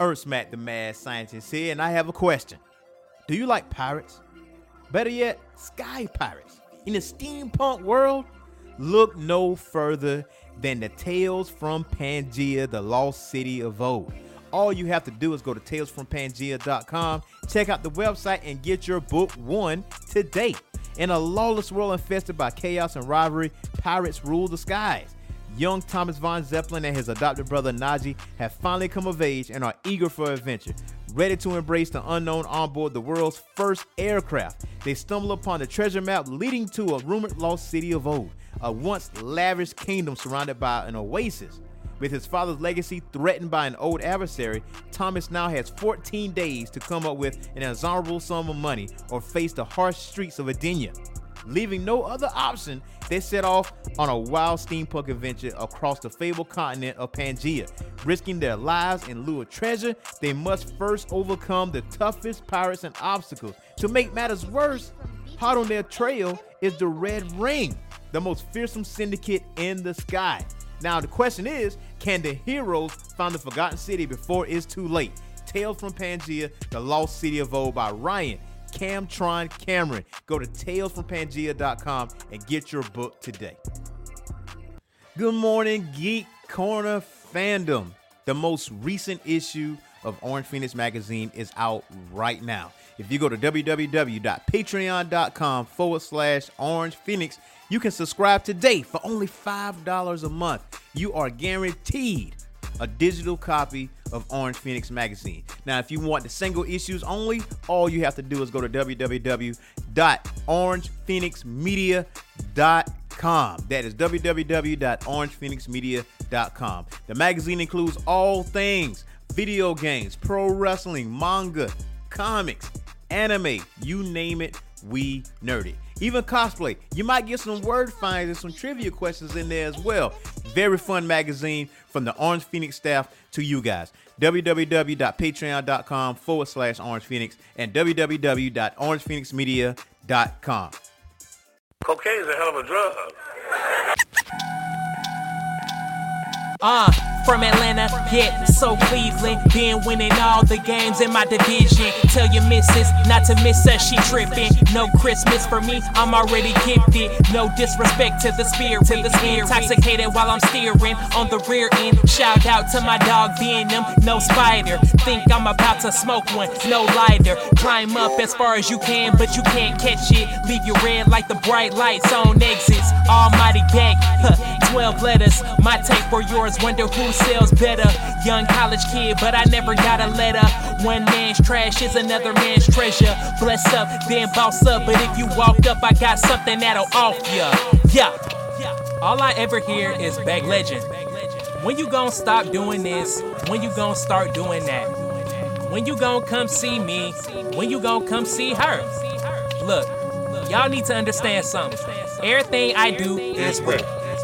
Earth Matt, the mad scientist here, and I have a question. Do you like pirates? Better yet, sky pirates. In a steampunk world, look no further than the Tales from Pangea, the lost city of old. All you have to do is go to talesfrompangea.com, check out the website, and get your book one today. In a lawless world infested by chaos and rivalry, pirates rule the skies. Young Thomas Von Zeppelin and his adopted brother Najee have finally come of age and are eager for adventure. Ready to embrace the unknown on board the world's first aircraft, they stumble upon the treasure map leading to a rumored lost city of old, a once lavish kingdom surrounded by an oasis. With his father's legacy threatened by an old adversary, Thomas now has 14 days to come up with an exorbitant sum of money or face the harsh streets of Edenia. Leaving no other option, they set off on a wild steampunk adventure across the fabled continent of Pangea. Risking their lives in lieu of treasure, they must first overcome the toughest pirates and obstacles. To make matters worse, hot on their trail is the Red Ring, the most fearsome syndicate in the sky. Now, the question is can the heroes find the Forgotten City before it's too late? Tales from Pangea, The Lost City of Old by Ryan Camtron Cameron. Go to talesfrompangea.com and get your book today. Good morning, Geek Corner fandom. The most recent issue of Orange Phoenix Magazine is out right now. If you go to www.patreon.com forward slash Orange Phoenix, you can subscribe today for only $5 a month. You are guaranteed a digital copy of Orange Phoenix Magazine. Now, if you want the single issues only, all you have to do is go to www.orangephoenixmedia.com. That is www.orangephoenixmedia.com. The magazine includes all things video games, pro wrestling, manga, comics, anime, you name it, we nerd it. Even cosplay. You might get some word finds and some trivia questions in there as well. Very fun magazine from the Orange Phoenix staff to you guys. www.patreon.com forward slash Orange Phoenix and www.orangephoenixmedia.com. Cocaine is a hell of a drug. Uh, from Atlanta, yeah, so Cleveland. Been winning all the games in my division. Tell your missus not to miss us, she tripping. No Christmas for me, I'm already gifted. No disrespect to the spirit, to the spirit. Intoxicated while I'm steering on the rear end. Shout out to my dog Venom, no spider. Think I'm about to smoke one, no lighter. Climb up as far as you can, but you can't catch it. Leave you red like the bright lights on exits. Almighty gang, huh, 12 letters. My take for yours, wonder who sells better. Young college kid, but I never got a letter. One man's trash is another man's treasure. Bless up, then boss up. But if you walk up, I got something that'll off ya. Yeah. All I ever hear is back legend. When you gonna stop doing this? When you gonna start doing that? When you gonna come see me? When you gonna come see her? Look, y'all need to understand something. Everything I do is rare.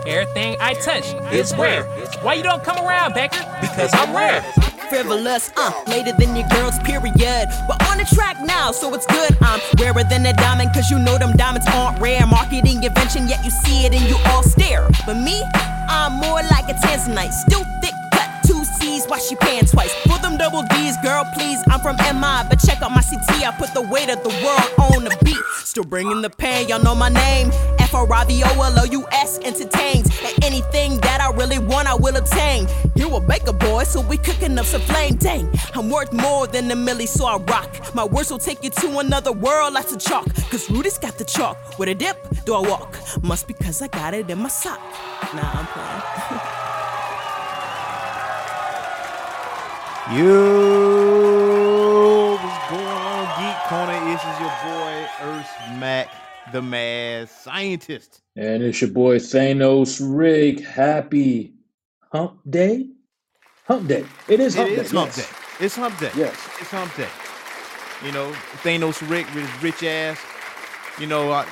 Everything I touch is rare. Why you don't come around, Becker? Because I'm rare. frivolous, uh, later than your girl's period. We're on the track now, so it's good. I'm rarer than a diamond, cause you know them diamonds aren't rare. Marketing invention, yet you see it and you all stare. But me, I'm more like a tanzanite, still thick cut, two C's, wash your pants twice. For them double D's, girl, please, I'm from MI, but check out my CT, I put the weight of the world on the beat. Still bringing the pain, y'all know my name. F R I V O L O U S entertains. And anything that I really want, I will obtain. You a baker boy, so we cooking up some flame. Dang, I'm worth more than a milli, so I rock. My words will take you to another world, lots of chalk. Cause Rudy's got the chalk. With a dip, do I walk? Must be cause I got it in my sock. Nah, I'm playing. Yo, Corner? This is your boy, Earth Mac, the mad scientist. And it's your boy Thanos Rick. Happy Hump Day? Hump Day. It is Hump It Day. is Hump yes. Day. It's Hump Day. Yes. It's Hump Day. You know, Thanos Rick with his rich ass. You know, uh,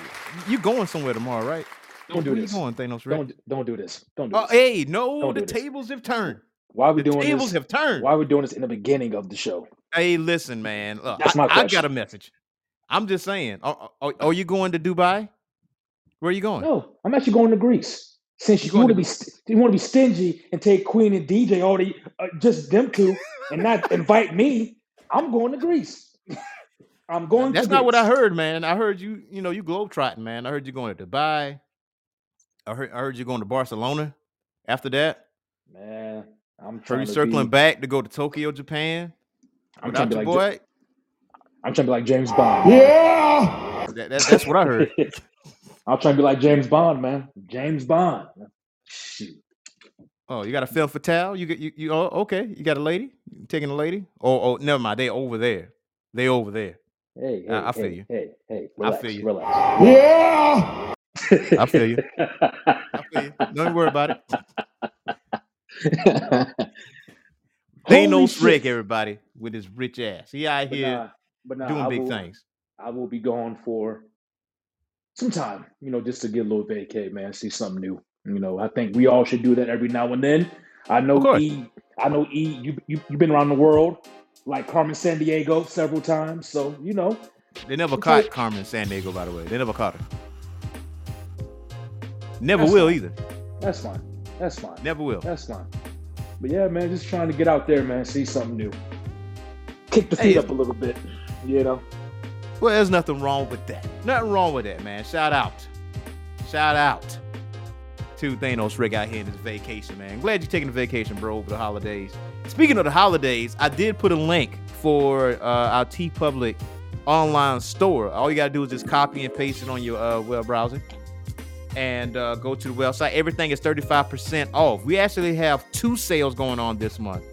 you going somewhere tomorrow, right? Don't do Where this. you going, Thanos Rick? Don't don't do this. Don't do Oh, this. hey, no, Don't the do this. tables have turned. Why are we The doing tables this? Tables have turned. Why are we doing this in the beginning of the show? Hey, listen, man. Look, That's I, my I got a message. I'm just saying. Are, are, are you going to Dubai? Where are you going? No, I'm actually going to Greece. since you, want to be st- you want to be stingy and take Queen and DJ already uh, just them two and not invite me, I'm going to Greece. I'm going. That's to not what I heard, man. I heard you, you know, you globetrotting, man. I heard you going to Dubai. I heard I heard you going to Barcelona after that. Man, I'm Heard you to circling be, back to go to Tokyo, Japan. I'm trying to be like. Boy. I'm trying to be like James Bond. Yeah. That, that- that's what I heard. I'm trying to be like James Bond, man. James Bond. Shoot. Oh, you got a film fatale? You get you, you oh okay. You got a lady? You taking a lady? Oh, oh never mind. They over there. They over there. Hey, hey, I- I feel hey, you. hey, hey, I feel you. relax. Yeah. I feel you. I feel you. Don't worry about it. Holy Thanos shit. Rick, everybody, with his rich ass. He out But here nah, but nah, doing I big will, things. I will be gone for some time, you know, just to get a little vacay, man, see something new. You know, I think we all should do that every now and then. I know E, I know E, you, you you've been around the world like Carmen Sandiego several times, so you know. They never caught like- Carmen Sandiego, by the way. They never caught her. Never will fine. either. That's fine. That's fine. Never will. That's fine. But yeah, man, just trying to get out there, man, see something new. Kick the feet it's- up a little bit, you know. Well, there's nothing wrong with that. Nothing wrong with that, man. Shout out. Shout out to Thanos Rick out here in this vacation, man. Glad you're taking a vacation, bro, over the holidays. Speaking of the holidays, I did put a link for uh, our TeePublic online store. All you gotta do is just copy and paste it on your uh, web browser and uh, go to the website. Everything is 35% off. We actually have two sales going on this month.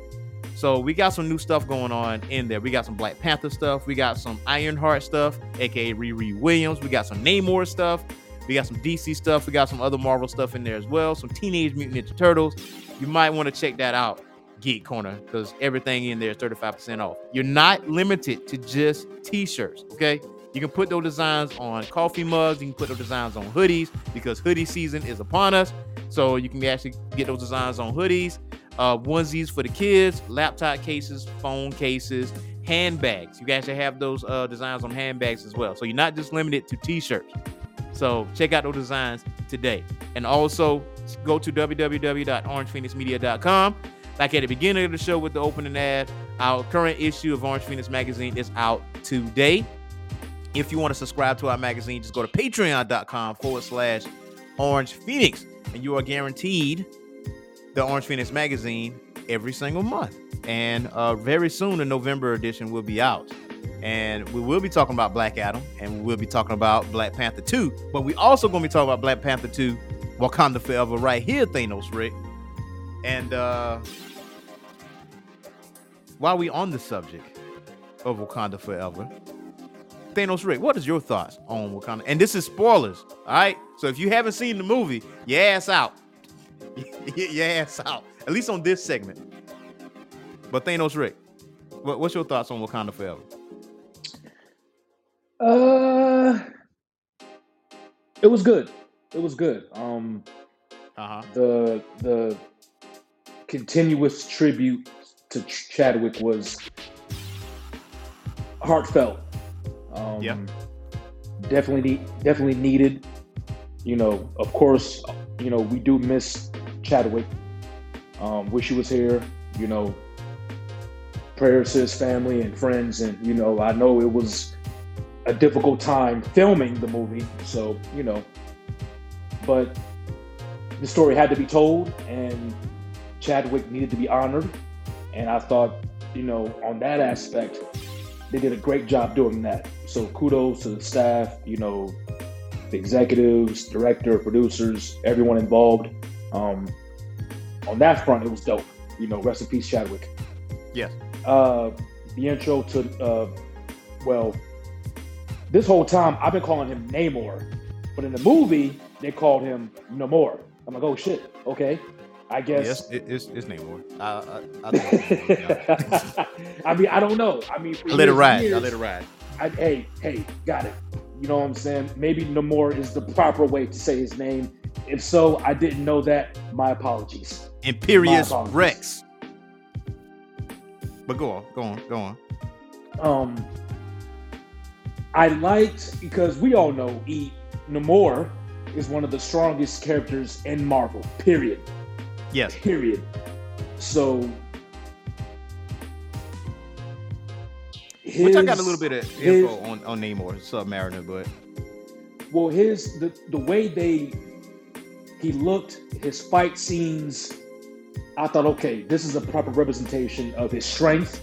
So we got some new stuff going on in there. We got some Black Panther stuff. We got some Ironheart stuff, aka Riri Williams. We got some Namor stuff. We got some DC stuff. We got some other Marvel stuff in there as well. Some Teenage Mutant Ninja Turtles. You might want to check that out, Geek Corner, because everything in there is 35% off. You're not limited to just t-shirts, okay? You can put those designs on coffee mugs. You can put those designs on hoodies because hoodie season is upon us. So you can actually get those designs on hoodies uh, onesies for the kids, laptop cases, phone cases, handbags. You guys should have those uh, designs on handbags as well. So you're not just limited to t-shirts. So check out those designs today. And also go to www.orangephoenixmedia.com. Like at the beginning of the show with the opening ad, our current issue of Orange Phoenix Magazine is out today. If you want to subscribe to our magazine, just go to patreon.com forward slash Orange Phoenix, and you are guaranteed the Orange Phoenix magazine every single month. And uh, very soon, the November edition will be out. And we will be talking about Black Adam, and we will be talking about Black Panther 2. But we also going to be talking about Black Panther 2, Wakanda Forever, right here, Thanos Rick. And uh, while we on the subject of Wakanda Forever, Thanos Rick, what is your thoughts on Wakanda? And this is spoilers, all right? So if you haven't seen the movie, your ass out. your ass out. At least on this segment. But Thanos Rick, what, what's your thoughts on Wakanda Forever? Uh, it was good. It was good. Um, Uh-huh. the the continuous tribute to Ch- Chadwick was heartfelt. Um, Yeah. definitely, definitely needed. You know, of course, you know we do miss Chadwick. Um, wish he was here. You know, prayers to his family and friends, and you know, I know it was a difficult time filming the movie, so you know, but the story had to be told, and Chadwick needed to be honored. And I thought, you know, on that aspect, they did a great job doing that. So kudos to the staff, you know, the executives, director, producers, everyone involved. Um, on that front, it was dope. You know, rest in peace, Chadwick. Yes. Uh, the intro to, uh, well, this whole time I've been calling him Namor, but in the movie they called him Namor. I'm like, oh shit, okay, I guess. Yes, it, it's, it's Namor. I, I, I, it's Namor. I mean, I don't know. I mean, I let it years ride. I years, let it ride. I, hey, hey, got it. You know what I'm saying? Maybe Namor is the proper way to say his name. If so, I didn't know that. My apologies. Imperious My apologies. Rex. But go on, go on, go on. Um, I liked because we all know E Namor is one of the strongest characters in Marvel. Period. Yes. Period. So. Which I got a little bit of his- info on, on Namor, Submariner, but well his the the way they he looked his fight scenes i thought okay this is a proper representation of his strength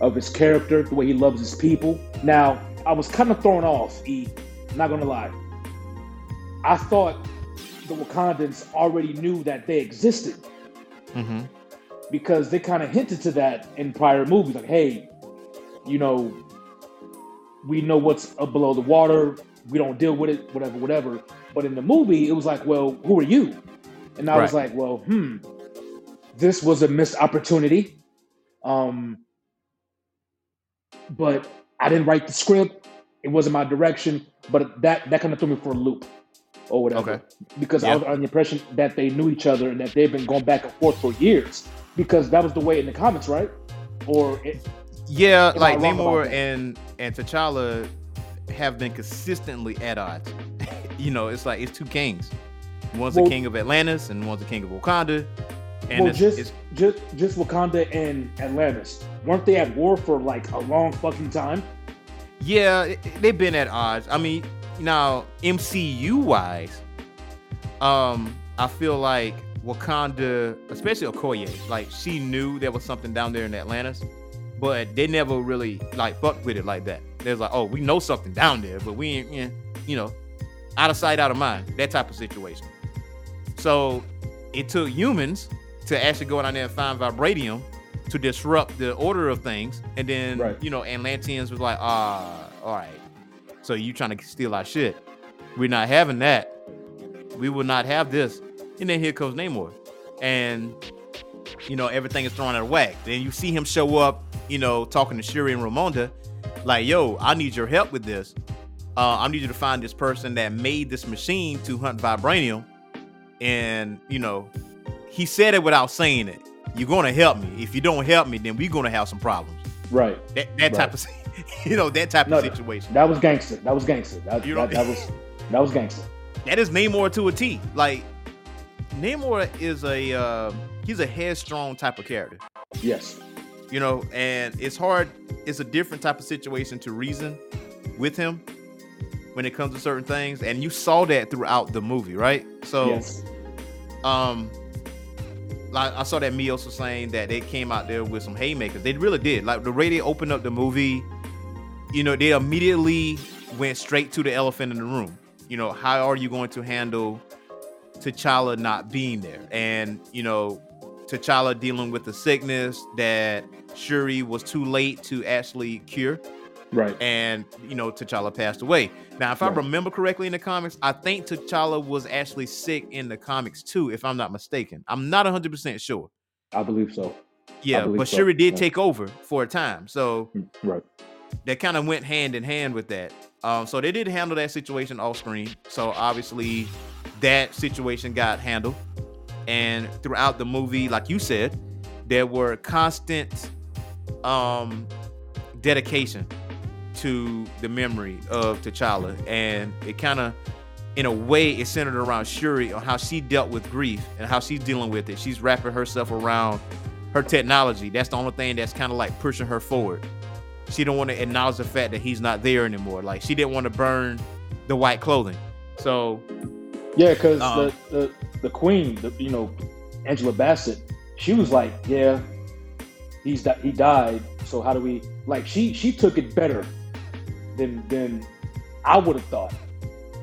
of his character the way he loves his people. Now i was kind of thrown off e not gonna lie. I thought the wakandans already knew that they existed. Mhm. because they kind of hinted to that in prior movies like hey you know we know what's up below the water we don't deal with it whatever whatever but in the movie it was like well who are you? And i was like well hmm this was a missed opportunity. Um but i didn't write the script. It wasn't my direction. But that that kind of threw me for a loop or whatever. Okay. because i was under the impression that they knew each other and that they've been going back and forth for years. Because that was the way in the comics right? Or it, yeah, like Namor and and T'Challa have been consistently at odds. you know, it's like it's two kings. One's Well- the king of Atlantis and one's the king of Wakanda. And well, it's, just it's just just Wakanda and Atlantis weren't they at war for like a long fucking time? Yeah, they've been at odds. I mean, now MCU wise, um, I feel like Wakanda, especially Okoye, like she knew there was something down there in Atlantis, but they never really like fucked with it like that. There's like, oh, we know something down there, but we ain't, you know, out of sight, out of mind, that type of situation. So it took humans to actually go down there and find vibranium to disrupt the order of things, and then Right. you know, Atlanteans was like, ah, all right. So you trying to steal our shit? We're not having that. We will not have this. And then here comes Namor, and you know everything is thrown out of whack. Then you see him show up, you know, talking to Shuri and Ramonda, like, "Yo, I need your help with this. Uh, I need you to find this person that made this machine to hunt vibranium." And you know, he said it without saying it. You're gonna help me. If you don't help me, then we're gonna have some problems. Right. That that type of, you know, that type No, of situation. That was gangster. That was gangster. That, You that, that was that was gangster. that is Namor to a T. Like Namor is a uh, he's a headstrong type of character, Yes. you know, and it's hard. It's a different type of situation to reason with him when it comes to certain things, and you saw that throughout the movie, right? So, yes. um, like I saw that Mios was saying that they came out there with some haymakers. They really did. Like the way they opened up the movie, you know, they immediately went straight to the elephant in the room. You know, how are you going to handle T'Challa not being there? And, you know, T'Challa dealing with the sickness that Shuri was too late to actually cure Right. and you know T'Challa passed away. Now, if I remember correctly in the comics, I think T'Challa was actually sick in the comics too, if I'm not mistaken. I'm not 100 percent sure. I believe so. Yeah, believe but so, Shuri did yeah. take over for a time, so Mm, Right. that kind of went hand in hand with that. Um, so they did handle that situation off screen. So obviously, that situation got handled, and throughout the movie, like you said, there were constant um, dedication to the memory of T'Challa, and it kind of, in a way, it centered around Shuri on how she dealt with grief and how she's dealing with it. She's wrapping herself around her technology. That's the only thing that's kind of like pushing her forward she don't want to acknowledge the fact that he's not there anymore. Like she didn't want to burn the white clothing. So Yeah, because Um, the, the the queen, the, you know, Angela Bassett, she was like, yeah, he's he died. So how do we like? She she took it better than than I would have thought.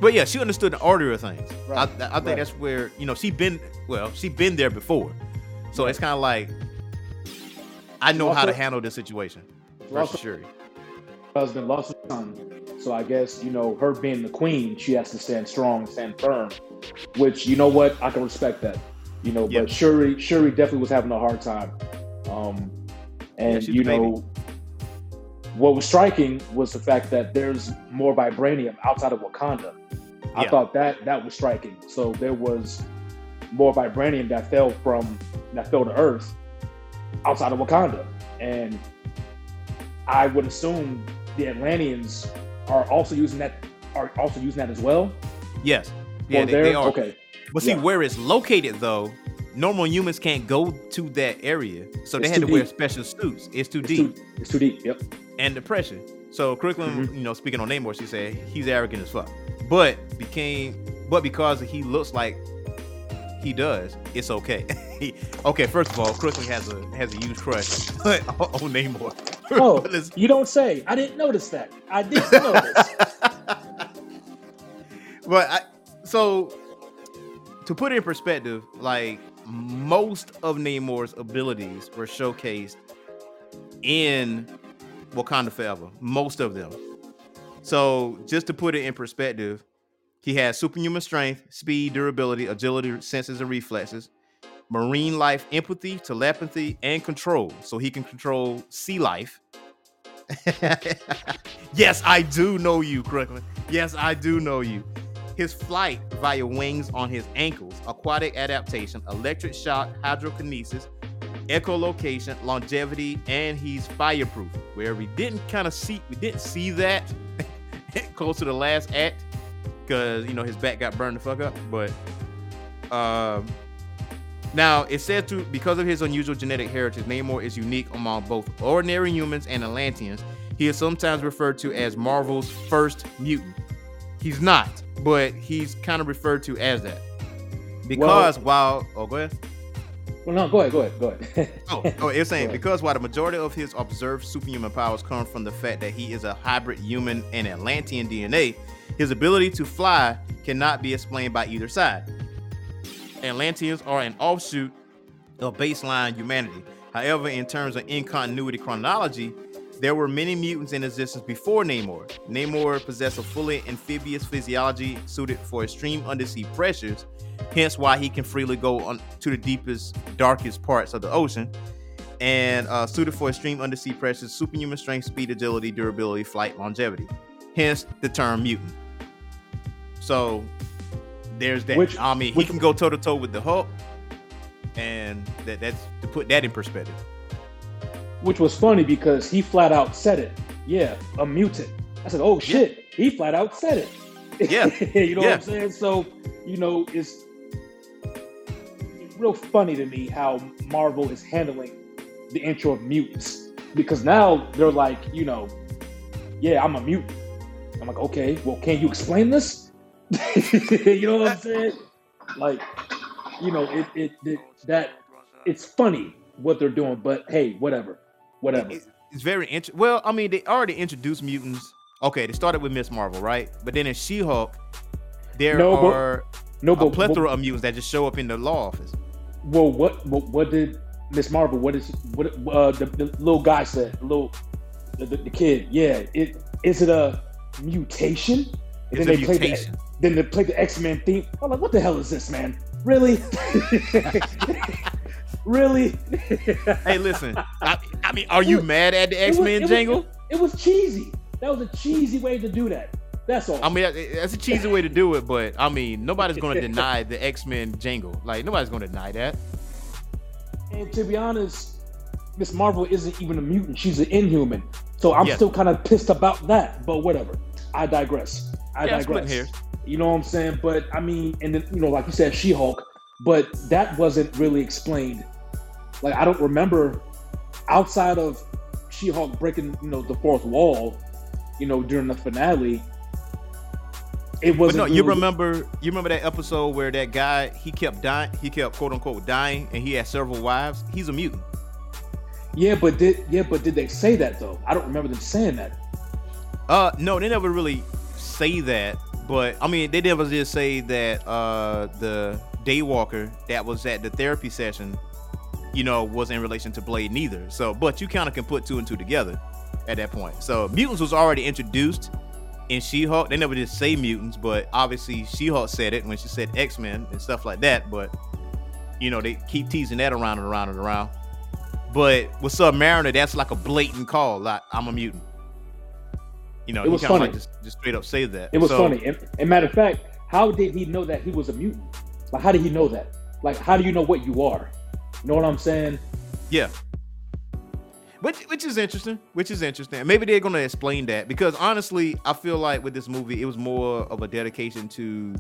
but yeah, she understood the order of things. Right, I, I think right. that's where, you know, she been well, she been there before. So it's kind of like I know how to handle this situation. Also- Versus Shuri. husband lost her son. So I guess, you know, her being the queen, she has to stand strong, stand firm. Which, you know what, I can respect that. You know, Yeah. but Shuri Shuri definitely was having a hard time. Um and she's you know what was striking was the fact that there's more vibranium outside of Wakanda. I Yeah. thought that that was striking. So there was more vibranium that fell from that fell to Earth outside of Wakanda. And I would assume the Atlanteans are also using that are also using that as well. Yes. Yeah, they, they are. Okay. But see Yeah. where it's located though, normal humans can't go to that area, so they It's had to too wear special suits. It's too It's deep too, it's too deep. Yep. And depression. So Crooklyn, Mhm. you know, speaking on Namor, she said he's arrogant as fuck, but became, but because he looks like he does, it's okay. Okay, first of all, Crooklyn has a has a huge crush on, on Namor. Oh, you don't say. I didn't notice that. I didn't notice. but I, so to put it in perspective, like most of Namor's abilities were showcased in Wakanda Forever. Most of them. So just to put it in perspective, he has superhuman strength, speed, durability, agility, senses, and reflexes. Marine life, empathy, telepathy, and control. So he can control sea life. yes, I do know you, Crooklyn. Yes, I do know you. His flight via wings on his ankles, aquatic adaptation, electric shock, hydrokinesis, echolocation, longevity, and he's fireproof. Where we didn't kind of see, we didn't see that close to the last act because you know his back got burned the fuck up. But um, now it said to because of his unusual genetic heritage, Namor is unique among both ordinary humans and Atlanteans. He is sometimes referred to as Marvel's first mutant. He's not, but he's kind of referred to as that. Because while oh go ahead. Well, no, go ahead. Go ahead. Go ahead. Oh, oh, it's saying because while the majority of his observed superhuman powers come from the fact that he is a hybrid human and Atlantean DNA, his ability to fly cannot be explained by either side. Atlanteans are an offshoot of baseline humanity. However, in terms of in-continuity chronology, there were many mutants in existence before Namor. Namor possessed a fully amphibious physiology suited for extreme undersea pressures, hence why he can freely go on to the deepest, darkest parts of the ocean. And uh, suited for extreme undersea pressures, superhuman strength, speed, agility, durability, flight, longevity. Hence the term mutant. So there's that. Which- I mean, he can go toe to toe with the Hulk, and that, that's to put that in perspective. Which was funny because he flat out said it. Yeah, a mutant. I said, oh shit, he flat out said it. Yeah, you know yeah. what I'm saying? So, you know, it's real funny to me how Marvel is handling the intro of mutants because now they're like, you know, yeah, I'm a mutant. I'm like, okay, well, can you explain this? you know what I'm saying? Like, you know, it, it, it that it's funny what they're doing, but hey, whatever, whatever. It- It's very interesting. Well, I mean, they already introduced mutants. Okay, they started with Miss Marvel, right? But then in She-Hulk, there No, but- are No, a but plethora of mutants that just show up in the law office. Well, what what, what did Miss Marvel? What is what uh, the, the little guy said? The little the, the, kid. Yeah. It is it a mutation? And It's then a they played mutation. The, then they played the X Men theme. I'm like, what the hell is this, man? Really? really? Hey, listen. I, I mean, are you mad at the X Men it was- jingle? It was cheesy. That was a cheesy way to do that. That's all. I mean, that's a cheesy way to do it, but I mean, nobody's going to deny the X Men jingle. Like, nobody's going to deny that. And to be honest, Miss Marvel isn't even a mutant. She's an inhuman. So I'm Yes. still kind of pissed about that. But whatever. I digress. I Yeah, digress. hairs. You know what I'm saying? But I mean, and then you know, like you said, She-Hulk. But that wasn't really explained. Like I don't remember outside of She-Hulk breaking, you know, the fourth wall. You know, during the finale. It wasn't. no, you really- remember you remember that episode where that guy he kept dying, he kept quote unquote dying, and he had several wives. He's a mutant. Yeah, but did yeah, but did they say that though? I don't remember them saying that. Uh, no, they never really say that, but I mean, they never just say that uh the Daywalker that was at the therapy session, you know, was in relation to Blade neither. So, but you kind of can put two and two together at that point. So, mutants was already introduced in She-Hulk. They never did say mutants, but obviously She-Hulk said it when she said X-Men and stuff like that. But you know, they keep teasing that around and around and around. But with Submariner, that's like a blatant call. Like I'm a mutant. You know, It was kind of funny. like just, just straight up say that. It was So, funny. And, and matter of fact, how did he know that he was a mutant? Like, how did he know that? Like, how do you know what you are? Know what I'm saying? Yeah. Which which is interesting. Which is interesting. Maybe they're gonna explain that because honestly, I feel like with this movie, it was more of a dedication to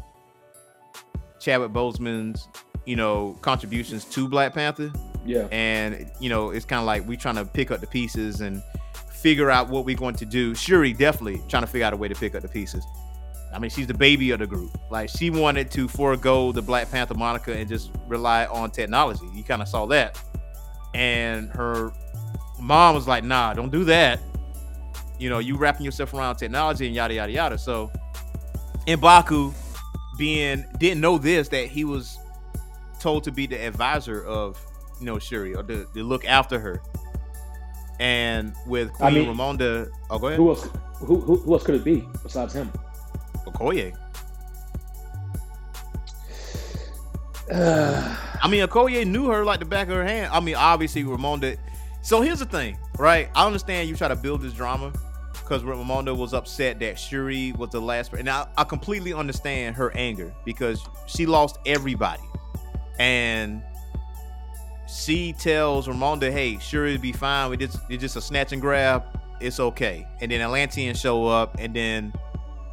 Chadwick Boseman's, you know, contributions to Black Panther. Yeah. And you know, it's kind of like we trying to pick up the pieces and figure out what we're going to do. Shuri definitely trying to figure out a way to pick up the pieces. I mean, she's the baby of the group. Like she wanted to forego the Black Panther moniker and just rely on technology. You kind of saw that. And her mom was like, "Nah, don't do that." You know, you wrapping yourself around technology and yada yada yada. So, and Baku being didn't know this that he was told to be the advisor of you know Shuri or to, to look after her. And with Queen I mean, Ramonda, oh go ahead, Who else? Who, who, who else could it be besides him? Okoye. I mean, Okoye knew her like the back of her hand. I mean, obviously Ramonda. So here's the thing, right? I understand you try to build this drama because Ramonda was upset that Shuri was the last, and I, I completely understand her anger because she lost everybody, and she tells Ramonda, "Hey, Shuri will be fine. We just it's just a snatch and grab. It's okay." And then Atlanteans show up, and then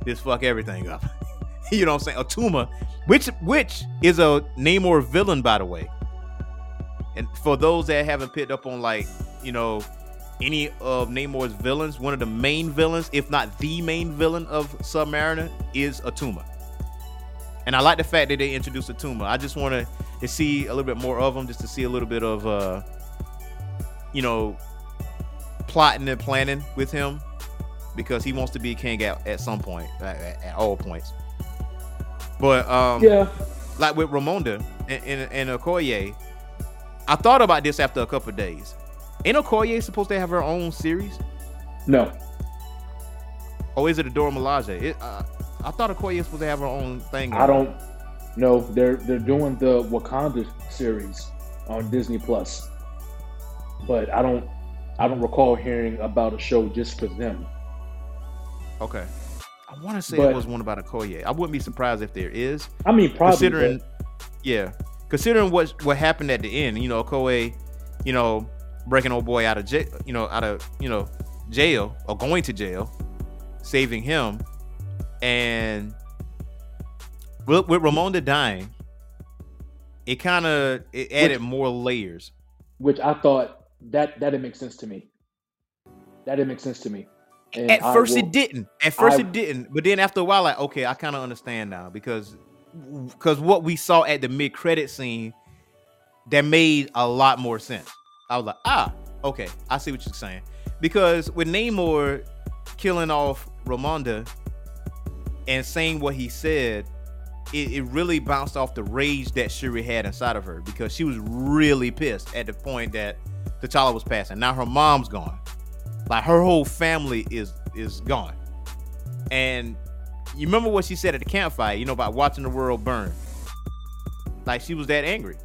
just fuck everything up. you know what I'm saying? Atuma, which which is a Namor villain, by the way. And for those that haven't picked up on like, you know, any of Namor's villains, one of the main villains, if not the main villain of Submariner, is Atuma. And I like the fact that they introduced Atuma. I just want to see a little bit more of him, just to see a little bit of, uh, you know, plotting and planning with him because he wants to be a king at, at some point, at, at all points. But um, Yeah. like with Ramonda and, and, and Okoye, I thought about this after a couple of days. Ain't Okoye supposed to have her own series? No. Or is it Adora Milaje? It, uh, I thought Okoye was supposed to have her own thing. I don't know. They're they're doing the Wakanda series on Disney Plus, but I don't I don't recall hearing about a show just for them. Okay. I want to say But- it was one about Okoye. I wouldn't be surprised if there is. I mean, probably. considering, but- yeah, considering what what happened at the end. You know, Okoye, you know, breaking old boy out of jail, you know, out of you know jail or going to jail, saving him, and with, with Ramonda dying, it kind of it added more layers. which I thought that that didn't make sense to me. That didn't make sense to me. And At I first will- it didn't. At first I- it didn't. But then after a while, like, okay, I kind of understand now because because what we saw at the mid credit scene that made a lot more sense. I was like, ah, okay, I see what you're saying. Because with Namor killing off Ramonda and saying what he said, it, it really bounced off the rage that Shuri had inside of her because she was really pissed at the point that T'Challa was passing. Now her mom's gone. Like her whole family is is gone. And you remember what she said at the campfire, you know, about watching the world burn. Like she was that angry.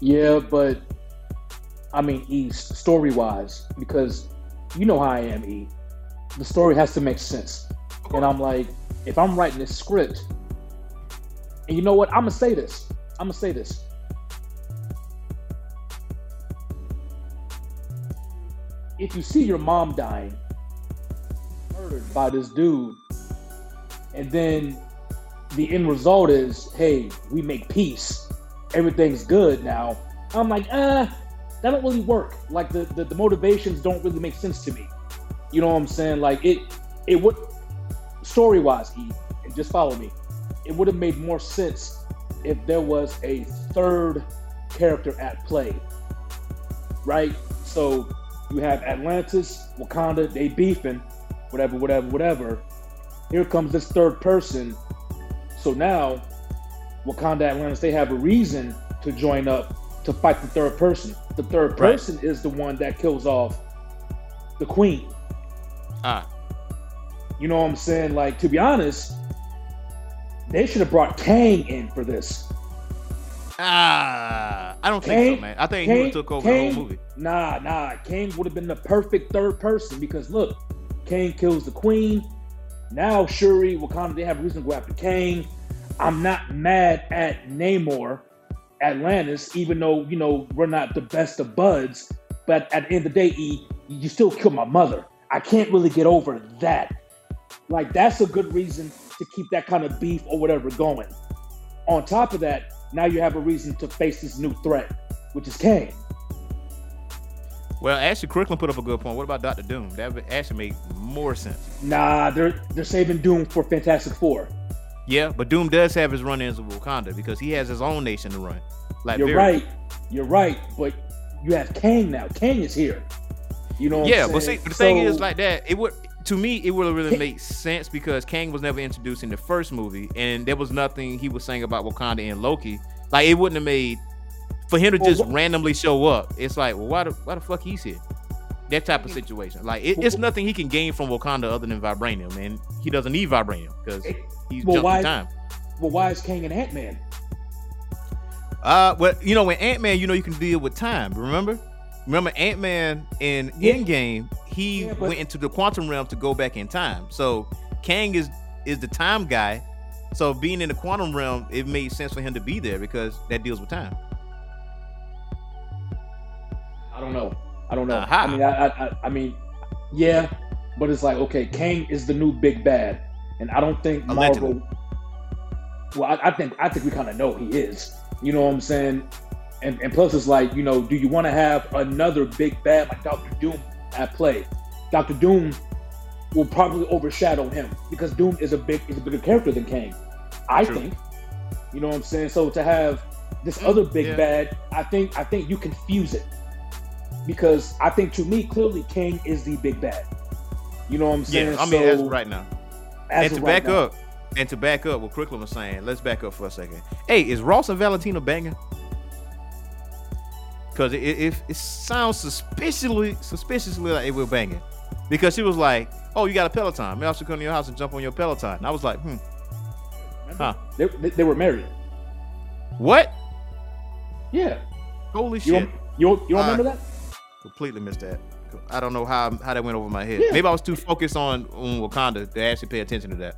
Yeah, but I mean, E story wise, because you know how I am, E. The story has to make sense. And I'm like, if I'm writing this script, and you know what? I'm gonna say this. I'm gonna say this. If you see your mom dying, murdered by this dude, and then the end result is, hey, we make peace everything's good now. I'm like, uh, that don't really work. Like the, the, the motivations don't really make sense to me. You know what I'm saying? Like it it would story wise, E, and just follow me. It would have made more sense if there was a third character at play. Right? So you have Atlantis, Wakanda, they beefing, whatever, whatever, whatever. Here comes this third person. So now Wakanda Atlantis, they have a reason to join up to fight the third person. The third Right. person is the one that kills off the queen. Ah, You know what I'm saying? Like, to be honest, they should have brought Kang in for this. Ah, I don't think so, man. I think he would took over the whole movie. Nah, nah. Kang would have been the perfect third person because look, Kang kills the queen. Now Shuri, Wakanda, they have reason to go after Kang. I'm not mad at Namor, Atlantis, even though you know we're not the best of buds. But at the end of the day, E, you still killed my mother. I can't really get over that. Like that's a good reason to keep that kind of beef or whatever going. on top of that, now you have a reason to face this new threat, which is Kang. Well, Ashley Crooklyn put up a good point. What about Doctor Doom? That would actually make more sense. Nah, they're they're saving Doom for Fantastic Four. Yeah, but Doom does have his run-ins with Wakanda because he has his own nation to run. Like You're right. You're right. But you have Kang now. Kang is here. You know. What Yeah, but see, the thing is like that. It would to me, it would really make sense because Kang was never introduced in the first movie, and there was nothing he was saying about Wakanda and Loki. Like it wouldn't have made for him to just randomly show up. It's like, well, why the why the fuck he's here? That type of situation. Like it, it's nothing he can gain from Wakanda other than vibranium, and he doesn't need vibranium because he's Well, jumped why- time. Well, why is Kang and Ant Man? Uh, well, you know, when Ant Man, you know, you can deal with time. Remember, remember Ant Man in Yeah. Endgame, he Yeah, but- went into the quantum realm to go back in time. So Kang is is the time guy. So being in the quantum realm, it made sense for him to be there because that deals with time. I don't know. I don't know. Aha. I mean, I, I, I, I mean, yeah, but it's like okay, Kang is the new big bad, and I don't think Allegedly. Marvel. Well, I, I think I think we kind of know he is. You know what I'm saying? And and plus, it's like you know, do you want to have another big bad like Doctor Doom at play? Doctor Doom will probably overshadow him because Doom is a big is a bigger character than Kang. I True. think. You know what I'm saying? So to have this Mm, other big yeah. bad, I think I think you confuse it because I think to me clearly Kang is the big bad. You know what I'm saying? Yeah, I mean, So, right now. and to right back now- up, and to back up what Crooklyn was saying, let's back up for a second. Hey, is Ross and Valentina banging? Because it, it, it sounds suspiciously suspiciously like they were banging. Because she was like, "Oh, you got a Peloton? Maybe I should come to your house and jump on your Peloton." And I was like, "Hmm, huh? They, they, they were married. What? Yeah. Holy You shit! you don't, you Uh, remember that? Completely missed that. I don't know how how that went over my head. Yeah. Maybe I was too focused on on Wakanda to actually pay attention to that.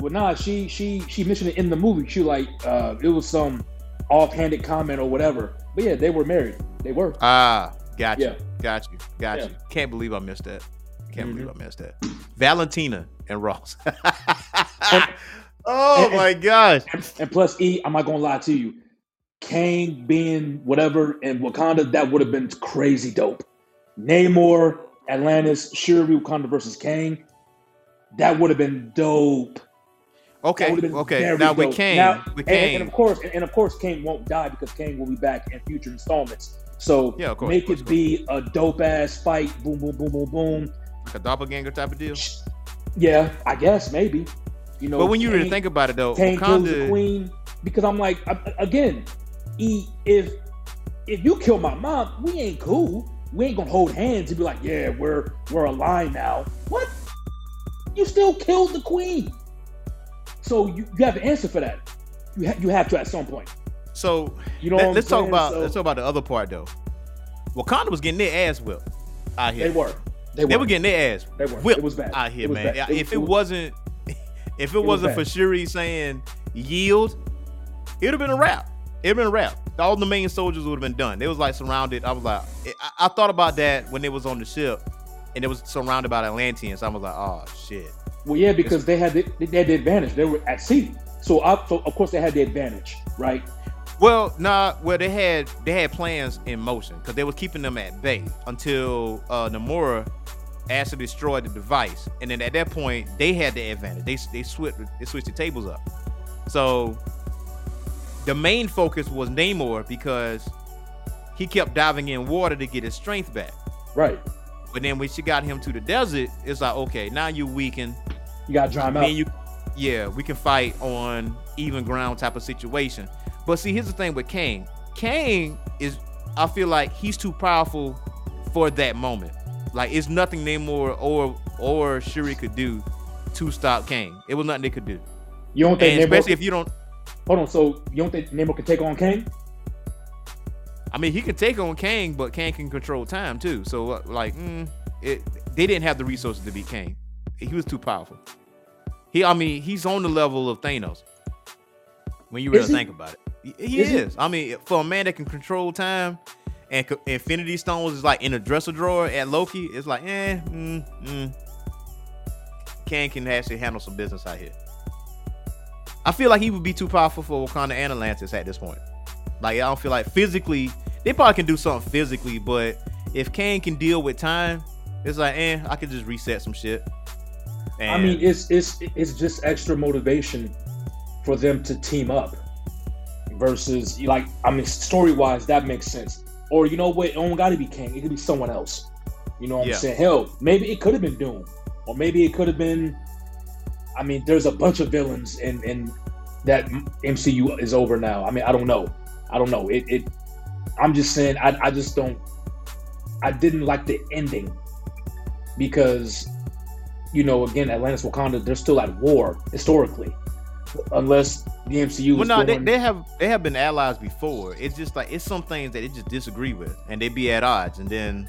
Well, nah, she she she mentioned it in the movie. She like uh it was some offhanded comment or whatever. But yeah, they were married. They were. Ah, got you, Yeah. got you, got Yeah. you. Can't believe I missed that. Can't believe Mhm. I missed that. Valentina and Ross. And- oh and- my gosh. And, and plus, E, I'm not gonna lie to you. Kang being whatever in Wakanda, that would have been crazy dope. Namor, Atlantis, Shuri, Wakanda versus Kang. That would have been dope. Okay, okay. Now with dope. Kane, Now- with and, Kane, and of course, and, of course, Kang won't die because Kang will be back in future installments. So Yeah, course, make course, it be a dope ass fight. Boom, boom, boom, boom, boom. like a doppelganger type of deal. Yeah, I guess maybe. You know, But when you really think about it, though, Kang kills the queen because I'm like I- again, E, if if you kill my mom, we ain't cool. We ain't gonna hold hands and be like, yeah, we're we're aligned now. What? You still killed the queen. So you, you have to answer for that. You ha- you have to at some point. so You know let, us talk about So let's talk about the other part though. Wakanda was getting their ass whipped out here. they were. They were. They were getting their ass They were. whipped It was bad. out here, man. bad. It- if it it, was- wasn't, if it, was wasn't for. Shuri saying yield, it'd have been a wrap. It'd been a wrap. All the main soldiers would have been done. They was like surrounded. I was like, I, I thought about that when they was on the ship, and it was surrounded by Atlanteans. I was like, oh shit. Well, yeah, because they had the, they had the advantage. They were at sea, so, I, so of course they had the advantage, right? Well, nah. Well, they had they had plans in motion because they was keeping them at bay until uh, Namora asked to destroy the device, and then at that point they had the advantage. They they switched they switched the tables up. So the main focus was Namor because he kept diving in water to get his strength back. Right. But then when she got him to the desert, it's like okay, now you weaken. You got to dry Me out. you, yeah, we can fight on even ground type of situation. But see, here's the thing with Kane. Kane is, I feel like he's too powerful for that moment. Like it's nothing Namor or or Shuri could do to stop Kane. It was nothing they could do. You don't think And Namor? especially if you don't, hold on. So you don't think Namor can take on Kane? I mean, he can take on Kang, but Kang can control time too. So uh, like, mm, it, they didn't have the resources to beat Kang. He was too powerful. He, I mean, he's on the level of Thanos. When you really Is he? think about it, he, he Is is. he? I mean, for a man that can control time, and co- Infinity Stones is like in a dresser drawer at Loki. It's like, eh, mm, mm. Kang can actually handle some business out here. I feel like he would be too powerful for Wakanda and Atlantis at this point. Like I don't feel like physically they probably can do something physically, but if Kang can deal with time, it's like, eh, I could just reset some shit. And I mean, it's it's it's just extra motivation for them to team up versus like I mean, story wise, that makes sense. Or you know what, it don't got to be Kang. It could be someone else. You know what yeah. I'm saying? Hell, maybe it could have been Doom, or maybe it could have been. I mean, there's a bunch of villains in in that MCU is over now. I mean, I don't know. I don't know. It. it I'm just saying. I. I just don't. I didn't like the ending because, you know, again, Atlantis, Wakanda, they're still at war historically, unless the MCU. Well, no, they, they have they have been allies before. It's just like it's some things that they just disagree with, and they be at odds, and then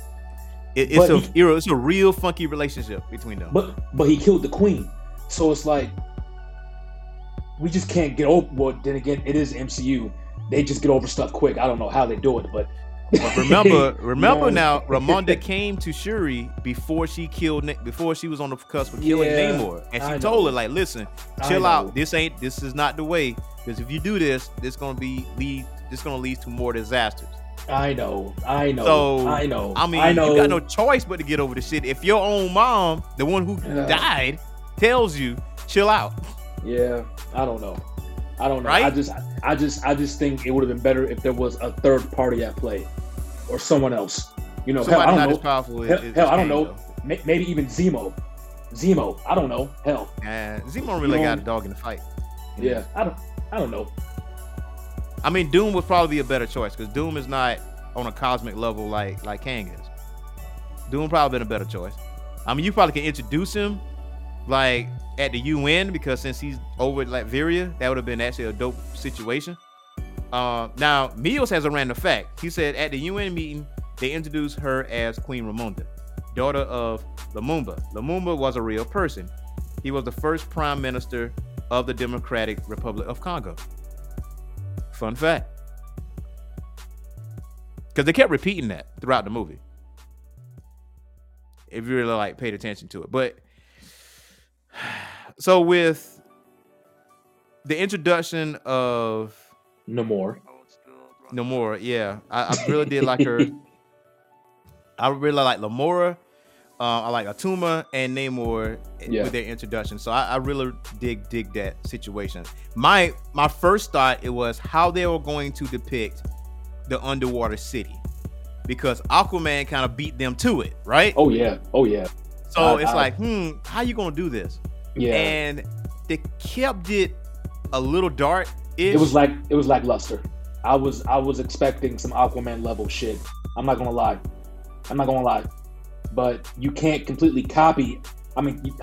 it, it's a he, it's a real funky relationship between them. But but he killed the queen, so it's like we just can't get over. Well, then again, it is MCU. They just get over stuff quick. I don't know how they do it, but. But remember, remember now, Ramonda came to Shuri before she killed before she was on the cusp of killing yeah, Namor, and she told her like, "Listen, chill out. This ain't this is not the way. Because if you do this, this gonna be lead. This gonna lead to more disasters." I know, I know, so, I know. I mean, I know. you got no choice but to get over the shit. If your own mom, the one who uh, died, tells you, chill out. Yeah, I don't know. I don't know. Right? I just, I just, I just think it would have been better if there was a third party at play, or someone else. You know, hell, I don't know. Powerful hell, hell I don't know. Maybe even Zemo. Zemo. I don't know. Hell. Zemo really you know, got a dog in the fight. Yeah, I don't. I don't know. I mean, Doom would probably be a better choice because Doom is not on a cosmic level like like Kang is. Doom probably been a better choice. I mean, you probably can introduce him like at the UN because since he's over at Latveria, that would have been actually a dope situation. Uh, now, Mills has a random fact. He said at the UN meeting, they introduced her as Queen Ramonda, daughter of Lumumba. Lumumba was a real person. He was the first prime minister of the Democratic Republic of Congo. Fun fact. Because they kept repeating that throughout the movie. If you really like paid attention to it. But so with the introduction of Namor. more. yeah. I, I really did like her. I really like Namora. Uh, I like Attuma and Namor yeah. with their introduction. So I, I, really dig dig that situation. My my first thought it was how they were going to depict the underwater city because Aquaman kind of beat them to it, right? Oh yeah, oh yeah. So I, it's I, like, hmm, how you gonna do this? Yeah. And they kept it a little dark. It was like it was like luster. I was I was expecting some Aquaman level shit. I'm not gonna lie. I'm not gonna lie but you can't completely copy. I mean, you,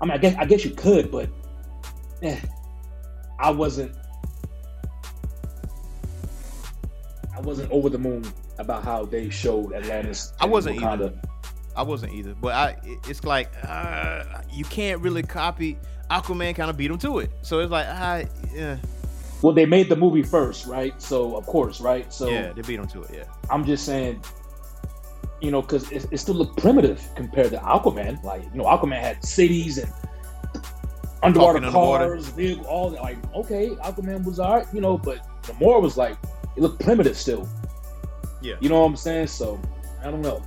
I mean, I guess I guess you could, but eh, I wasn't. I wasn't over the moon about how they showed Atlantis. I wasn't Wakanda. either. I wasn't either, but I it's like uh, you can't really copy. Aquaman kind of beat him to it, so it's like I yeah. Well, they made the movie first, right? So of course, right? So yeah, they beat them to it. Yeah. I'm just saying you know, because it, it, still looked primitive compared to Aquaman. Like, you know, Aquaman had cities and underwater Talking cars, vehicle, all that. Like, okay, Aquaman was art, you know, but the more was like, it looked primitive still. Yeah. You know what I'm saying? So, I don't know.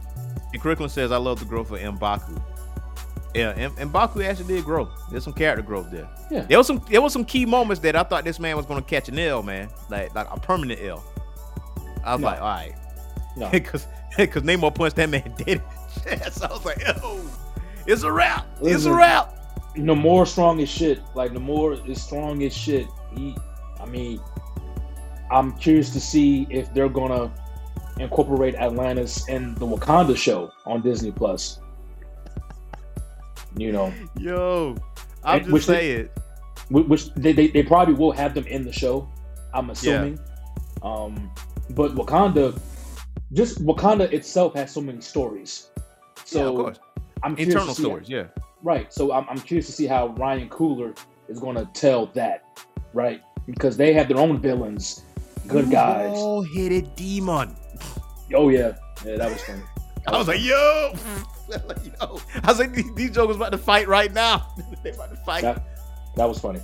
And Crooklyn says, I love the growth of Mbaku. Yeah, and, Mbaku actually did grow. There's some character growth there. Yeah. There was some there was some key moments that I thought this man was gonna catch an L, man. Like like a permanent L. I was no. like, all right. No. Because because Namor punched that man dead chest. I was like, oh, it's a wrap. Listen, it's a wrap. Namor strong as shit. Like Namor is strong as shit. He, I mean, I'm curious to see if they're gonna incorporate Atlantis in the Wakanda show on Disney Plus. You know, yo, I'm just saying. They, which they, they, they probably will have them in the show. I'm assuming. Yeah. Um, but Wakanda just Wakanda itself has so many stories. So yeah, of course. I'm internal stories, how, yeah. Right. So I'm, I'm curious to see how Ryan Coogler is going to tell that, right? Because they have their own villains, good Ooh, guys. Oh, headed demon. Oh yeah, yeah, that was funny. I was like, yo, yo. I was like, these, these jokers about to fight right now. they about to fight. That, that was funny.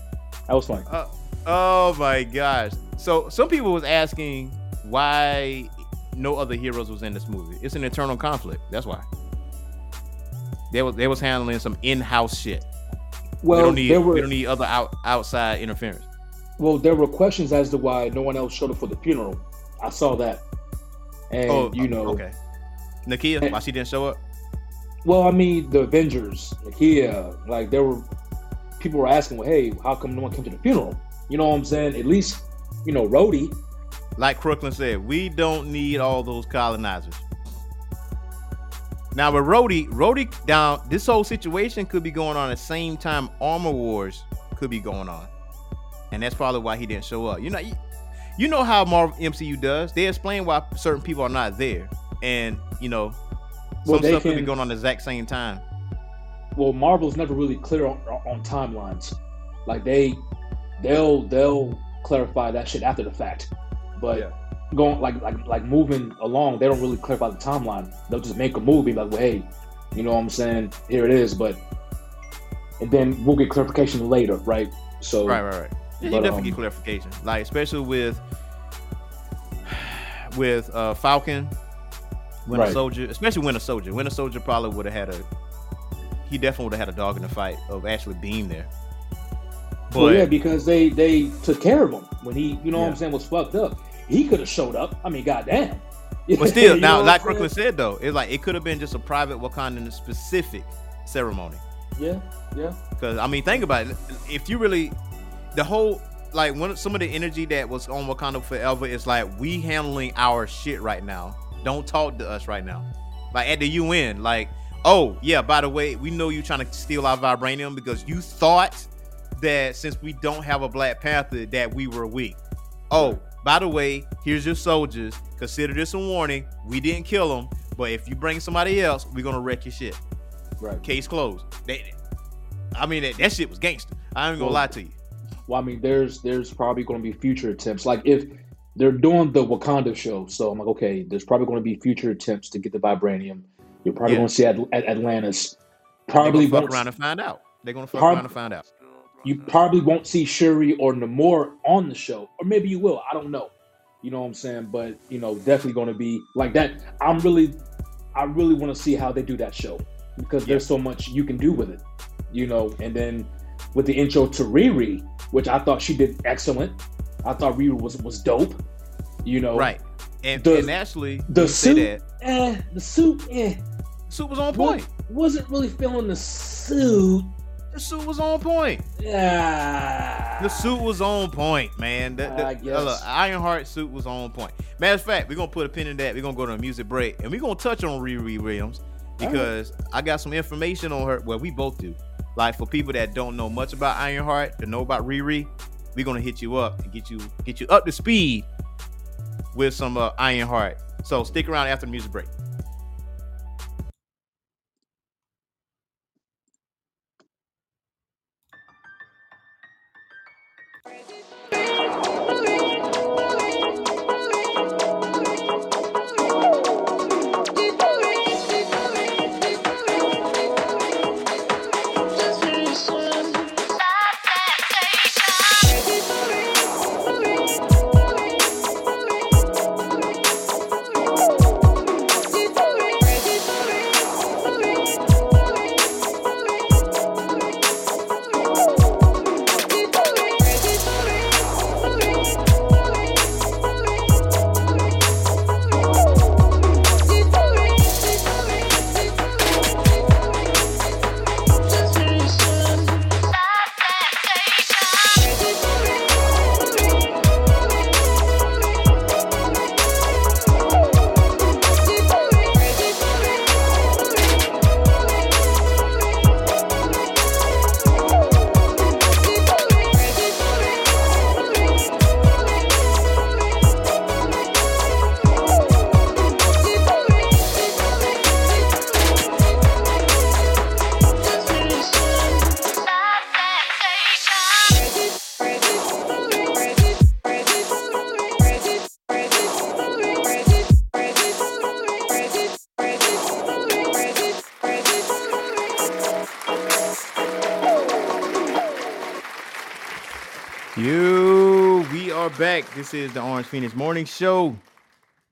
That was funny. Uh, oh my gosh. So some people was asking why no other heroes was in this movie. It's an internal conflict. That's why. They was they was handling some in-house shit. Well, we don't need there were we don't need other out, outside interference. well, there were questions as to why no one else showed up for the funeral. I saw that, and oh, you know, okay. Nakia, And- why she didn't show up? Well, I mean, the Avengers, Nakia, like there were people were asking, well, hey, how come no one came to the funeral? You know what I'm saying? At least, you know, Rhodey. Like Crooklyn said, we don't need all those colonizers. Now with Rhodey, Rhodey down, this whole situation could be going on at the same time Armor Wars could be going on. And that's probably why he didn't show up. You know, you, you know how Marvel MCU does. They explain why certain people are not there. And, you know, Well, they stuff could be can- going on the exact same time. Well, Marvel's never really clear on, on timelines. Like they, they'll they'll clarify that shit after the fact. But going like like like moving along, they don't really clarify the timeline. They'll just make a movie like, well, hey, you know what I'm saying? Here it is, but and then we'll get clarification later, right? So Right, right, right. Yeah, you But, definitely um, get clarification. Like especially with with uh Falcon, Winter Right. Soldier, especially Winter Soldier. Winter Soldier probably would have had a he definitely would have had a dog in the fight of actually being there. But well, yeah, because they they took care of him when he, you know what I'm saying, was fucked up. He could have showed up. I mean, goddamn. but still, now like what said though, it's like it could have been just a private Wakandan specific ceremony. Yeah, yeah. Because I mean, think about it. If you really, the whole like one some of the energy that was on Wakanda Forever is like we handling our shit right now. Don't talk to us right now. Like at the UN, like oh yeah, by the way, we know you're trying to steal our vibranium because you thought that since we don't have a Black Panther that we were weak. Oh, by the way, here's your soldiers. Consider this a warning. We didn't kill them, but if you bring somebody else, we're gonna wreck your shit Right. case closed. They, I mean, that, that shit was gangster. I ain't gonna Well, lie to you. Well, I mean, there's there's probably going to be future attempts. Like if they're doing the Wakanda show, so I'm like, okay, there's probably going to be future attempts to get the vibranium. You're probably Yeah. going to see at, at Atlantis. Probably fuck won't. around and find out. They're gonna fuck Prob- around and find out. You probably won't see Shuri or Namor on the show, or maybe you will. I don't know. You know what I'm saying? But you know, definitely going to be like that. I'm really, I really want to see how they do that show because there's so much you can do with it. You know, and then with the intro to Riri, which I thought she did excellent. I thought Riri was was dope. You know, Right. And, The- and actually, the suit- Eh, the suit, eh, suit was on point. wasn't really feeling the suit. The suit was on point. Yeah, The suit was on point, man. The, the, I guess. look, Ironheart suit was on point. Matter of fact, we're gonna put a pin in that. We're gonna go to a music break, and we're gonna touch on Riri Williams because I got some information on her. Well, we both do. Like for people that don't know much about Ironheart, to know about Riri, we're gonna hit you up and get you get you up to speed with some uh, Ironheart. So stick around after the music break. This is the Orange Phoenix Morning Show.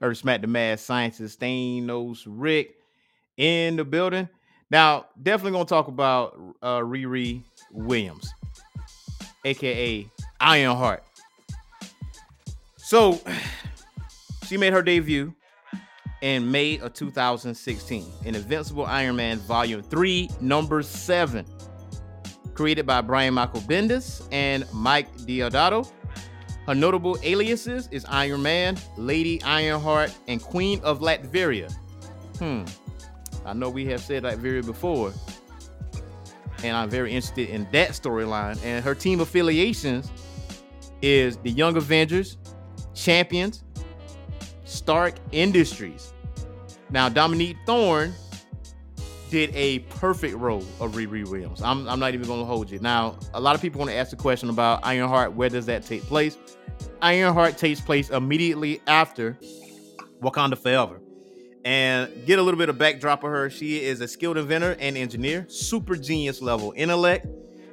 Earth Smack the Mad Scientist, Thanos Rick in the building. Now, definitely gonna talk about uh, Riri Williams, aka Ironheart. So, she made her debut in May of 2016 in Invincible Iron Man Volume 3, Number 7 created by Brian Michael Bendis and Mike Deodato. Her notable aliases is Iron Man, Lady Ironheart, and Queen of Latveria. Hmm. I know we have said Latveria before, and I'm very interested in that storyline. And her team affiliations is the Young Avengers, Champions, Stark Industries. Now, Dominique Thorne did a perfect role of Riri Williams. I'm, I'm not even going to hold you. Now, a lot of people want to ask the question about Ironheart. Where does that take place? Ironheart takes place immediately after Wakanda Forever. And get a little bit of backdrop of her. She is a skilled inventor and engineer, super genius level intellect.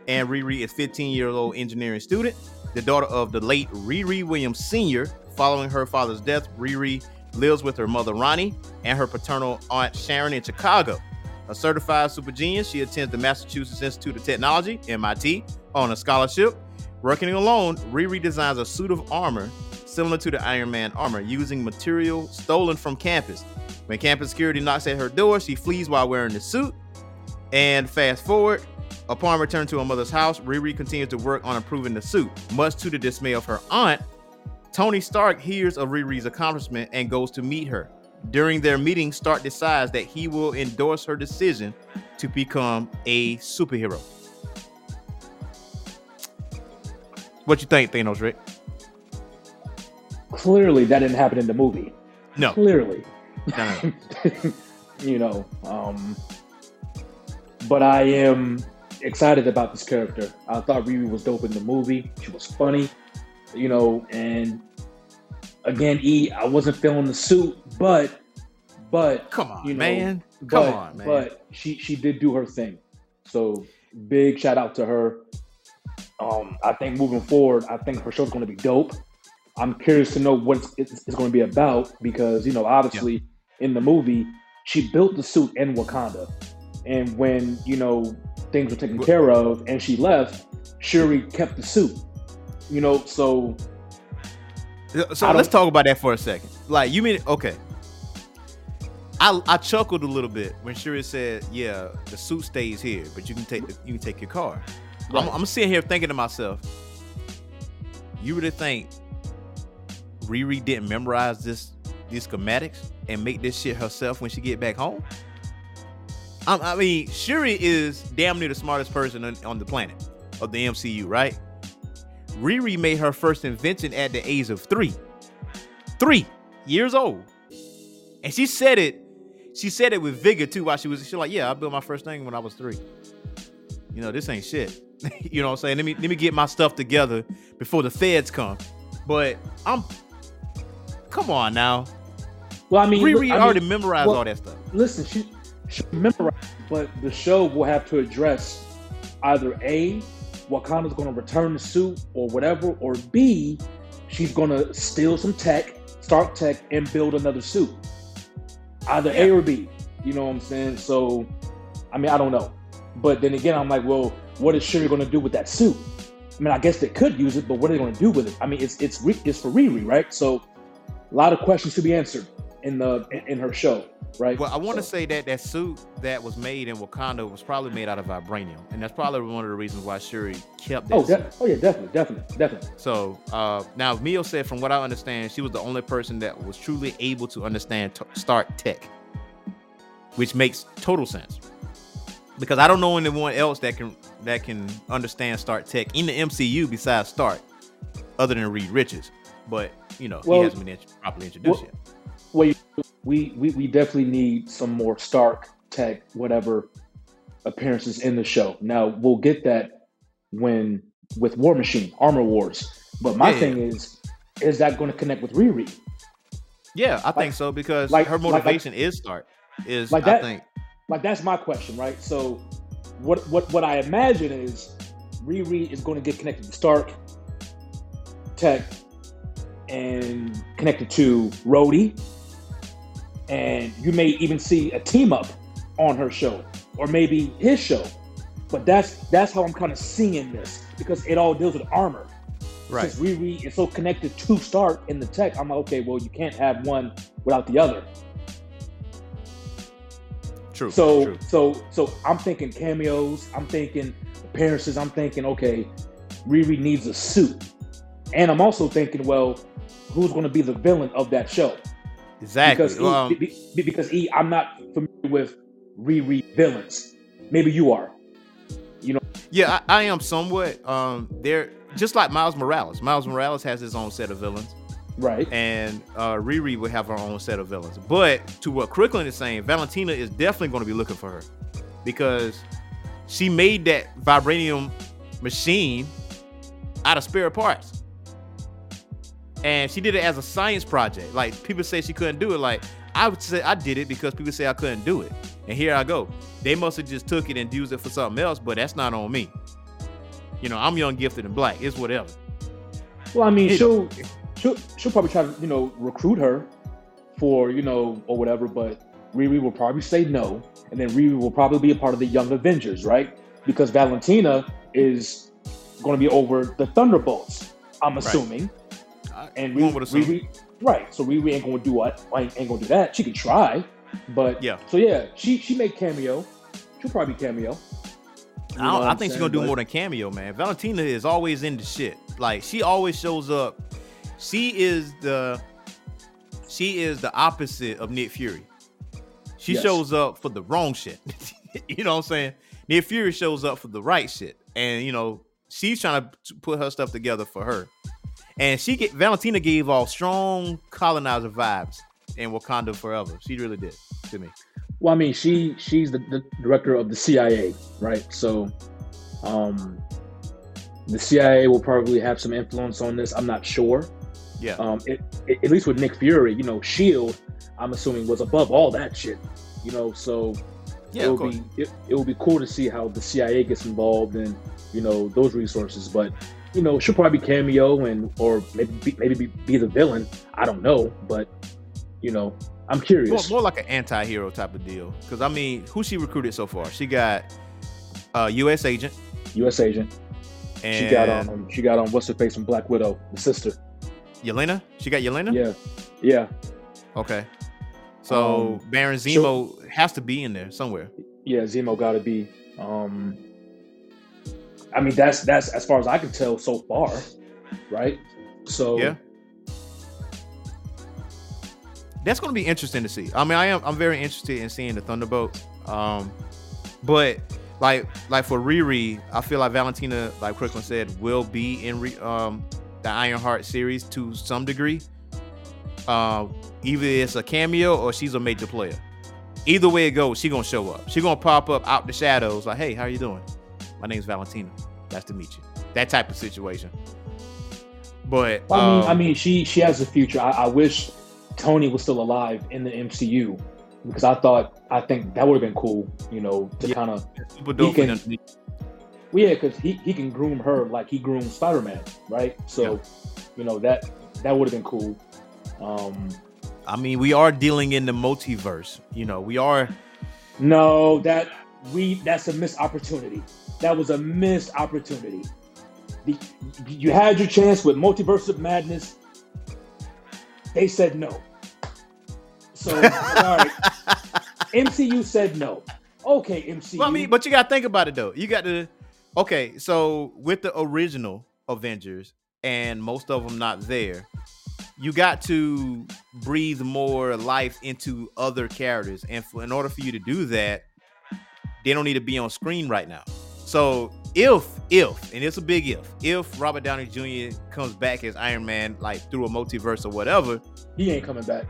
And Riri is 15 year old engineering student, the daughter of the late Riri Williams Sr. Following her father's death, Riri lives with her mother Ronnie and her paternal aunt Sharon in Chicago. A certified super genius, she attends the Massachusetts Institute of Technology, MIT, on a scholarship. Working alone, Riri designs a suit of armor similar to the Iron Man armor using material stolen from campus. When campus security knocks at her door, she flees while wearing the suit. And fast forward, upon return to her mother's house, Riri continues to work on improving the suit. Much to the dismay of her aunt, Tony Stark hears of Riri's accomplishment and goes to meet her. During their meeting, Stark decides that he will endorse her decision to become a superhero. What you think, Thanos Rick? Clearly, that didn't happen in the movie. No. Clearly. No, no, no. you know, um, but I am excited about this character. I thought Riri was dope in the movie. She was funny, you know, and again, E, I wasn't feeling the suit, but but Come on, you know, man. Come but, on, man. But she she did do her thing. So big shout out to her. Um, I think moving forward, I think her show's going to be dope. I'm curious to know what it's, it's, it's going to be about because you know obviously in the movie she built the suit in Wakanda, and when you know things were taken care of and she left, Shuri kept the suit. You know, so So let's talk about that for a second. Like you mean okay. I, I chuckled a little bit when Shuri said, "Yeah, the suit stays here, but you can take the, you can take your car." I'm, I'm sitting here thinking to myself, you would think Riri didn't memorize this these schematics and make this shit herself when she get back home. I, I mean, Shuri is damn near the smartest person on, on the planet of the MCU, right? Riri made her first invention at the age of three. Three years old. And she said it, she said it with vigor too while she was she like, yeah, I built my first thing when I was three. You know, this ain't shit. you know what I'm saying? Let me let me get my stuff together before the feds come. But I'm come on now. well, I mean, Riri I mean, already memorized well- all that stuff. listen, she she memorized, but the show will have to address either a Wakanda's going to return the suit or whatever, or b she's going to steal some tech, Stark tech, and build another suit. Either A or B. You know what I'm saying? So, I mean, I don't know, but then again, I'm like, well, what is Shuri going to do with that suit? I mean, I guess they could use it, but what are they going to do with it? I mean, it's it's it's for Riri, right? So, a lot of questions to be answered in the in, her show, right? Well, I want to So- say that that suit that was made in Wakanda was probably made out of vibranium, and that's probably one of the reasons why Shuri kept that. Oh, suit. de- oh yeah, definitely, definitely, definitely. So uh, now Mio said, from what I understand, she was the only person that was truly able to understand t- Stark tech, which makes total sense. Because I don't know anyone else that can that can understand Stark tech in the MCU besides Stark, other than Reed Richards. But you know Well- he hasn't been properly introduced well- yet. Well, we, we we definitely need some more Stark tech, whatever appearances in the show. Now we'll get that when with War Machine, Armor Wars. But my Yeah, thing is, is that going to connect with Riri? Yeah, I think so because like- her like- like- motivation is Stark. Is Like I that- think Like that's my question, right? So, what what what I imagine is Riri is going to get connected to Stark, tech and connected to Rhodey, and you may even see a team up on her show or maybe his show. But that's that's how I'm kind of seeing this because it all deals with armor. Right. Since Riri is so connected to Stark in the tech, I'm like, okay, well, you can't have one without the other. True. So true. so so I'm thinking cameos. I'm thinking appearances. I'm thinking okay, Riri needs a suit, and I'm also thinking, well, who's going to be the villain of that show? Exactly. Because Well, e, be- be- because e, I'm not familiar with Riri villains. Maybe you are. You know. Yeah, I, I am somewhat. Um, they're just like Miles Morales. Miles Morales has his own set of villains, Right. and uh, Riri will have her own set of villains. But to what Crooklyn is saying, Valentina is definitely going to be looking for her because she made that vibranium machine out of spare parts, and she did it as a science project. Like people say she couldn't do it. Like I would say I did it because people say I couldn't do it, and here I go. They must have just took it and used it for something else, but that's not on me. You know, I'm young, gifted, and black. It's whatever. Well, I mean, she'll, she'll she'll probably try to you know recruit her for you know or whatever, but Riri will probably say no, and then Riri will probably be a part of the Young Avengers, right? Because Valentina is going to be over the Thunderbolts, I'm assuming, I- and one Riri, would assume. Riri right? So Riri ain't going to do what? Ain't, ain't going to do that. She can try, but Yeah. So yeah, she she made cameo. She'll probably cameo. You I, know I I'm think she's gonna do But- more than cameo, man. Valentina is always into shit. Like she always shows up. She is the she is the opposite of Nick Fury. She Yes. shows up for the wrong shit. you know what I'm saying? Nick Fury shows up for the right shit, and you know she's trying to put her stuff together for her. And she get Valentina gave off strong colonizer vibes in Wakanda Forever. She really did to me. Well, I mean, she she's the, the director of the CIA, right? So, um, the CIA will probably have some influence on this. I'm not sure. Yeah. Um, it, it- at least with Nick Fury, you know, Shield, I'm assuming was above all that shit. You know, so yeah, it will be it, it will be cool to see how the CIA gets involved and you know those resources. But you know, she'll probably cameo and or maybe be, maybe be, be the villain. I don't know, but you know, I'm more, curious. more like an anti-hero type of deal. Because I mean, who she recruited so far? She got uh U.S. agent, U.S. agent. and She got um she got on what's her face from Black Widow, the sister. Yelena. She got Yelena. Yeah, yeah, Okay. So Um, Baron Zemo has to be in there somewhere. yeah. Zemo got to be. Um, I mean, that's that's as far as I can tell so far, right? So Yeah. That's going to be interesting to see. I mean, I am I'm very interested in seeing the Thunderbolt. Um, but like like for Riri, I feel like Valentina, like Crooklyn said, will be in re, um the Ironheart series to some degree. Uh, either it's a cameo or she's a major player. Either way it goes, she gonna show up. She gonna pop up out the shadows, like, "Hey, how you doing? My name's Valentina. Nice to meet you." That type of situation. But I mean, um, I mean, she she has a future. I, I wish Tony was still alive in the MCU because I thought I think that would have been cool. You know, to Yeah. kind of super dope. can- well, yeah, because he he can groom her like he groomed Spider Man, right? So, you know that that would have been cool. Um, I mean, we are dealing in the multiverse. You know, we are. No, that we that's a missed opportunity. That was a missed opportunity. The, you had your chance with Multiverse of Madness. They said no. So all right. MCU said no. Okay, MCU. Well, I mean, but you got to think about it though. You got to. Okay, so with the original Avengers and most of them not there, you got to breathe more life into other characters, and for, in order for you to do that, they don't need to be on screen right now. So if if and it's a big if if Robert Downey Jr. comes back as Iron Man like through a multiverse or whatever, he ain't coming back.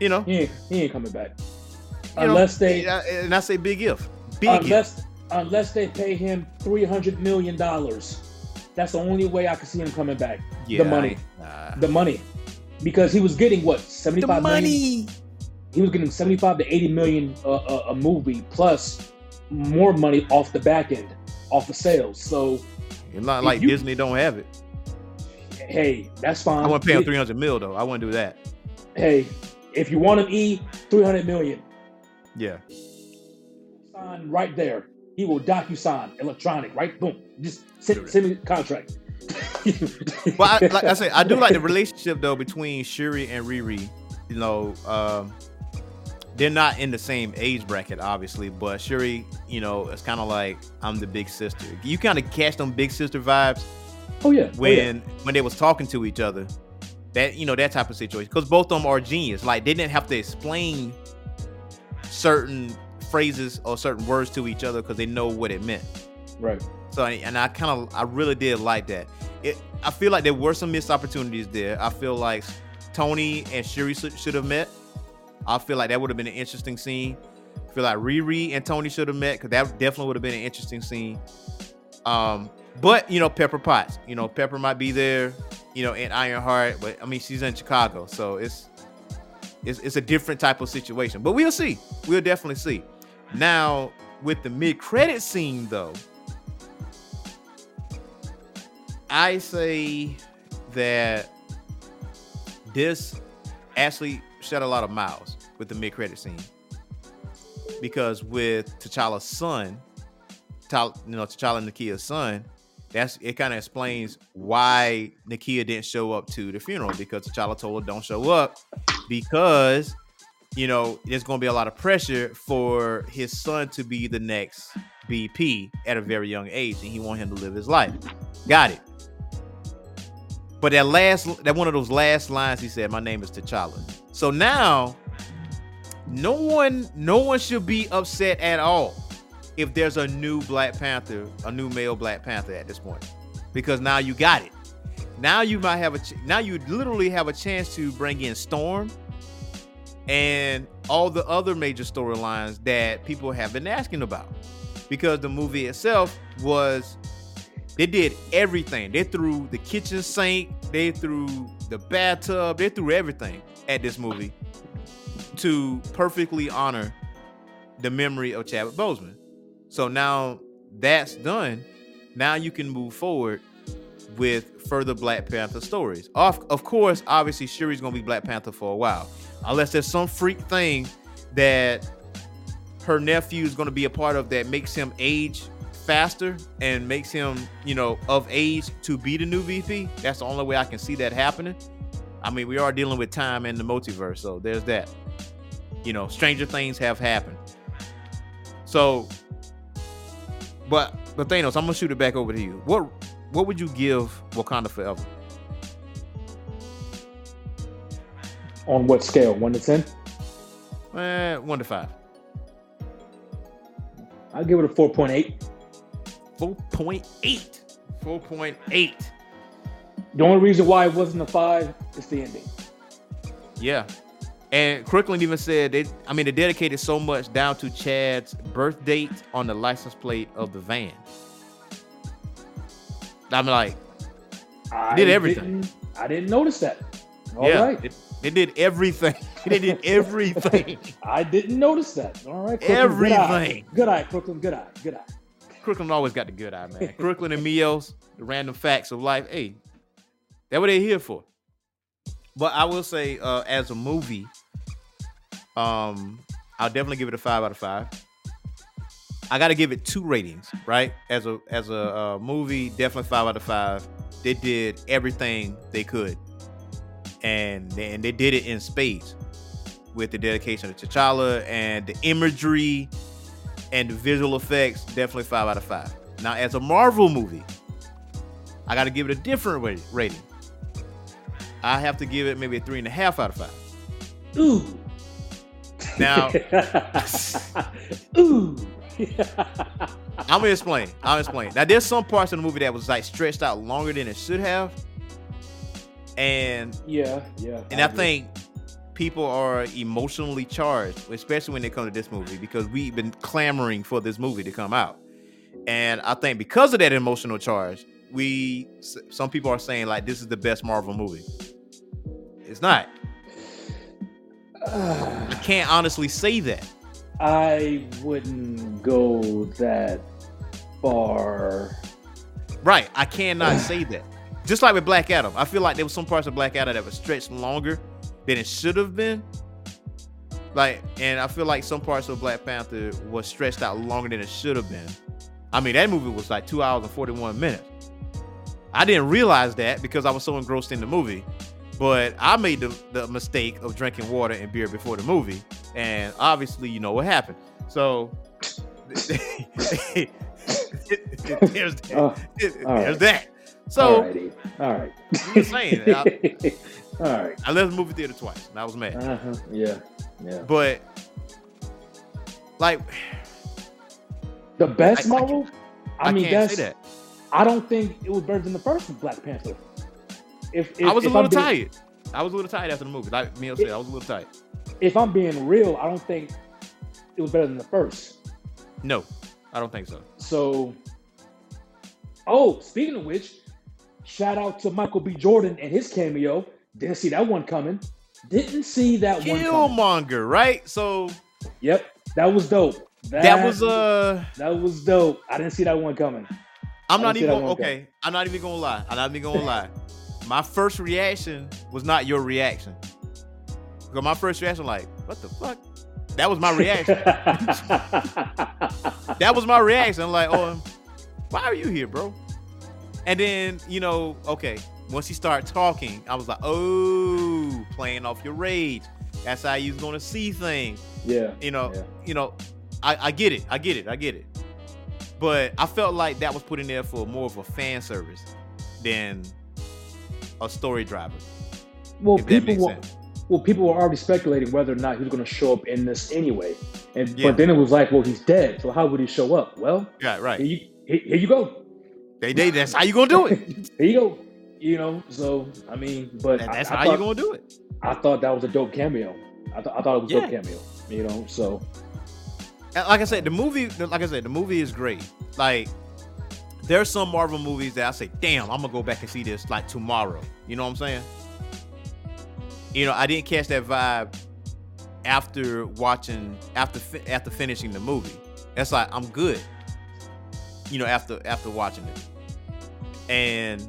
you know, He ain't, he ain't coming back. you know, unless they and I say big if big if. unless unless they pay him three hundred million dollars. That's the only way I could see him coming back. Yeah, the money. The money. Because he was getting what, 75 million? money. He was getting 75 to 80 million uh, a, a movie plus more money off the back end, off the sales. So It's not like you- Disney don't have it. hey, that's fine. I want to pay him three hundred mil though. I want to do that. Hey, if you want an E, three hundred million. Yeah. Sign right there. He will docu sign electronic. Right, boom. Just send, send me the contract. well, I, like I say, I do like the relationship though between Shuri and Riri. You know, um, they're not in the same age bracket, obviously, but Shuri, you know, it's kind of like I'm the big sister. You kind of catch them big sister vibes. Oh yeah. When oh, yeah. when they was talking to each other, that you know that type of situation, because both of them are genius. Like they didn't have to explain certain phrases or certain words to each other because they know what it meant. Right. So and I kind of I really did like that. It I feel like there were some missed opportunities there. I feel like Tony and Shuri should have met. I feel like that would have been an interesting scene. I feel like Riri and Tony should have met because that definitely would have been an interesting scene. Um, but you know, Pepper Potts, you know, Pepper might be there, you know, in Ironheart, but I mean, she's in Chicago, so it's it's it's a different type of situation. But we'll see. We'll definitely see. Now with the mid credit scene though, I say that this actually shed a lot of miles with the mid credit scene because with T'Challa's son, T'Challa, you know T'Challa and Nakia's son, that's it. Kind of explains why Nakia didn't show up to the funeral because T'Challa told her don't show up because you know there's going to be a lot of pressure for his son to be the next BP at a very young age, and he want him to live his life. Got it. But that last, that one of those last lines, he said, "My name is T'Challa." So now, no one, no one should be upset at all if there's a new Black Panther, a new male Black Panther at this point, because now you got it. Now you might have a, ch- now you literally have a chance to bring in Storm and all the other major storylines that people have been asking about, because the movie itself was they did everything. They threw the kitchen sink, they threw the bathtub, they threw everything at this movie to perfectly honor the memory of Chadwick Boseman. So now that's done. Now you can move forward with further Black Panther stories. Of, of course, obviously, Shuri's gonna be Black Panther for a while, unless there's some freak thing that her nephew is gonna be a part of that makes him age faster and makes him, you know, of age to be the new VP. That's the only way I can see that happening. I mean, we are dealing with time and the multiverse, so there's that. You know, stranger things have happened. So, but but Thanos, I'm gonna shoot it back over to you. What what would you give Wakanda Forever? On what scale? One to ten? Eh, one to five. I'll give it a four point eight. 4.8. 4.8. The only reason why it wasn't a five is the ending. Yeah. And Crooklyn even said they I mean they dedicated so much down to Chad's birth date on the license plate of the van. I'm like, I did everything. Didn't, I didn't notice that. All yeah, right. They, they did everything. they did everything. I didn't notice that. All right. Crooklyn, everything. Good eye. Good eye, Crooklyn. Good eye. Good eye. Crooklyn always got the good eye, man. Crooklyn and Mios, the random facts of life. Hey, that's what they're here for. But I will say, uh, as a movie, um, I'll definitely give it a five out of five. I got to give it two ratings, right? As a as a uh, movie, definitely five out of five. They did everything they could, and they, and they did it in spades with the dedication of T'Challa and the imagery and the visual effects, definitely five out of five. Now, as a Marvel movie, I got to give it a different rating. I have to give it maybe a three and a half out of five. Ooh. Now, ooh. I'm gonna explain. I'll explain. Now, there's some parts of the movie that was like stretched out longer than it should have, and yeah, yeah. And I, I think people are emotionally charged, especially when they come to this movie, because we've been clamoring for this movie to come out. And I think because of that emotional charge, we some people are saying like this is the best Marvel movie. It's not. I can't honestly say that. I wouldn't go that far. Right. I cannot say that. just like with Black Adam, I feel like there was some parts of Black Adam that were stretched longer than it should have been. Like, and I feel like some parts of Black Panther was stretched out longer than it should have been. I mean, that movie was like two hours and 41 minutes. I didn't realize that because I was so engrossed in the movie. But I made the, the mistake of drinking water and beer before the movie. And obviously, you know what happened. So there's, that. Uh, there's right. that. So Alrighty. all right. I'm saying, I, all right. I left the movie theater twice and I was mad. Uh-huh. Yeah. Yeah. But like The best I- I Marvel. I, I, mean, can't that's. that. I don't think it was better than the first Black Panther. If, if I was a if I'm little being- tired. I was a little tired after the movie. Like Neil said, I was a little tired. If I'm being real, I don't think it was better than the first. No, I don't think so. So, oh, speaking of which, shout out to Michael B. Jordan and his cameo. Didn't see that one coming. Didn't see that one coming. Killmonger, right? So Yep, that was dope. that was uh that was dope. I didn't see that one coming. I'm not even that one okay. I'm not even gonna lie. I'm not even gonna lie. My first reaction was not your reaction. Because my first reaction, like, what the fuck? That was my reaction. that was my reaction. I'm like, oh, why are you here, bro? And then, you know, okay, once he started talking, I was like, oh, playing off your rage. That's how you're gonna see things. yeah, You know, Yeah. you know, I, I get it, I get it, I get it. But I felt like that was put in there for more of a fan service than a story driver. well, people were, well, people were already speculating whether or not he was going to show up in this anyway. And Yeah. but then it was like, well, he's dead, so how would he show up? Well, Yeah, here right. you here, here you go, They, they that's how you gonna do it. here you go. You know, so I mean, but I- that's I how thought- you gonna do it. I thought that was a dope cameo. I, th- I thought it was a dope cameo. You know, so And like I said, the movie, like I said, the movie is great. Like there's some Marvel movies that I say, damn, I'm gonna go back and see this like tomorrow. You know what I'm saying? You know, I didn't catch that vibe after watching after fi- after finishing the movie. That's like I'm good. You know, after after watching it, and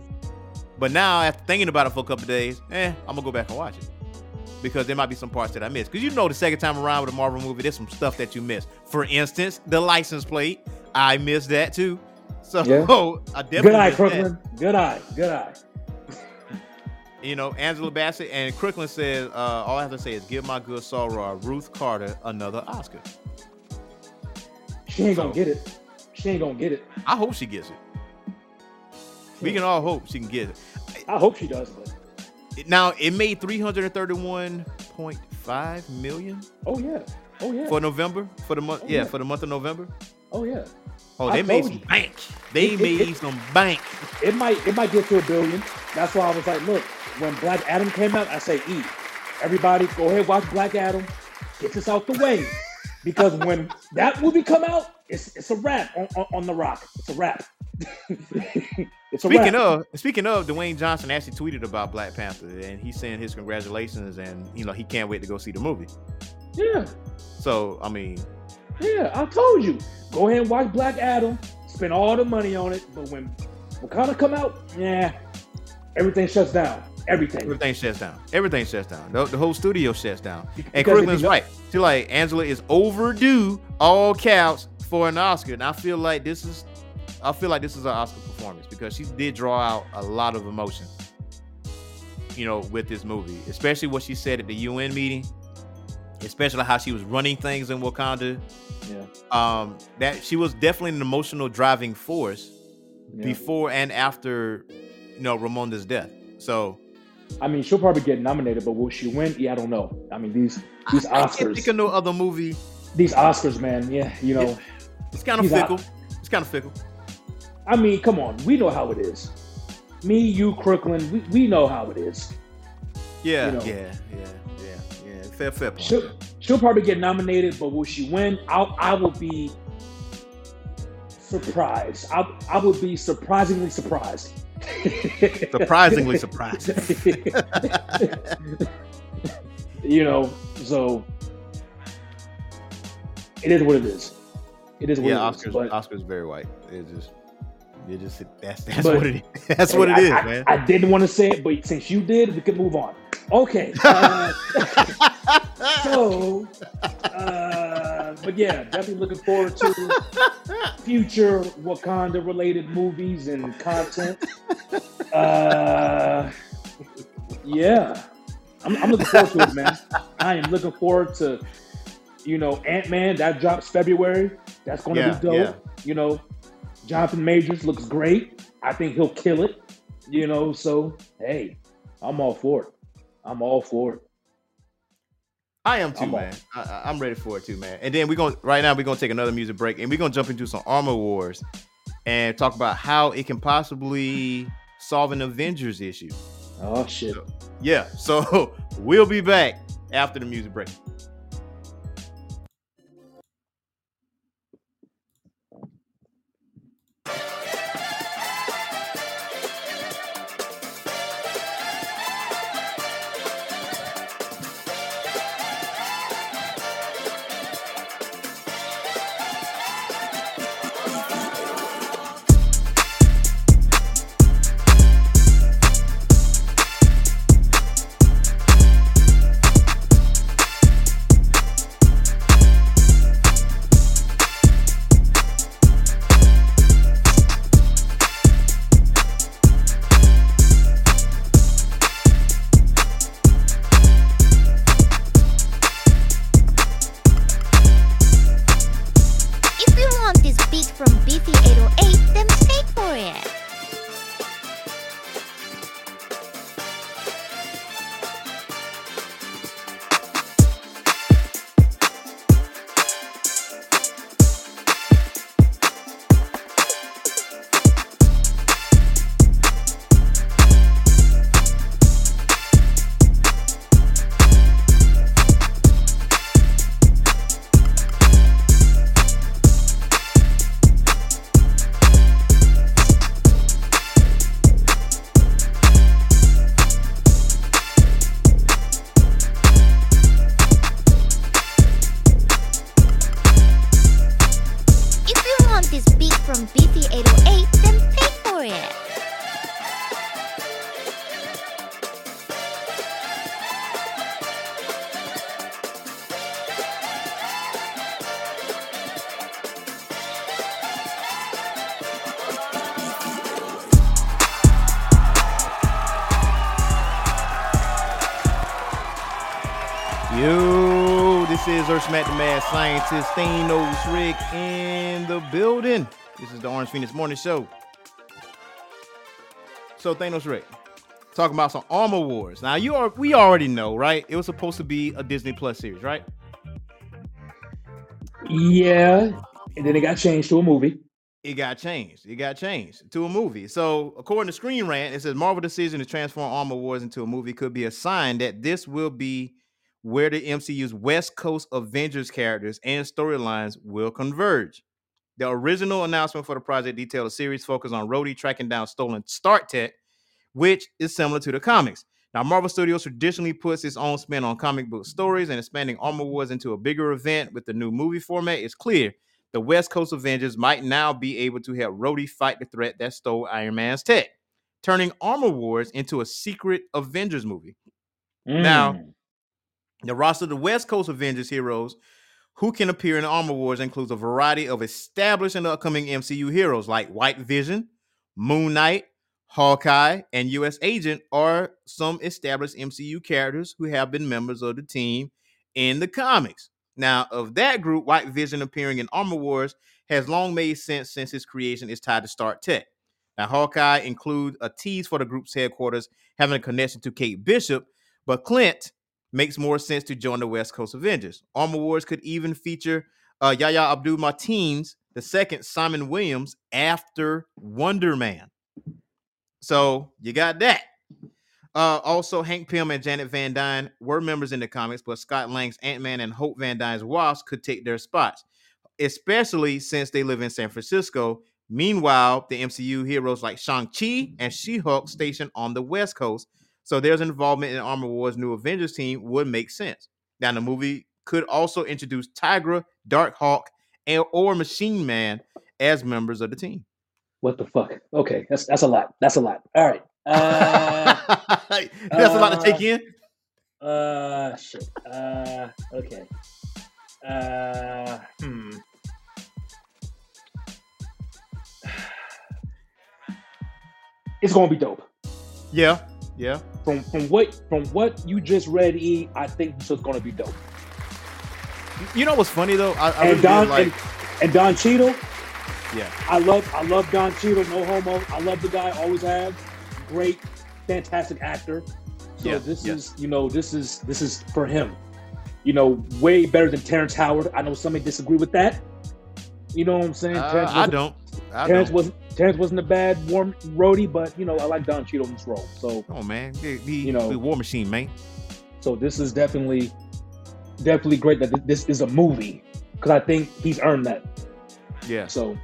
but now after thinking about it for a couple days, eh, I'm gonna go back and watch it because there might be some parts that I missed. Because you know, the second time around with a Marvel movie, there's some stuff that you miss. For instance, the license plate, I missed that too. So Yeah. I definitely good eye. Crooklyn. Good eye. Good eye. You know, Angela Bassett and Crooklyn says, uh, all I have to say is give my good sorrow Ruth Carter another Oscar. She ain't gonna get it. She ain't gonna get it. I hope she gets it. We can all hope she can get it. I hope she does, but Now it made 331.5 million oh yeah, oh yeah, for November for the month. Oh, yeah, yeah. for the month of November. oh yeah. Oh, I they made some you. bank. They It- made it- some bank. It might it might get to a billion. That's why I was like, look, when Black Adam came out, I say, E, everybody go ahead watch Black Adam. Get this out the way, because when that movie come out, it's it's a wrap on, on, on the Rock. It's a wrap. it's Speaking of, speaking of, Dwayne Johnson actually tweeted about Black Panther, and he's saying his congratulations, and you know he can't wait to go see the movie. yeah, So I mean, yeah, I told you, go ahead and watch Black Adam. Spend all the money on it, but when Wakanda come out, yeah, everything shuts down. Everything. everything shuts down. Everything shuts down. The, the whole studio shuts down. And Crooklyn's right. She's like Angela is overdue, all counts for an Oscar, and I feel like this is, I feel like this is an Oscar performance because she did draw out a lot of emotion. You know, with this movie, especially what she said at the UN meeting, especially how she was running things in Wakanda. Yeah. um that she was definitely an emotional driving force yeah. before and after you know Ramonda's death. So I mean, she'll probably get nominated, but will she win? Yeah, I don't know. I mean, these these I can't think Oscars, of no other movie. these Oscars, man. Yeah, you know. It's kind of out. fickle. It's kind of fickle. I mean, come on, we know how it is. Me, you, Crooklyn, we, we know how it is. Yeah, You know. yeah, yeah. Fair, fair point. She'll, she'll probably get nominated, but will she win? I'll, I will be surprised. I, I would be surprisingly surprised. Surprisingly surprised. you know, so it is what it is. It is what yeah, it is. Oscars. but- Oscars very white. It's just You just that's that's what it is. That's what it I, is, I- man. I didn't want to say it, but since you did, we can move on. Okay. uh, so, uh, but yeah, definitely looking forward to future Wakanda related movies and content. Uh, yeah, I'm, I'm looking forward to it, man. I am looking forward to, you know, Ant Man that drops February. That's going to Yeah, be dope. yeah. You know, Jonathan Majors looks great. I think he'll kill it. You know, so hey, I'm all for it. I'm all for it. I am too, I'm man. I, I- I'm ready for it too, man. And then we're going to right now we're gonna take another music break and we're gonna jump into some armor wars and talk about how it can possibly solve an Avengers issue. Oh shit. Yeah, so we'll be back after the music break. Scientist, Thanos Rick in the building. This is the Orange Phoenix Morning Show. So Thanos Rick, talking about some Armor Wars. Now you are we already know, right? It was supposed to be a Disney Plus series, right? Yeah, and then it got changed to a movie. It got changed. It got changed to a movie. So, according to Screen Rant, it says Marvel decision to transform Armor Wars into a movie could be a sign that this will be where the MCU's West Coast Avengers characters and storylines will converge. The original announcement for the project detailed a series focused on Rhodey tracking down stolen Stark tech, which is similar to the comics. Now, Marvel Studios traditionally puts its own spin on comic book stories, and expanding Armor Wars into a bigger event with the new movie format is clear the West Coast Avengers might now be able to help Rhodey fight the threat that stole Iron Man's tech, turning Armor Wars into a secret Avengers movie. Now- Mm. The roster of the West Coast Avengers heroes who can appear in Armor Wars includes a variety of established and upcoming MCU heroes like White Vision, Moon Knight, Hawkeye, and US Agent are some established MCU characters who have been members of the team in the comics. Now, of that group, White Vision appearing in Armor Wars has long made sense since its creation is tied to Stark Tech. Now, Hawkeye includes a tease for the group's headquarters having a connection to Kate Bishop, but Clint makes more sense to join the West Coast Avengers. Armor Wars could even feature uh, Yahya Abdul Martins, the second Simon Williams after Wonder Man. So you got that. Uh, also, Hank Pym and Janet Van Dyne were members in the comics, but Scott Lang's Ant Man and Hope Van Dyne's Wasp could take their spots, especially since they live in San Francisco. Meanwhile, the MCU heroes like Shang-Chi and She-Hulk stationed on the West Coast, so there's involvement in Armor Wars' new Avengers team would make sense. Now, the movie could also introduce Tigra, Darkhawk, and or Machine Man as members of the team. What the fuck? Okay, that's that's a lot. That's a lot. All right. Uh, That's a lot to take uh, in. uh, shit. Uh, okay. Uh, hmm. It's gonna be dope. Yeah, yeah. From from what from what you just read, E, I think this is gonna be dope. You know what's funny though? I, I and Don like. and, and Don Cheadle, yeah, I love I love Don Cheadle, no homo. I love the guy, always have. Great, fantastic actor. So Yeah, this yeah. is you know this is this is for him. You know, way better than Terrence Howard. I know some may disagree with that. You know what I'm saying? Uh, I don't. I Terrence don't. wasn't Terrence wasn't a bad warm Rhodey, but you know I like Don Cheadle in this role. So Oh man, the, the, You know- the War Machine, man. so this is definitely definitely great that th- this is a movie because I think he's earned that. Yeah, So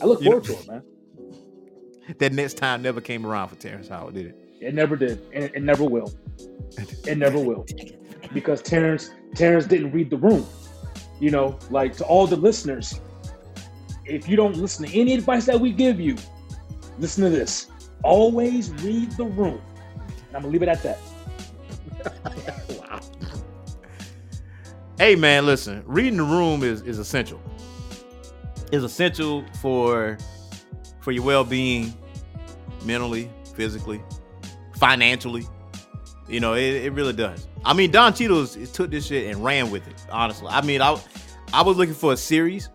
I look You know- forward to it, man. that next time never came around for Terrence Howard, did it? It never did, and it, it never will. It never will, because Terrence Terrence didn't read the room. You know, like to all the listeners, if you don't listen to any advice that we give you, listen to this. Always read the room. And I'm gonna leave it at that. wow. Hey man, listen. Reading the room is is essential. Is essential for for your well being, mentally, physically, financially. You know, it, it really does. I mean, Don Cheadle took this shit and ran with it. Honestly, I mean, I I was looking for a series,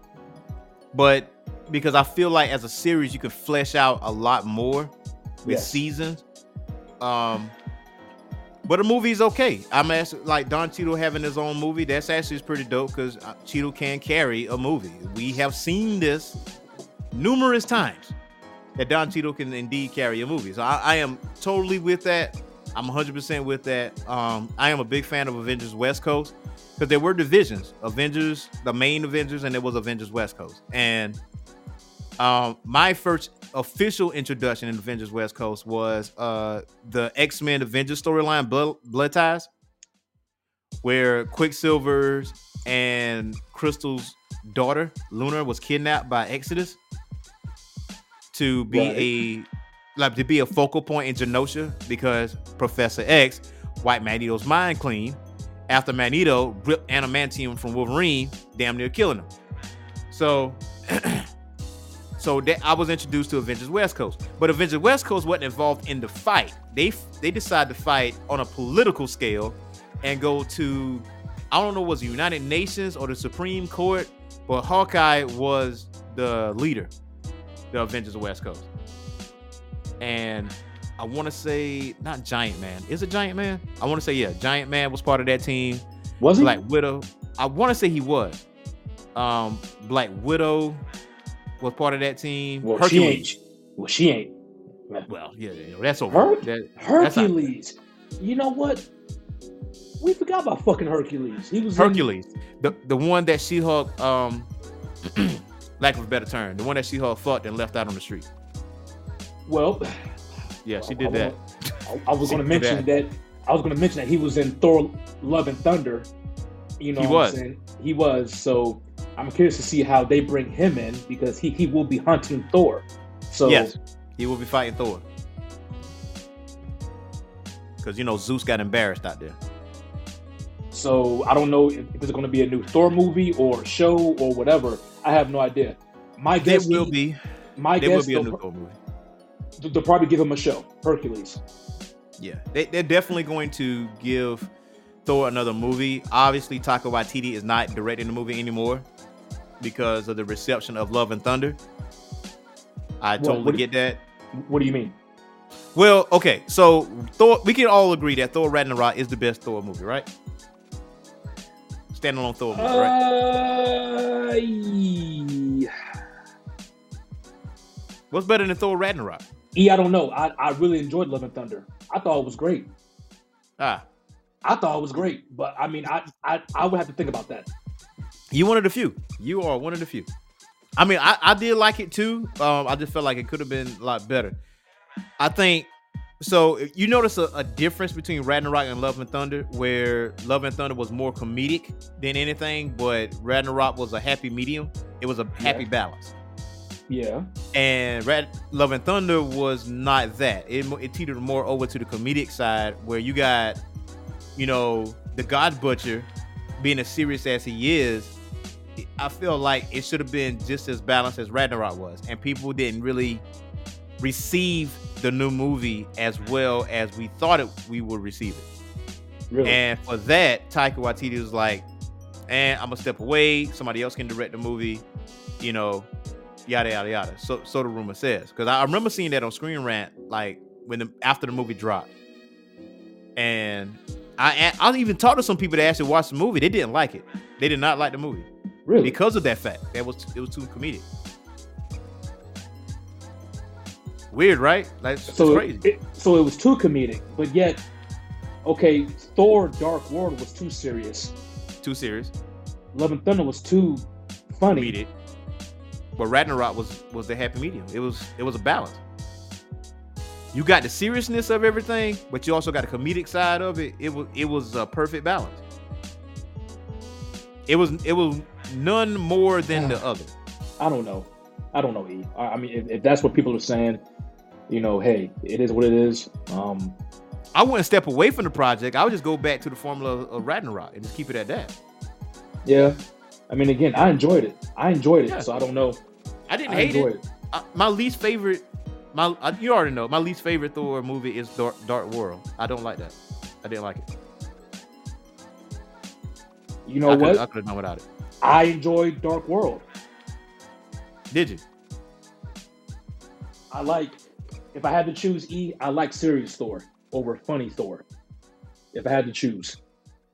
but because I feel like as a series you can flesh out a lot more with Yes. seasons. Um, but the movie's okay. I'm actually like Don Cheadle having his own movie. That's actually pretty dope because Cheadle can carry a movie. We have seen this numerous times that Don Cheadle can indeed carry a movie. So I, I am totally with that. I'm 100% with that. Um, I am a big fan of Avengers West Coast because there were divisions: Avengers, the main Avengers, and there was Avengers West Coast. And um, my first official introduction in Avengers West Coast was uh, the X Men Avengers storyline, Blood, Blood Ties, where Quicksilver's and Crystal's daughter Luna was kidnapped by Exodus to be Right. a like to be a focal point in Genosha because Professor X wiped Magneto's mind clean after Magneto ripped adamantium from Wolverine, damn near killing him. So So that I was introduced to Avengers West Coast, but Avengers West Coast wasn't involved in the fight. They they decided to fight on a political scale and go to I don't know was the United Nations or the Supreme Court, but Hawkeye was the leader, the Avengers West Coast, and I want to say not Giant Man. Is it Giant Man? I want to say yeah, Giant Man was part of that team. Was he? Black Widow. I want to say he was. Um, Black Widow was part of that team. well, Hercules. she ain't. Well, she ain't. Well, yeah, yeah, that's over. Her- That- that's not- Hercules. You know what? We forgot about fucking Hercules. He was in- Hercules, the the one that She Hulk, um, lack of a better term, the one that She Hulk fucked and left out on the street. well, Yeah, she did I that. I, I was going to mention that. I was going to mention that he was in Thor: Love and Thunder. You know, He what was. I'm saying? He was. So I'm curious to see how they bring him in because he he will be hunting Thor. So Yes, he will be fighting Thor. Because you know Zeus got embarrassed out there. So I don't know if, if there's going to be a new Thor movie or show or whatever. I have no idea. My There guess will is- be. My There will be a new Thor movie. They'll probably give him a show. Hercules. Yeah, they, they're definitely going to give Thor another movie. Obviously, Taika Waititi is not directing the movie anymore because of the reception of Love and Thunder. I What- totally get that. What do you mean? Well, okay, so Thor, we can all agree that Thor Ragnarok is the best Thor movie, right? Standalone Thor movie, right? Uh, yeah. What's better than Thor Ragnarok? E, I don't know. I, I really enjoyed Love and Thunder. I thought it was great. Ah, I thought it was great, but I mean, I I, I would have to think about that. you one of the few. You are one of the few. I mean, I, I did like it too. Um, I just felt like it could have been a lot better. I think so. You notice a, a difference between Ragnarok and Love and Thunder, where Love and Thunder was more comedic than anything, but Ragnarok was a happy medium. It was a happy Yeah. balance. Yeah. And Red Love and Thunder was not that. It, it teetered more over to the comedic side where you got, you know, the God Butcher being as serious as he is. I feel like it should have been just as balanced as Ragnarok was. And people didn't really receive the new movie as well as we thought it, we would receive it. Really. And for that, Taika Waititi was like, eh, and I'm gonna step away. Somebody else can direct the movie. You know, yada yada yada. So so the rumor says. Because I remember seeing that on Screen Rant, like when the after the movie dropped. And I I even talked to some people that actually watched the movie. They didn't like it. They did not like the movie really. because of that fact. That was it was too comedic. Weird, right? Like it's so crazy. It, so it was too comedic, but yet, okay, Thor: Dark World was too serious. too serious. Love and Thunder was too funny. Comedic. But Ragnarok was was the happy medium. It was it was a balance. You got the seriousness of everything, but you also got the comedic side of it. It was it was a perfect balance. It was it was none more than the other. I don't know. I don't know. E. I, I mean, if, if that's what people are saying, you know, hey, it is what it is. Um, I wouldn't step away from the project. I would just go back to the formula of, of Ragnarok and just keep it at that. yeah. I mean, again, I enjoyed it. I enjoyed it. Yeah. So I don't know. I didn't I hate it. it. I, my least favorite, my I, you already know, my least favorite Thor movie is Dark, Dark World. I don't like that. I didn't like it. You know what? I could have done without it. I enjoyed Dark World. Did you? I like. If I had to choose E, I like serious Thor over funny Thor. If I had to choose,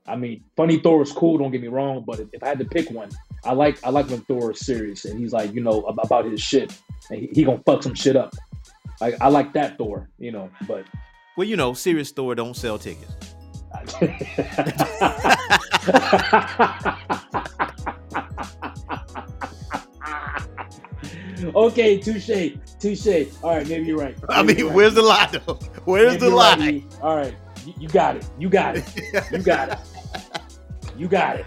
I mean, funny Thor is cool. Don't get me wrong, but if, I had to pick one, I like I like when Thor is serious and he's like, you know, about his shit, and he, he gonna fuck some shit up. Like I like that Thor, you know, but. Well, you know, serious Thor don't sell tickets. okay, touche, touche. All right, maybe you're right. I mean, right. where's the lie though? Where's Maybe the lie? right. All right, you got it. You got it. You got it. You got it.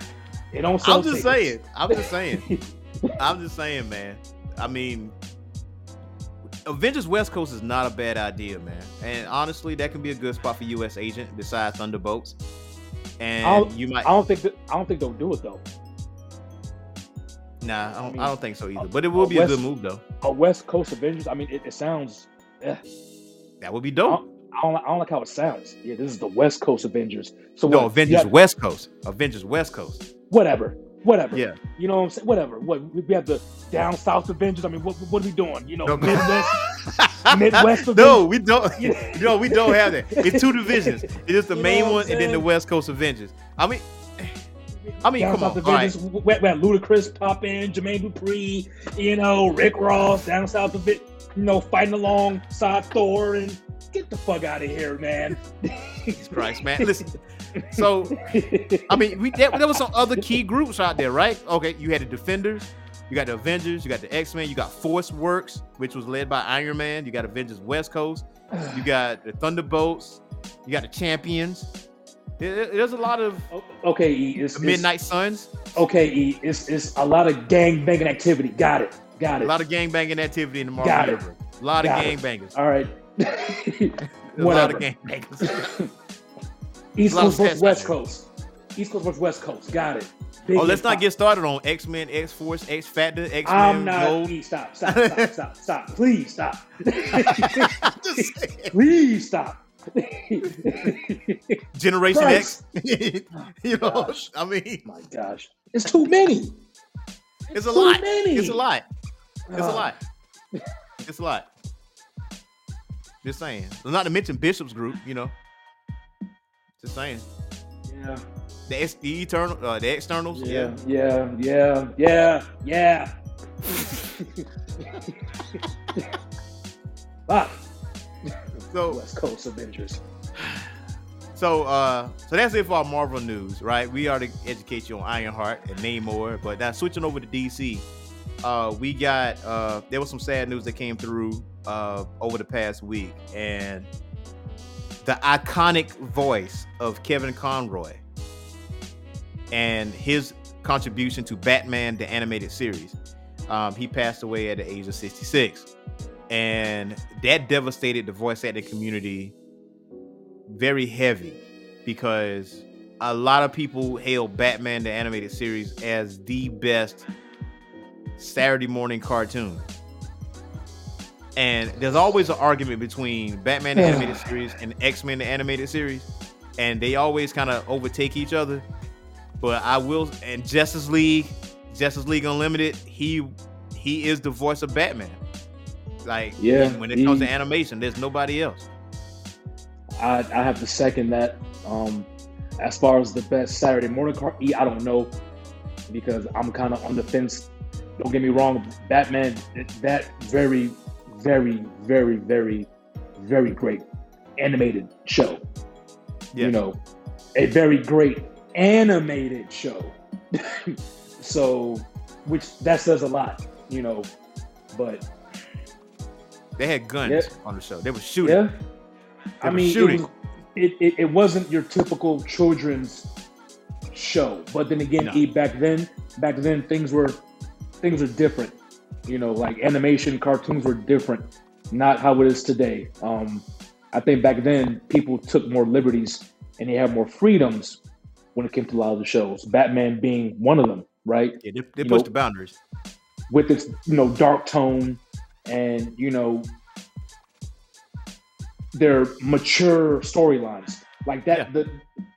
It don't sell I'm just tickets. saying. I'm just saying. I'm just saying, man. I mean, Avengers West Coast is not a bad idea, man. And honestly, that can be a good spot for U.S. agent besides Thunderbolts. And you might I don't think that, I don't think they'll do it though. nah, I don't, I, mean, don't think so either. a- But it will a be a good move though. A West Coast Avengers. I mean, it, it sounds. Eh, That would be I, dope. I, don't, I don't like how it sounds. Yeah, this is the West Coast Avengers. So No, what, Avengers have- West Coast. Avengers West Coast. whatever, whatever. Yeah. You know what I'm saying? Whatever. What we have the down south Avengers. I mean, what what are we doing? You know, No, Midwest. Midwest no, we don't. Yeah. no, we don't have that. It's two divisions. It's the You main one and then the? West Coast Avengers. I mean, I mean, down come south on. All right. Avengers. We, we had Ludacris pop in, Jermaine Dupri, you know, Rick Ross, down south of it, you know, fighting alongside Thor, and get the fuck out of here, man. Jesus Christ, man. Listen. So, I mean, we there, there was some other key groups out there, right? Okay, you had the Defenders, you got the Avengers, you got the X Men, you got Force Works, which was led by Iron Man. You got Avengers West Coast, you got the Thunderbolts, you got the Champions. There- there's a lot of okay, E, it's, the it's- Midnight Suns, Okay, E, it's it's a lot of gang banging activity. Got it. Got it. a lot of gang banging activity in the Marvel universe. A lot of Got gang it. bangers. All right. There's a lot Whatever. of gang bangers. East a lot of Coast versus West. Coast. East Coast versus West Coast. Got it. Big oh, let's not hop. get started on X Men, X Force, X Factor, X I'm Men, not. Gold. Stop. Stop. Stop. Stop. Stop. Please stop. Please stop. Generation Christ. X. you know, Gosh. I mean, My gosh, it's too many. it's a too lot. many. It's a lot. It's a Ah. lot. It's a lot. Just saying. Not to mention Bishop's group, you know. Just saying. Yeah. The, ex- the eternal, uh, the externals. Yeah. Yeah. Yeah. Yeah. Yeah. Fuck. So, West Coast Avengers. so, uh, so that's it for our Marvel news, right? We already educate you on Ironheart and Namor, but now switching over to DC, uh, we got uh, there was some sad news that came through uh, over the past week, and the iconic voice of Kevin Conroy and his contribution to Batman the animated series. Um, he passed away at the age of 66, and that devastated the voice acting community very heavy because a lot of people hail Batman the animated series as the best Saturday morning cartoon. And there's always an argument between Batman the animated series and X-Men the animated series, and they always kind of overtake each other. But I will and Justice League, Justice League Unlimited, he he is the voice of Batman. Like Yeah, when it comes to animation, there's nobody else. I, I have to second that. Um, as far as the best Saturday morning car, I don't know because I'm kind of on the fence. Don't get me wrong, Batman, that very, very, very, very, very great animated show. Yeah. You know, a very great animated show. so, which that says a lot, you know. But They had guns Yeah. on the show. They were shooting. yeah, I were mean, shooting. It, was, it, it it wasn't your typical children's show, but then again, No. back then, back then things were things are different. You know, like animation, cartoons were different, not how it is today. Um, I think back then people took more liberties and they had more freedoms when it came to a lot of the shows. Batman being one of them, right? Yeah, they, they pushed know, the boundaries. with its you know dark tone and you know their mature storylines like that Yeah. the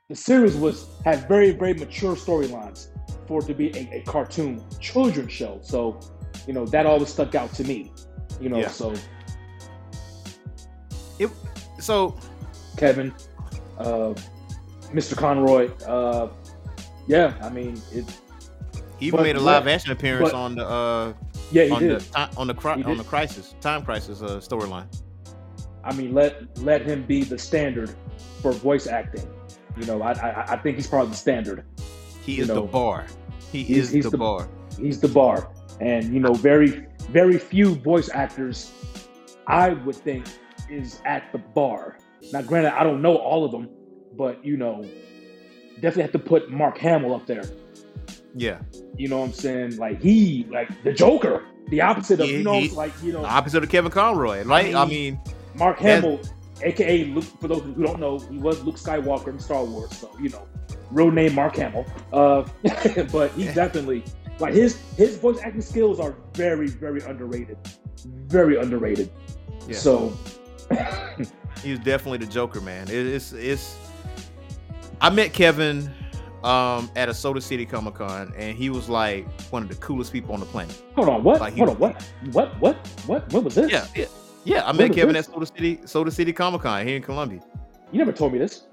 the series was had very very mature storylines for it to be a, a cartoon children's show so you know that always stuck out to me you know Yeah. so So kevin uh mr conroy uh yeah i mean it he even But made a live action appearance but- on the uh yeah he on did the on the cri- on the crisis time crisis uh, storyline. I mean, let let him be the standard for voice acting. You know, I I, I think he's probably the standard. He is know, the bar. He he's- is he's the, the- bar. He's the bar, and you know, very very few voice actors, I would think, is at the bar. Now, granted, I don't know all of them, but you know, definitely have to put Mark Hamill up there. Yeah, You know what I'm saying? Like he, like the Joker, the opposite of He- you know, he- like you know, opposite of Kevin Conroy, right? I I mean, mean- Mark Hamill, aka Luke. For those who don't know, he was Luke Skywalker in Star Wars, so you know, real name Mark Hamill. Uh, but he definitely like his his voice acting skills are very very underrated, very underrated. Yeah. So he's definitely the Joker, man. It, it's it's. I met Kevin um at a Soda City Comic Con, and he was like one of the coolest people on the planet. hold on, what? Like hold on, what? What? What? What? What was this? Yeah, yeah, yeah. I met Kevin this? at Soda City Soda City Comic Con here in Columbia. You never told me this.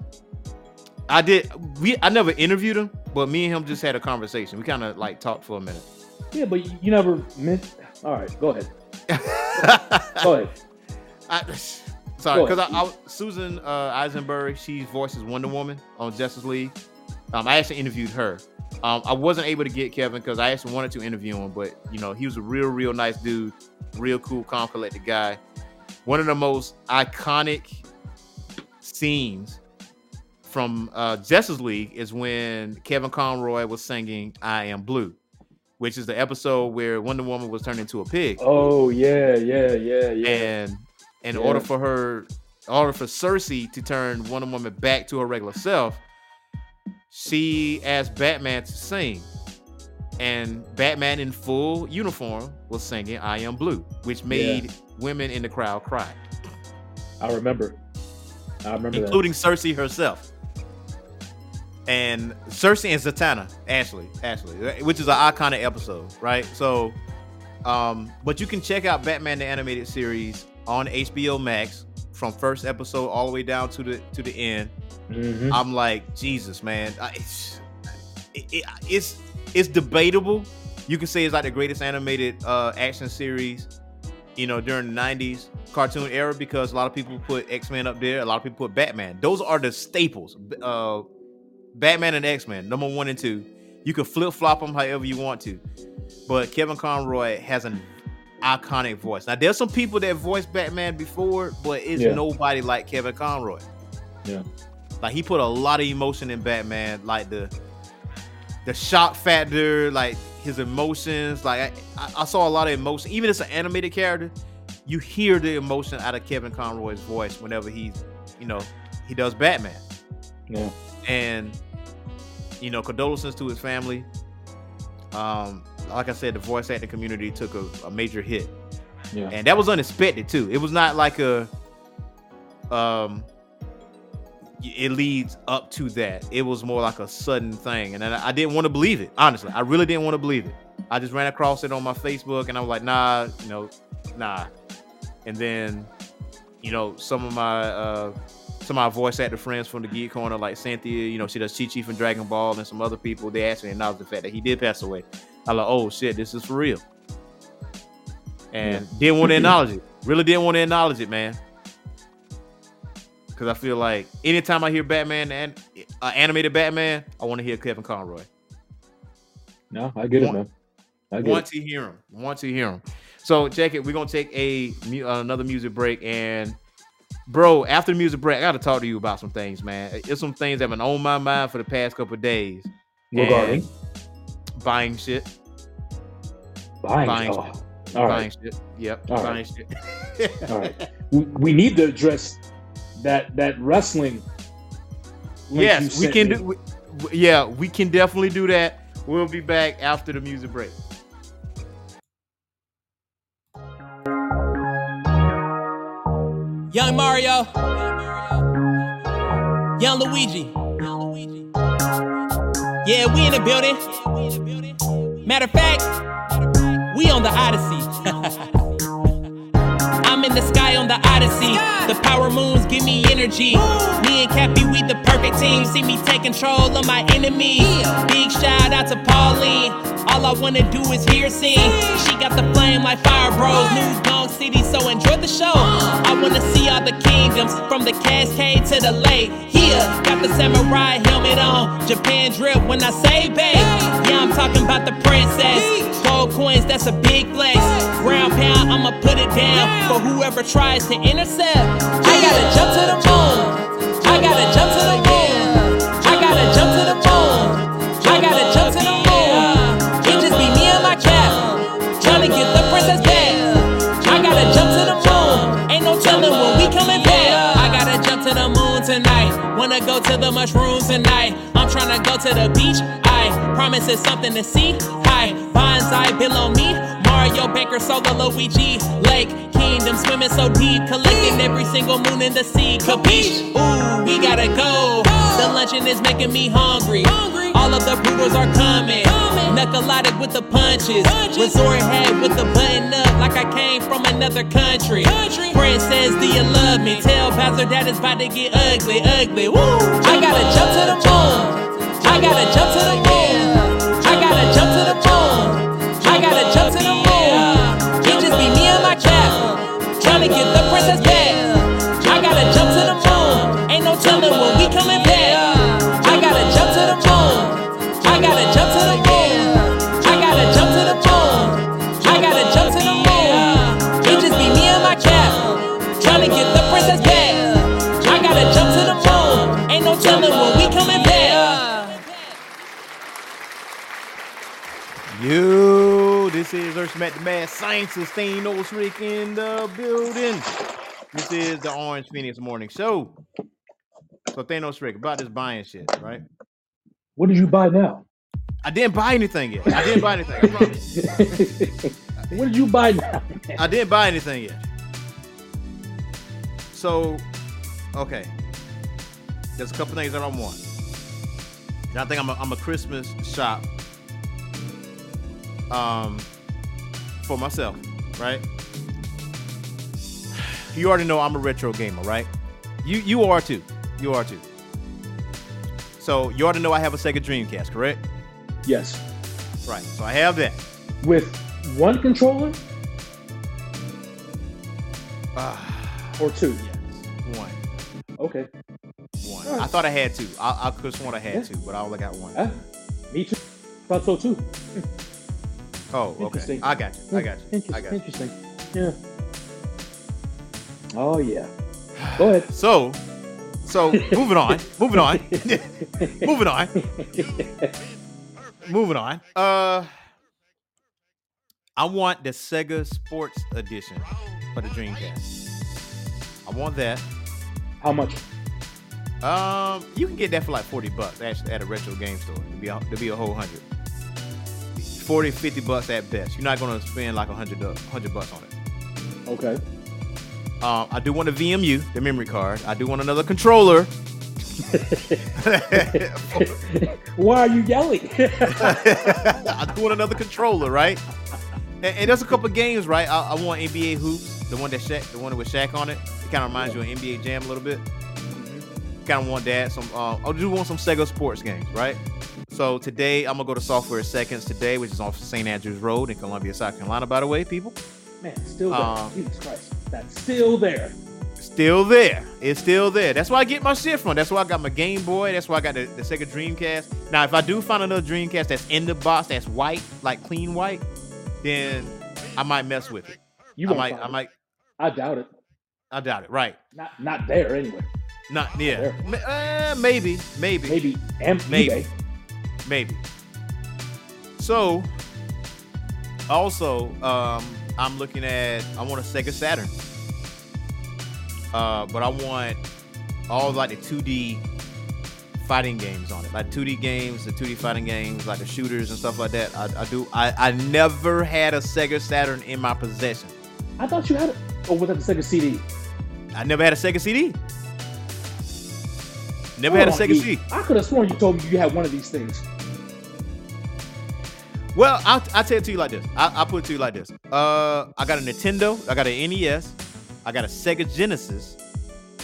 I did. We I never interviewed him, but me and him just had a conversation. We kind of like talked for a minute. Yeah, but you never meant. All right, go ahead. Go ahead. I, sorry, because I. I Susan uh, Eisenberg, she voices Wonder Woman on Justice League. Um, I actually interviewed her. Um, I wasn't able to get Kevin because I actually wanted to interview him, but you know he was a real, real nice dude, real cool, calm, collected guy. One of the most iconic scenes from uh, Justice League is when Kevin Conroy was singing "I Am Blue," which is the episode where Wonder Woman was turned into a pig Oh yeah, yeah, yeah, yeah. and in Yeah. order for her in order for Circe to turn Wonder Woman back to her regular self, she asked Batman to sing. And Batman in full uniform was singing I Am Blue, which made women in the crowd cry, I remember. I remember that. including Circe herself. And Circe and Zatanna, Ashley, Ashley, which is an iconic episode, right? So, um, but you can check out Batman the Animated Series on HBO Max from first episode all the way down to the to the end. Mhm. I'm like, Jesus, man, I- it's it, it- it's it's debatable. You can say it's like the greatest animated uh, action series, you know, during the '90s cartoon era because a lot of people put X Men up there. A lot of people put Batman. Those are the staples. Uh, Batman and X Men, number one and two. You can flip flop them however you want to, but Kevin Conroy has an iconic voice. Now, there's some people that voiced Batman before, but it's Yeah. nobody like Kevin Conroy. Yeah. Like he put a lot of emotion in Batman, like the the shock factor, like his emotions. Like I, I saw a lot of emotion. Even as an animated character, you hear the emotion out of Kevin Conroy's voice whenever he's, you know, he does Batman. Yeah. And you know, condolences to his family. Um, like I said, the voice acting community took a, a major hit, Yeah. and that was unexpected too. It was not like a, um, it leads up to that. It was more like a sudden thing, and I, I didn't want to believe it. Honestly, I really didn't want to believe it. I just ran across it on my Facebook, and I was like, nah, you know, nah. And then, you know, some of my uh, some of my voice actor friends from the Geek Corner, like Cynthia, you know, she does Chi Chi from Dragon Ball, and some other people, they actually acknowledged the fact that he did pass away. I like, oh shit, this is for real. And didn't want to acknowledge it. Really didn't want to acknowledge it, man. Because I feel like anytime I hear Batman and uh, animated Batman, I want to hear Kevin Conroy. No, I get it, man. I get Want it. to hear him. Want to hear him. So, check it. We're gonna take a uh, another music break, and bro, after the music break, I gotta talk to you about some things, man. It's some things that have been on my mind for the past couple of days. Regarding buying shit, buying. buying oh, shit. all buying right. shit. Yep, All buying right. shit. All right. We, we need to address that that wrestling. yes, we can me. do. We, yeah, we can definitely do that. We'll be back after the music break. Young Mario. Young Luigi. Yeah, we in the building. Matter of fact, we on the Odyssey. On the Odyssey. The power moons give me energy. Me and Cappy, we the perfect team. See me take control of my enemies. Big shout out to Pauline. All I wanna do is hear sing. She got the flame like Fire Bros. New Donk City, so enjoy the show. I wanna see all the kingdoms from the Cascade to the lake. Yeah, got the samurai helmet on. Japan drip when I say babe. Yeah, I'm talking about the princess. Gold coins, that's a big flex. Ground pound, I'ma put it down for whoever tries to intercept. I gotta jump to the moon. I gotta jump to the moon. I gotta jump to the moon. I gotta jump to the moon. It just be me and my cap. Trying to get the princess back. I gotta jump to the moon. Ain't no telling when we coming back. I gotta jump to the moon tonight. Wanna go to the mushrooms tonight. I'm trying to go to the beach. I promise it's something to see. Hi, bonsai below me. Mario Baker, Solo, Luigi, Lake, Kingdom, swimming so deep, collecting every single moon in the sea. Capiche? Ooh, we gotta go. The luncheon is making me hungry. All of the poodles are coming. Knuckleotic with the punches. Resort head with the button up like I came from another country. Princess, do you love me? Tell Bowser that it's about to get ugly, ugly. Woo! I gotta jump to the moon. I gotta jump to the moon. This is Earthsmack the Mad Scientist, Thanos Rick in the building. This is the Orange Phoenix Morning Show. So Thanos Rick, about this buying shit, right? What did you buy now? I didn't buy anything yet. I didn't buy anything. I promise. what did you buy now? I didn't buy anything yet. So, okay. There's a couple things that I want. And I think I'm a, I'm a Christmas shop um for myself, right? You already know I'm a retro gamer, right? You you are too. You are too. So you already know I have a Sega Dreamcast, correct? Yes. Right. So I have that. With one controller Ah, or two? yes. One. Okay. One. Alright. I thought I had two. I, I could have sworn I had Yeah. two, but I only got one. Ah, me too. Thought so too. Oh, okay. I got you. I got you. Interesting. I got you. Interesting. Yeah. Oh yeah. Go ahead. So, so moving on. moving on. moving on. Moving on. Uh, I want the Sega Sports Edition for the Dreamcast. I want that. How much? Um, you can get that for like 40 bucks actually at a retro game store. To be a, to be a whole hundred. 40, 50 bucks at best. You're not gonna spend like a hundred hundred bucks on it. Okay. Um, I do want a VMU, the memory card. I do want another controller. Why are you yelling? I do want another controller, right? And, and there's a couple games, right? I, I want NBA Hoopz, the one that Shaq, the one with Shaq on it. It kind of reminds you of NBA Jam a little bit. Kind of want that. Some, uh, I do want some Sega sports games, right? So today I'm gonna go to Software Seconds today, which is off St. Andrews Road in Columbia, South Carolina. By the way, people, Man, still there. Um, Jesus Christ. That's still there. still there. It's still there. That's where I get my shit from. That's why I got my Game Boy. That's why I got the, the Sega Dreamcast. Now, if I do find another Dreamcast that's in the box, that's white, like clean white, then I might mess with it. You I might, I it. might, I doubt it. I doubt it. Right? Not not there anyway. Not yeah. There. Uh, maybe, maybe, Maybe M- Maybe. eBay. Maybe. So, also, um, I'm looking at. I want a Sega Saturn. Uh, but I want all like the 2D fighting games on it, like 2D games, the 2D fighting games, like the shooters and stuff like that. I, I do. I, I never had a Sega Saturn in my possession. I thought you had it. Oh, was that the Sega CD? I never had a Sega CD. Never had a Hold on, Sega. CD. I could have sworn you told me you had one of these things. Well, I'll, I'll tell it to you like this. I, I'll put it to you like this. Uh, I got a Nintendo. I got an NES. I got a Sega Genesis.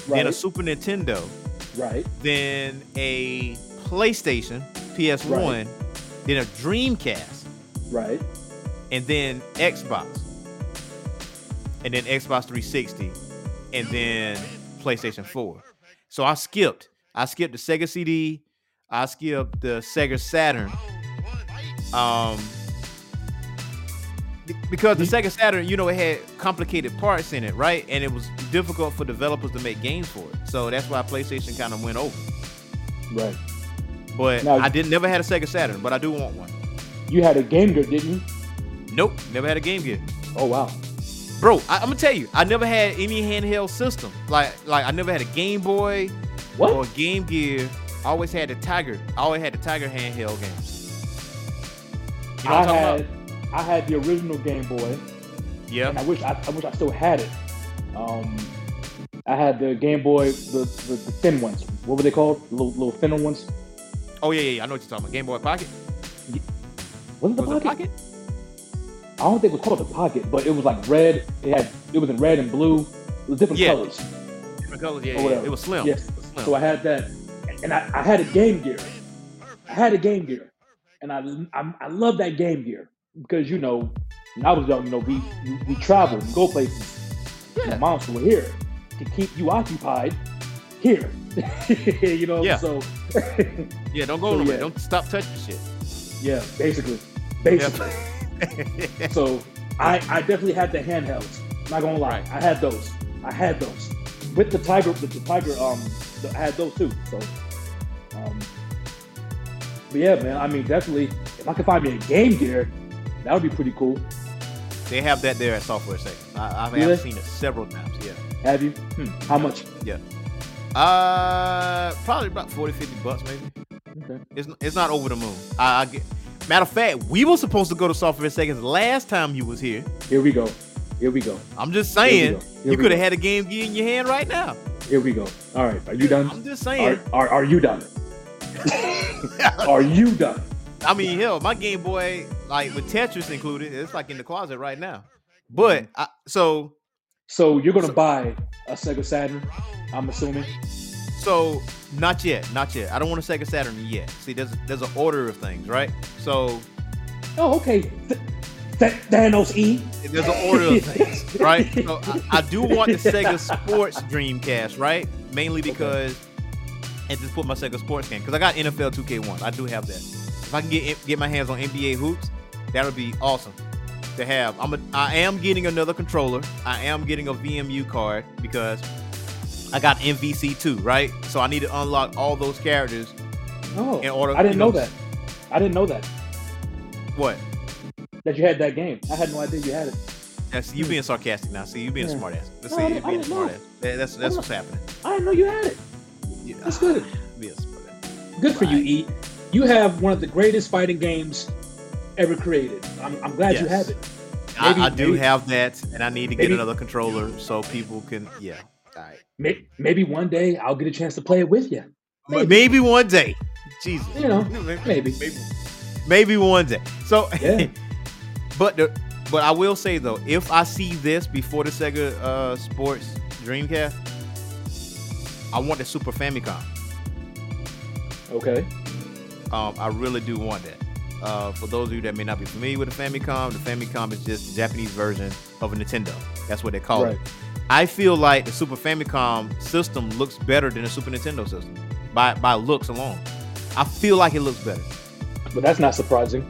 Right. Then a Super Nintendo. right. Then a PlayStation, PS1. Right. Then a Dreamcast. Right. And then Xbox. And then Xbox 360. And then PlayStation 4. So I skipped. I skipped the Sega CD. I skipped the Sega Saturn. Um, because the Sega Saturn, you know, it had complicated parts in it, right? And it was difficult for developers to make games for it. So that's why PlayStation kind of went over. Right. But Now- I didn't never had a Sega Saturn, but I do want one. You had a Game Gear, didn't you? Nope, never had a Game Gear. Oh wow. Bro, I, I'm gonna tell you, I never had any handheld system. Like, like I never had a Game Boy What? or Game Gear. I always had the Tiger. I always had the Tiger handheld games. You know I had about? I had the original Game Boy, and Yeah. I wish I, I wish I still had it. Um, I had the Game Boy, the, the, the thin ones. What were they called? The little, little thinner ones. Oh yeah, yeah, yeah. I know what you're talking about. Game Boy Pocket. Wasn't the Was it pocket? Pocket? I don't think it was called the pocket, but it was like red. It had it was in red and blue. It was different Yeah. colors. Different colors. Yeah, yeah. It was slim. Yes. It was slim. So I had that, and I, I had a Game Gear. I had a Game Gear, and I I, I love that Game Gear because you know when I was young, you know we we, we traveled, we go places. Yeah. My moms were here to keep you occupied. Here, you know. Yeah. So yeah, don't go So, nowhere. yeah. Don't stop touching shit. yeah, basically, basically. Yeah. So I, I definitely had the handhelds. Not gonna lie, Right. I had those. I had those with the tiger. With the tiger, um, I had those too. So, um, but yeah, man. I mean, definitely, if I could find me a Game Gear, that would be pretty cool. they have that there at Software Seconds. I, I Do have they? seen it several times. Yeah. Have you? Hmm. How much? Yeah. Uh, probably about 40, 50 bucks maybe. Okay. It's it's not over the moon. I, I get. Matter of fact, we were supposed to go to Software Seconds last time you was here. Here we go. Here we go. I'm just Here we saying, go. Here you could have had a game gear in your hand right now. Here we go. All right. Are you done? I'm just Are, saying. are, are you done? Are you done? I mean, hell, my Game Boy, like with Tetris included, it's like in the closet right now. But mm-hmm. I, so So you're gonna So- buy a Sega Saturn? I'm assuming. so not yet, not yet. I don't want a Sega Saturn yet. See, there's there's an order of things, right? So Oh, okay. Th- Th- Thanos E. there's an order of things, right? So I, I do want the Sega Sports Dreamcast, right? Mainly because and just put my Sega Sports game because I got NFL 2K1. I do have that. If I can get get my hands on NBA Hoopz, that would be awesome to have. I'm a, I am getting another controller. I am getting a VMU card because I got MVC2, right? So I need to unlock all those characters. Oh, In order- I didn't you know know, that. I didn't know that. What? that you had that game. I had no idea you had it. That's you being sarcastic now. See, you being Yeah. a smart ass. Let's see, you being a smart ass. That's that's what's happening. I didn't know you had it. That's good. Be a smart ass. Good for you. E. You have one of the greatest fighting games ever created. I'm, I'm glad you have it. I, Maybe- I do maybe- have that, and I need to get another controller so people can. Yeah. All right. May- Maybe one day I'll get a chance to play it with you. Maybe, maybe one day. Jesus. You know, maybe. maybe. Maybe, maybe one day. So, Yeah. but the, but I will say though, if I see this before the Sega uh, Sports Dreamcast, I want the Super Famicom. Okay. Um, I really do want that. Uh, for those of you that may not be familiar with the Famicom, the Famicom is just the Japanese version of a Nintendo. That's what they call Right. it. I feel like the Super Famicom system looks better than the Super Nintendo system by by looks alone. I feel like it looks better. But that's not surprising.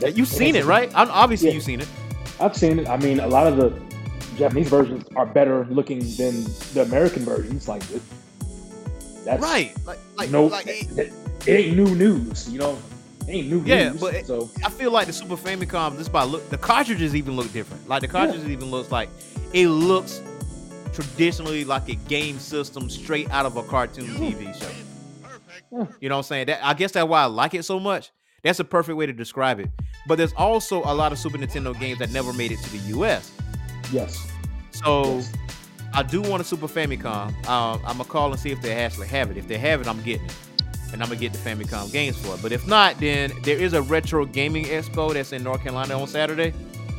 That- You've seen it, right? I'm, obviously, Yeah. you've seen it. I've seen it. I mean, a lot of the Japanese versions are better looking than the American versions. Like, it, that's Right. Like, like, no, like it- it, it ain't new news. You know, it ain't new Yeah, news. but so I feel like the Super Famicom, just by look, the cartridges even look different. Like the cartridges even looks like it looks traditionally like a game system straight out of a cartoon TV show. Yeah. You know what I'm saying? That I guess that's why I like it so much. That's a perfect way to describe it. But there's also a lot of Super Nintendo games that never made it to the US. Yes, So Yes. I do want a Super Famicom. Um, I'm gonna call and see if they actually have it. If they have it, I'm getting it, and I'm gonna get the Famicom games for it. But if not, then there is a retro gaming expo that's in North Carolina on Saturday.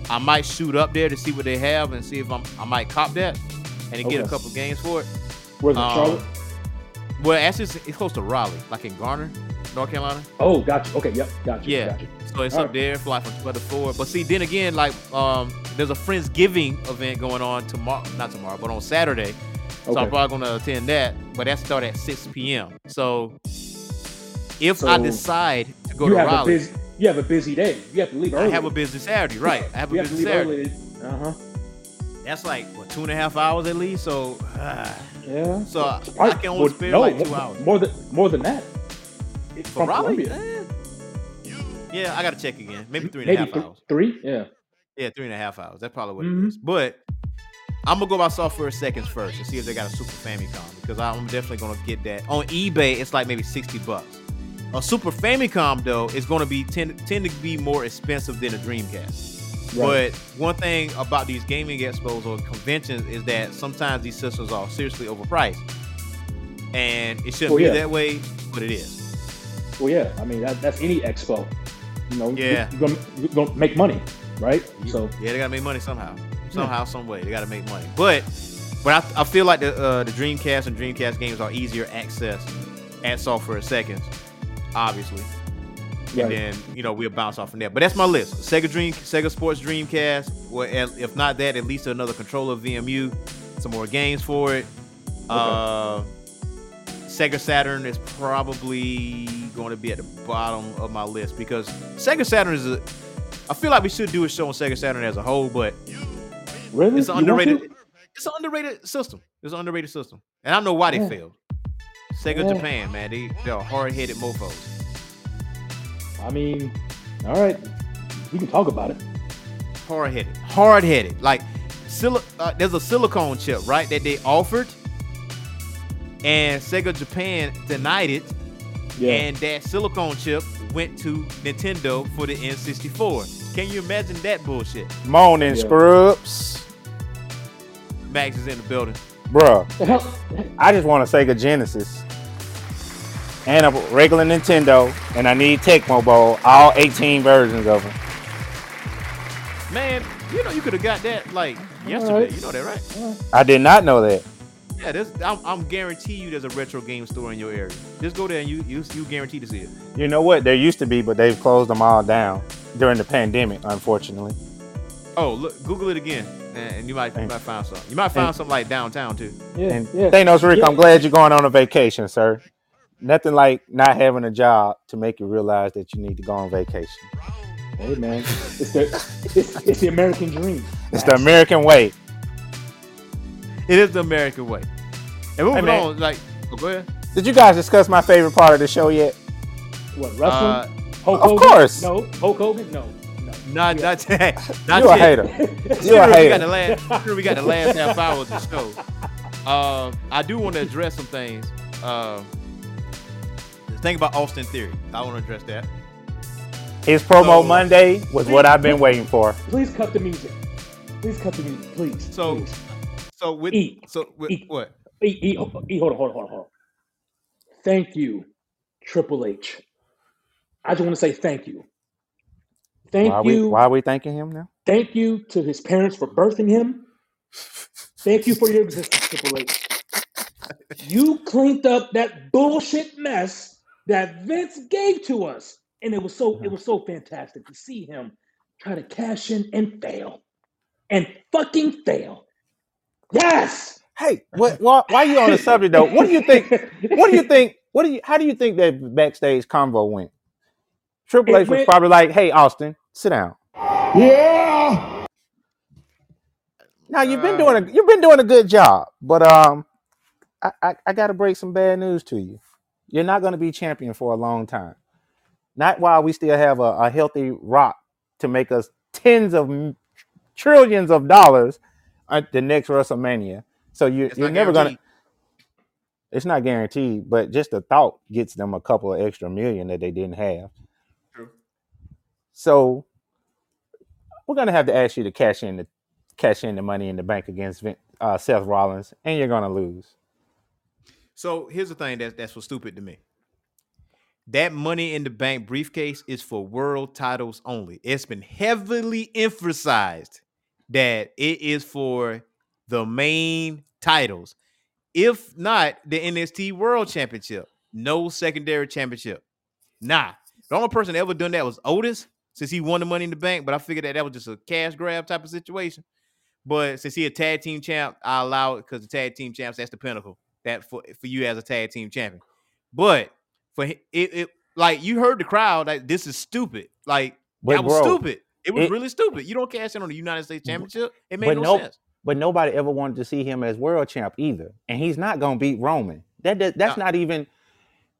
I might shoot up there to see what they have and see if I'm I might cop that and get a couple games for it. where's the Um, Charlotte? Well, actually, it's, it's close to Raleigh, like in Garner, North Carolina. Oh, gotcha. Okay, yep, gotcha. Yeah. gotcha. So it's All up right. there, fly from 12 to 4. But see, then again, like um, there's a Friendsgiving event going on tomorrow, not tomorrow, but on Saturday. So I'm probably gonna attend that, but that start at 6 p.m. So if I decide to go to have a Raleigh, busy, you have a busy day. You have to leave I have a busy Saturday, right? I have a you have to busy Saturday. Uh huh. That's like what two and a half hours at least. So Yeah. So, I- I can only well, spare, no, like, two hours. More than more than that. From Raleigh, Columbia. eh, yeah, I gotta check again. Maybe three and a half Maybe th- hours. three. Yeah. Yeah, three and a half hours. That's probably what Mhm. it is. But I'm gonna go by software seconds first and see if they got a Super Famicom because I'm definitely gonna get that on eBay. It's like maybe sixty bucks. A Super Famicom though is gonna be tend, tend to be more expensive than a Dreamcast. Right. But one thing about these gaming expos or conventions is that sometimes these systems are seriously overpriced, and it shouldn't Well, be yeah. that way, but it is. Well, yeah. I mean, that, that's any expo. You know, Yeah. you're gonna, you're gonna make money, right? You- So yeah, they gotta make money somehow, somehow, some way. They gotta make money. But but I, I feel like the uh, the Dreamcast and Dreamcast games are easier access at software seconds, obviously. Right. And then you know we'll bounce off from there. But that's my list: Sega Dream, Sega Sports Dreamcast. Well, if not that, at least another controller VMU, some more games for it. Uh, Sega Saturn is probably going to be at the bottom of my list because Sega Saturn is a. I feel like we should do a show on Sega Saturn as a whole, but really, it's an You want to? underrated. It's an underrated system. It's an underrated system, and I know why they Yeah. failed. Sega Yeah. Japan, man, they they're hard-headed mofo's. I mean, all right. We can talk about it. hard-headed, hard-headed. Like, sil- uh, there's a silicone chip, right, that they offered, and Sega Japan denied it, Yeah. and that silicone chip went to Nintendo for the N64. Can you imagine that bullshit? Morning, Yeah. Scrubs. Max is in the building. Bruh. I just want a Sega Genesis and a regular Nintendo, and I need Tecmo Bowl, all 18 versions of them. Man, you know you could have got that like yesterday. Alright. You know that, right? I did not know that. Yeah, this I'm, I'm guarantee you there's a retro game store in your area. Just go there and you you you guarantee to see it. You know what? There used to be, but they've closed them all down during the pandemic, unfortunately. Oh, look, Google it again, and, and you might you might find something. You might find something like downtown too. Yeah. And yeah. Thanos Rick, Yeah. I'm glad you're going on a vacation, sir. Nothing like not having a job to make you realize that you need to go on vacation. Hey man, it's the it's, it's the American dream. It's the American way. It is the American way. And moving man. on, like, oh, go ahead. Did you guys discuss my favorite part of the show yet? What wrestling? Uh, Hulk of course. No. Hulk Hogan? No. No. Not, not, not You a hater. You a Considering we got the last, considering we got the last half hour of the show. Uh, I do want to address some things. Uh, the thing about Austin Theory, I want to address that. His promo So- Monday was what I've been waiting for. Please cut the music. Please cut the music, please. So, please. So with, E. so with E. what? E, e, hold on, e, hold on, hold on, hold on, hold on. Thank you, Triple H. I just want to say thank you. Thank Why are we you. why are we thanking him now? Thank you to his parents for birthing him. Thank you for your existence, Triple H. You cleaned up that bullshit mess that Vince gave to us, and it was so it was so fantastic to see him try to cash in and fail, and fucking fail. Yes. Hey, what why, why you on the subject though? What do you think? What do you think? What do you how do you think that backstage convo went? Triple H was probably like, "Hey, Austin, sit down." Yeah. Now you've been doing a you've been doing a good job, but um, I I, I got to break some bad news to you. You're not going to be champion for a long time. Not while we still have a, a healthy rock to make us tens of m- trillions of dollars at the next WrestleMania. So you It's you're never gonna. It's not guaranteed, but just the thought gets them a couple of extra million that they didn't have. True. So we're gonna have to ask you to cash in the cash in the money in the bank against uh, Seth Rollins, and you're gonna lose. So here's the thing that's that's what's stupid to me. That money in the bank briefcase is for world titles only. It's been heavily emphasized that it is for the main titles. If not the NXT World Championship, no secondary championship. Nah, the only person ever done that was Otis since he won the money in the bank. But I figured that that was just a cash grab type of situation. But since he a tag team champ, I allow it because the tag team champs that's the pinnacle that for for you as a tag team champion. But for it, it like you heard the crowd like this is stupid. Like that was bro, stupid. It was it- really stupid. You don't cash in on the United States Championship. It made no, sense. But nobody ever wanted to see him as world champ either, and he's not gonna beat Roman. That, that that's No. not even.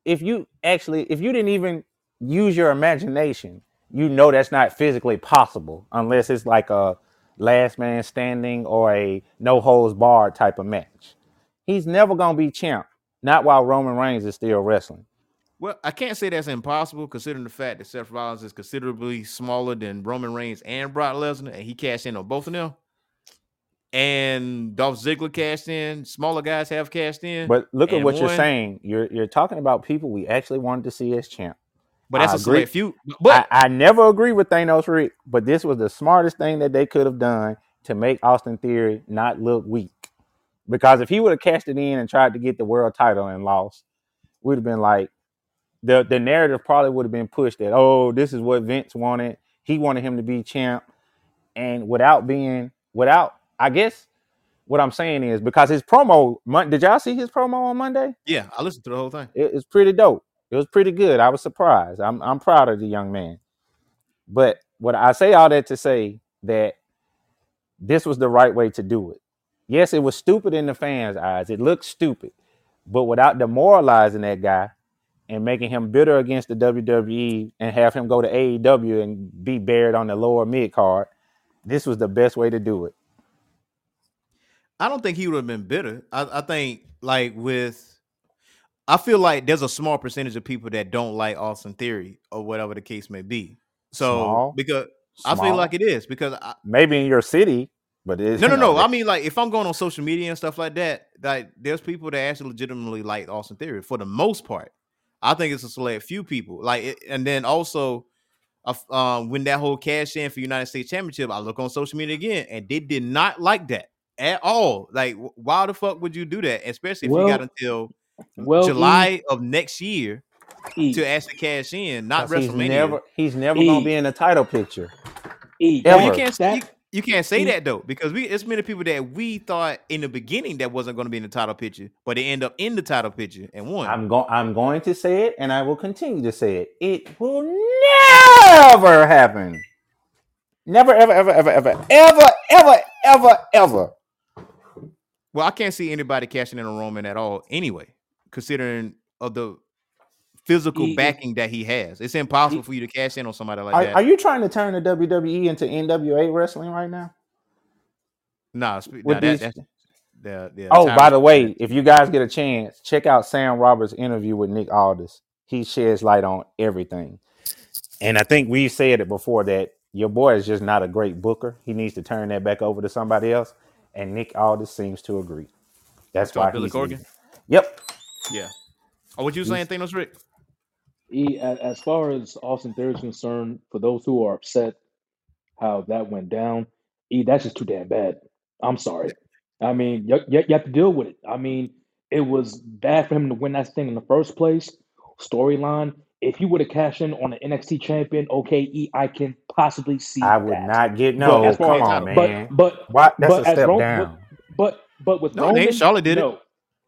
If you actually, if you didn't even use your imagination, you know that's not physically possible unless it's like a last man standing or a no holds barred type of match. He's never gonna be champ. Not while Roman Reigns is still wrestling. Well, I can't say that's impossible considering the fact that Seth Rollins is considerably smaller than Roman Reigns and Brock Lesnar, and he cashed in on both of them. And Dolph Ziggler cashed in. Smaller guys have cashed in. But look at what you're saying. You're you're talking about people we actually wanted to see as champ. But that's I a agree. select few. But I, I never agree with Thanos Rick, but this was the smartest thing that they could have done to make Austin Theory not look weak. Because if he would have cashed it in and tried to get the world title and lost, we'd have been like, the the narrative probably would have been pushed that oh, this is what Vince wanted. He wanted him to be champ, and without being without, I guess what I'm saying is because his promo. Did y'all see his promo on Monday? yeah, I listened to the whole thing. it, it's pretty dope. It was pretty good. I was surprised. I'm I'm proud of the young man. But what I say all that to say that this was the right way to do it. Yes, it was stupid in the fans' eyes. It looked stupid, but without demoralizing that guy and making him bitter against the WWE and have him go to AEW and be buried on the lower mid card, this was the best way to do it. I don't think he would have been bitter. I, I think like with I feel like there's a small percentage of people that don't like Austin Theory or whatever the case may be. So Small? because I feel like it is because I, Maybe in your city, but it's no no no. I mean like if I'm going on social media and stuff like that, like there's people that actually legitimately like Austin Theory for the most part. I think it's a select few people. Like it, and then also uh, um, when that whole cash in for United States Championship, I look on social media again, and they did not like that at all. Like, why the fuck would you do that? Especially if Well- you got until Well, July of next year E, to actually cash in, not 'Cause he's WrestleMania. never he's never E. gonna be in the title picture. E, Well, you ever. can't That- you, you can't say that though because we it's many people that we thought in the beginning that wasn't going to be in the title picture, but they end up in the title picture and won. I'm going. I'm going to say it, and I will continue to say it. It will never happen. Never, ever, ever, ever, ever, ever, ever, ever, ever. Well, I can't see anybody cashing in on Roman at all anyway, considering of the physical He backing that he has. It's impossible for you to cash in on somebody like Are, that. are you trying to turn the WWE into NWA wrestling right now? nah, sp- With nah, that, that's the, the Oh, by the way, if you guys get a chance, check out Sam Roberts' interview with Nick Aldis. He sheds light on everything. And I think we said it before that your boy is just not a great booker. He needs to turn that back over to somebody else. And Nick Aldis seems to agree. That's why Billy Corgan? Yep. yeah. Oh, what you saying, Thanos Rick? E, a- as far as Austin Theory is concerned, for those who are upset how that went down, E, that's just too damn bad. I'm sorry. I mean, you, you, you have to deal with it. I mean, it was bad for him to win that thing in the first place. Storyline. If you would have cashed in on the NXT champion, okay, E, I can possibly see I would that. not get no. as far Come as- on, but man. but Why? That's but a step Ro- down. but but with No, it Roman. Charlotte did it.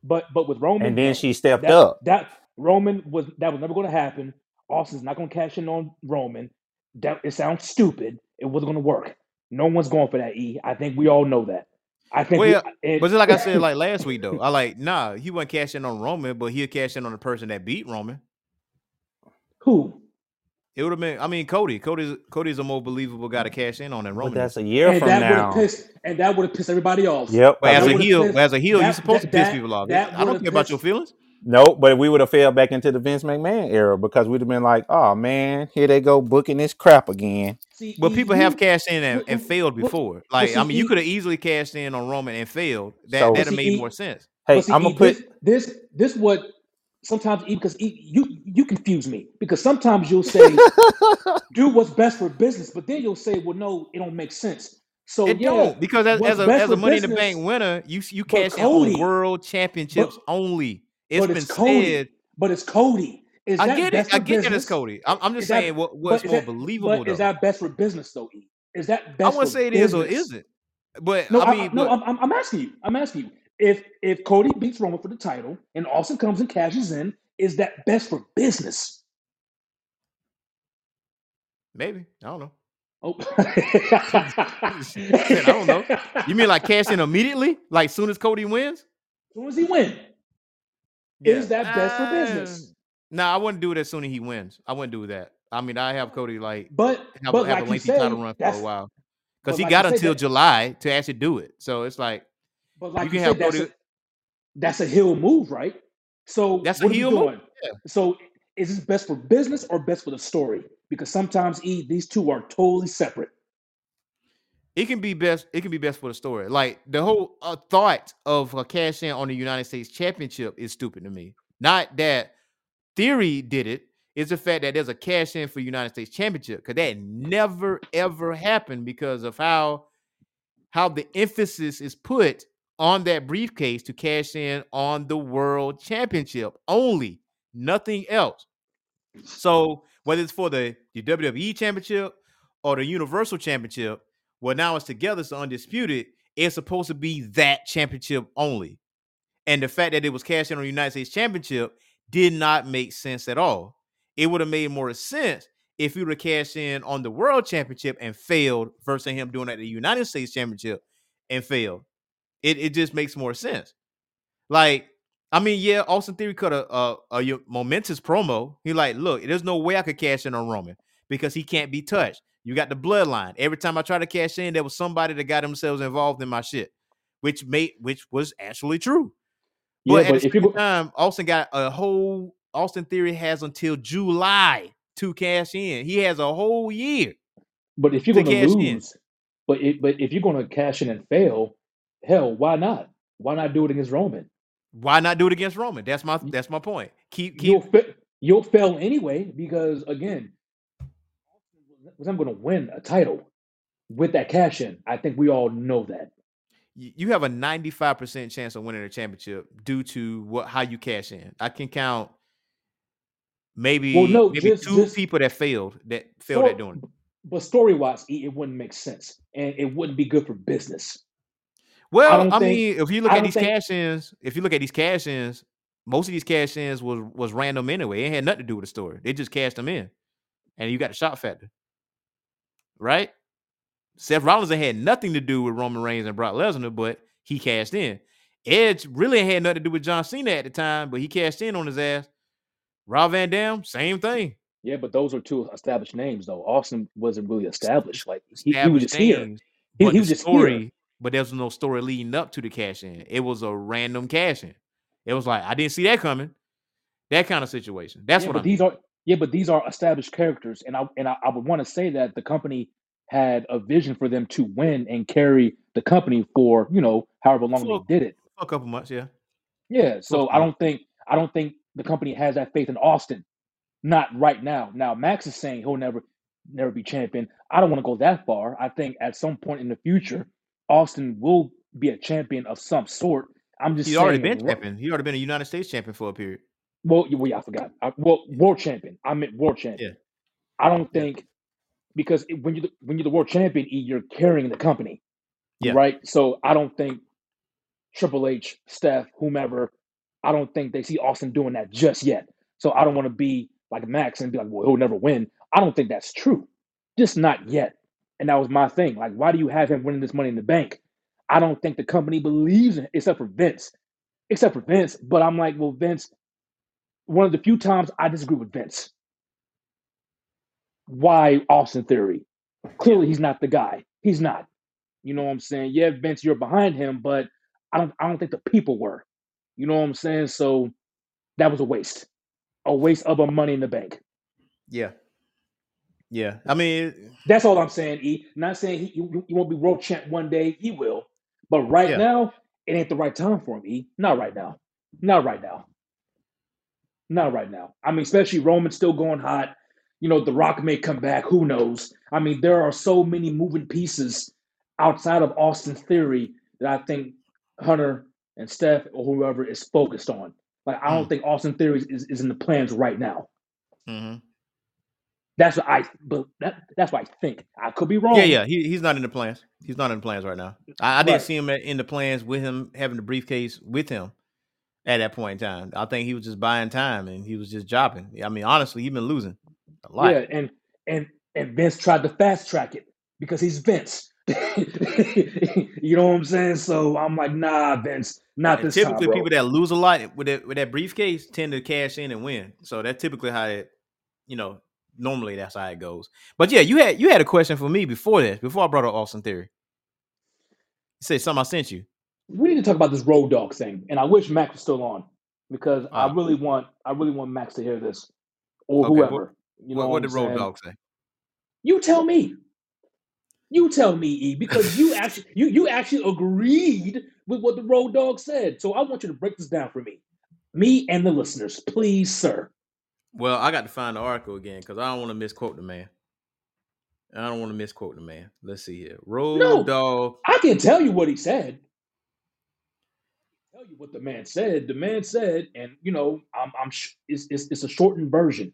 But but with Roman, And then she stepped that, up. That Roman was that was never going to happen. Austin's not going to cash in on Roman. That it sounds stupid. It wasn't going to work. No one's going for that. E. I think we all know that. I think. Well, we, and- But just like I said, like last week though, I like nah, he wasn't cashing on Roman, but he'll cash in on the person that beat Roman. who? It would have been. I mean, Cody. Cody's Cody's a more believable guy to cash in on than But Roman. that's a year And from that would now. have pissed. And that would have pissed everybody off. Yep. But as a heel, pissed- as a heel, you're supposed that- to piss that- people off. that I don't would've care about your feelings. No, but we would have fell back into the Vince McMahon era because we'd have been like, "Oh man, here they go booking this crap again." See, But people you- have cashed in and, Well, and failed well, before. Like, I see, mean, you could have easily cashed in on Roman and failed. That So- that'd have made more sense. Hey, But see, I'm gonna put. this, this this what sometimes E, because E, you you confuse me because sometimes you'll say do what's best for business, but then you'll say, well, no, it don't make sense. So It yeah, don't because as, what's as a best as a for Money in the business- Bank winner, you you But cash in Cody- on world championships only. It's but been it's Cody. said. But it's Cody. Is I get it. I get that it's? Cody. I'm, I'm just that- saying what what's more that- believable But though. is that best for business though? E? Is that I best? wouldn't for say it is or business? isn't. But No, I I, mean, no, but- I'm, I'm- asking you. I'm asking you. If if Cody beats Roman for the title and Austin comes and cashes in, is that best for business? maybe I don't know. Oh, I don't know. You mean like cash in immediately, like soon as Cody wins? As soon as he win, is that best for Uh, business? Nah, I wouldn't do it as soon as he wins. I wouldn't do that. I mean, I have Cody like But have, but have like a lengthy say, title run for a while because he like got until that- July to actually do it. So it's like but like you you, can said, have that's Cody- a, that's a heel move, right? So That's a what we heel move, doing? So is this best for business or best for the story? Because sometimes e, these two are totally separate. It can be best. It can be best for the story. Like the whole uh, thought of a cash in on the United States Championship is stupid to me. Not that Theory did it. It's the fact that there's a cash in for United States Championship because that never ever happened because of how how the emphasis is put on that briefcase to cash in on the World Championship only, nothing else. So whether it's for the, the WWE Championship or the Universal Championship, well, now it's together, so undisputed. It's supposed to be that championship only, and the fact that it was cashed in on the United States Championship did not make sense at all. It would have made more sense if he would have cashed in on the World Championship and failed versus him doing at the United States Championship and failed. It it just makes more sense. Like, I mean, yeah, Austin Theory cut a, a, a momentous promo. He like, look, there's no way I could cash in on Roman because he can't be touched. You got the bloodline. Every time I try to cash in, there was somebody that got themselves involved in my shit, which made which was actually true. But Yeah, at the if you same go, time, Austin got a whole Austin Theory has until July to cash in. He has a whole year. but if you're to going to cash in. lose, but it, but if you're going to cash in and fail, hell, why not? Why not do it against Roman? Why not do it against Roman? That's my that's my point. Keep keep You'll fa- you'll fail anyway because again, was I'm going to win a title with that cash in. I think we all know that. you have a 95% chance of winning a championship due to what how you cash in. I can count maybe Well, no, maybe just- two just- people that failed that failed at doing it. But story wise, it wouldn't make sense, and it wouldn't be good for business. Well, don't I, think- mean, if you look I at these think- cash ins, if you look at these cash ins, most of these cash ins was was random anyway. It had nothing to do with the story. They just cashed them in, and you got the shot factor, right? Seth Rollins had nothing to do with Roman Reigns and Brock Lesnar, but he cashed in. Edge really had nothing to do with John Cena at the time, but he cashed in on his ass. Rob Van Dam, same thing. Yeah, but those are two established names, though. Austin wasn't really established. Like he, he was Established just here. names, He, but he was just story, here. but there was no story leading up to the cash in. It was a random cash in. It was like I didn't see that coming. That kind of situation. That's yeah, what but I these are yeah, but these are established characters, and I and I, I would want to say that the company had a vision for them to win and carry the company for you know however long they did it. a couple months. Yeah, Yeah, so I don't think I don't think the company has that faith in Austin. Not right now. Now Max is saying he'll never never be champion. I don't want to go that far. I think at some point in the future, Austin will be a champion of some sort. I'm just he's already been champion. He already been a United States champion for a period. Well, yeah, well, yeah, I forgot. I, well, world champion. I meant world champion. I don't Yeah. think because it- when you when you're the world champion, E, you're carrying the company, Yeah. right? So I don't think Triple H, Steph, whomever, I don't think they see Austin doing that just yet. So I don't want to be like Max and be like, well, he'll never win. I don't think that's true, just not yet. And that was my thing. Like, why do you have him winning this Money in the Bank? I don't think the company believes in, except for Vince, except for Vince. But I'm like, well, Vince. One of the few times I disagree with Vince. Why Austin Theory? Clearly, he's not the guy. He's not. You know what I'm saying? Yeah, Vince, you're behind him, but I don't. I don't think the people were. You know what I'm saying? So that was a waste. A waste of a Money in the Bank. Yeah, yeah. I mean, That's all I'm saying. E. Not saying he, he won't be world champ one day. He will. But right Yeah. now, it ain't the right time for him. E. Not right now. Not right now. Not right now. I mean, especially Roman's still going hot. You know, The Rock may come back. Who knows? I mean, there are so many moving pieces outside of Austin Theory that I think Hunter and Steph or whoever is focused on. Like, I don't think Austin Theory is, is in the plans right now. Mm-hmm. That's what I, but that, that's what I think. I could be wrong. yeah, yeah. He, he's not in the plans. He's not in the plans right now. I, I didn't Right. see him in the plans with him having the briefcase with him at that point in time. I think he was just buying time and he was just dropping. I mean, honestly, he's been losing a lot. Yeah, and and and Vince tried to fast track it because he's Vince. you know what I'm saying? So I'm like, nah, Vince, not And this time, typically, bro. people that lose a lot with that with that briefcase tend to cash in and win. So that's typically how it, you know, normally that's how it goes. But yeah, you had you had a question for me before this, before I brought up Austin Theory. You said something I sent you. We need to talk about this road dog thing, and I wish Max was still on because I Ah. really want I really want Max to hear this or Okay, what- whoever. you know what, what, what did Road saying? Dog say? You tell me. You tell me, E, because you actually you you actually agreed with what the road dog said. So I want you to break this down for me, me and the listeners, please, sir. Well, I got to find the article again because I don't want to misquote the man. I don't want to misquote the man. Let's see here. Road No. Dog. I can tell you what he said. Tell you what the man said. The man said, and you know, I'm, I'm, sh- it's, it's, it's a shortened version.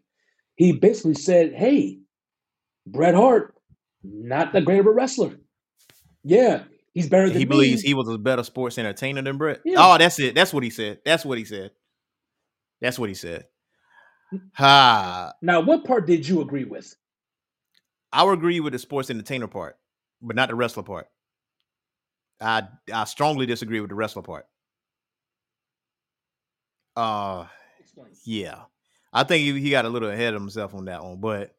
He basically said, "Hey, Bret Hart, not that great of a wrestler. Yeah, he's better than He me. believes he was a better sports entertainer than Bret. Yeah. Oh, that's it. That's what he said. That's what he said. That's what he said. Ha. Now, what part did you agree with? I would agree with the sports entertainer part, but not the wrestler part. I I strongly disagree with the wrestler part. Uh Explain. yeah. I think he, he got a little ahead of himself on that one, but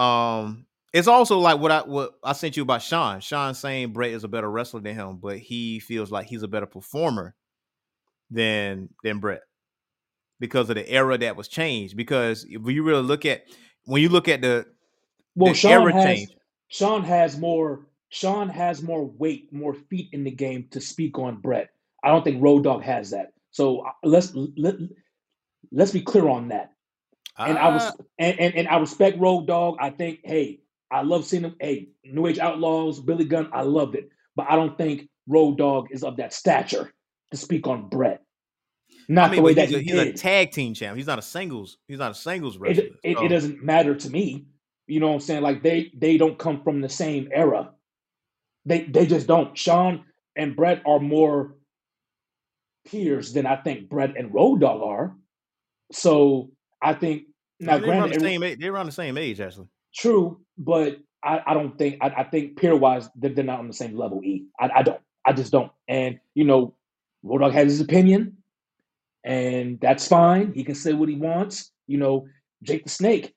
um it's also like what I what I sent you about Shawn. Shawn saying Bret is a better wrestler than him, but he feels like he's a better performer than than Bret because of the era that was changed. Because if you really look at when you look at the Well, the Shawn era has change. Shawn has more Shawn has more weight, more feet in the game to speak on Bret. I don't think Road Dogg has that. So uh, let's let, let's be clear on that. And I was Ah, and, and, and I respect Road Dogg. I think, hey, I love seeing him. Hey, New Age Outlaws, Billy Gunn, I loved it. But I don't think Road Dogg is of that stature to speak on Bret. Not I mean, the way that he's, a, he he's a tag team champ. He's not a singles. He's not a singles wrestler. it, it, so- it doesn't matter to me. You know what I'm saying? Like they they don't come from the same era. They they just don't. Shawn and Bret are more peers than I think Bret and Road Dogg are. So I think now they around granted the every- same age. They're around the same age, actually. true, but I, I don't think I, I think peer wise they're, they're not on the same level. E I, I don't. I just don't. And you know, Road Dogg has his opinion, and that's fine. He can say what he wants. You know, Jake the Snake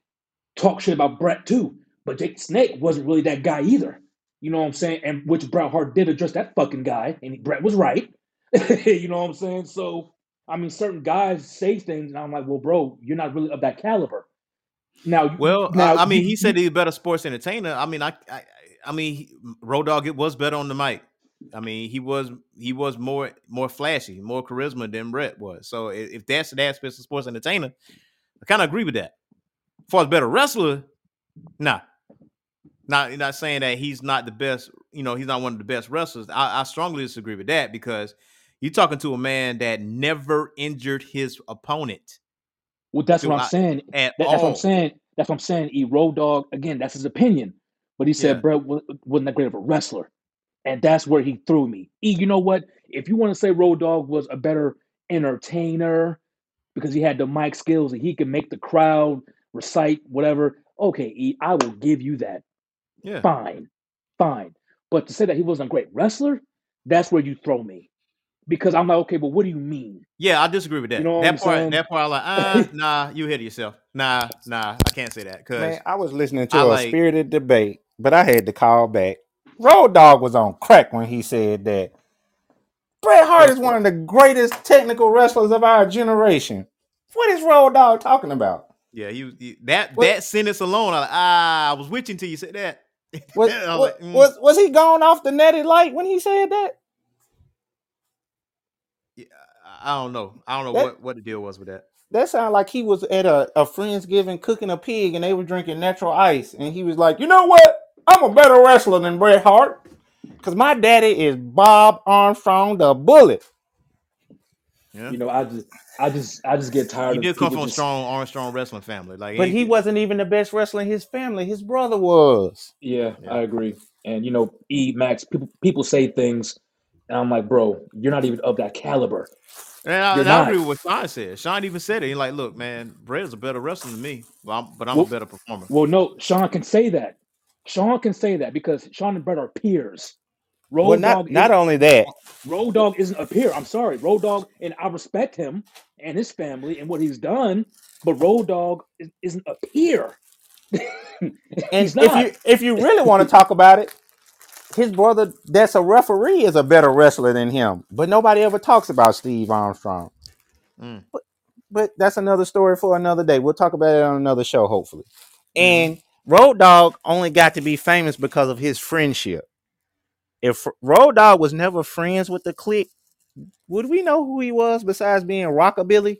talk shit about Bret too, but Jake the Snake wasn't really that guy either. You know what I'm saying? And which Bret Hart did address that fucking guy, and Bret was right. you know what I'm saying? So I mean, certain guys say things, and I'm like, well, bro, you're not really of that caliber. Now, Well, now I, I mean, he said he's a better sports entertainer. I mean, I, I, I mean, Road Dogg it was better on the mic. I mean, he was he was more more flashy, more charisma than Bret was. So if that's the aspect of sports entertainer, I kind of agree with that. As far as better wrestler, nah, not not saying that he's not the best. You know, he's not one of the best wrestlers. I, I strongly disagree with that because you're talking to a man that never injured his opponent Well, that's what I'm saying. at That- all. that's what I'm saying. That's what I'm saying. E Road Dogg again. That's his opinion, but he said Yeah. Bret wasn't that great of a wrestler, and that's where he threw me. E, you know what? If you want to say Road Dogg was a better entertainer because he had the mic skills and he could make the crowd recite whatever, okay, E, I will give you that. Yeah. Fine, fine. But to say that he wasn't a great wrestler, that's where you throw me, because I'm like, okay, but what do you mean? Yeah, I disagree with that. You know what that I'm part, saying? that part, I'm like, ah, nah, you hit yourself. Nah, nah, I can't say that because Man, I was listening to I a like- spirited debate, but I had to call back. Road Dogg was on crack when he said that Bret Hart is one of the greatest technical wrestlers of our generation. What is Road Dogg talking about? yeah, he, was- that What- that sentence alone, I like, ah, I was witching till you said that. Was, I was was, like, mm. was, was he going off the Natty Light when he said that? I don't know. I don't know That- what what the deal was with that. That sounded like he was at a, a Friendsgiving cooking a pig and they were drinking natural ice. And he was like, you know what? I'm a better wrestler than Bret Hart. Because my daddy is Bob Armstrong the Bullet. Yeah, You know, I just, I just, I just get tired he of did come from a just- strong Armstrong wrestling family. Like, But he wasn't even the best wrestler in his family. His brother was. Yeah, Yeah. I agree. And you know, E Max, people people say things, and I'm like, bro, you're not even of that caliber. And I, You're and I not. agree with what Shawn said. Shawn even said it. He's like, look, man, Bret is a better wrestler than me, but I'm, but I'm Well- a better performer. Well, no, Shawn can say that. Shawn can say that because Shawn and Bret are peers. Road well, not, Dogg, not only that, Road Dogg isn't a peer. I'm sorry, Road Dogg, and I respect him and his family and what he's done, but Road Dogg is, isn't a peer. and he's if you if you really want to talk about it, his brother that's a referee is a better wrestler than him. But nobody ever talks about Steve Armstrong. Mm. But, but that's another story for another day. We'll talk about it on another show, hopefully. And Road Dogg only got to be famous because of his friendship. If Road Dogg was never friends with the clique, would we know who he was besides being Rockabilly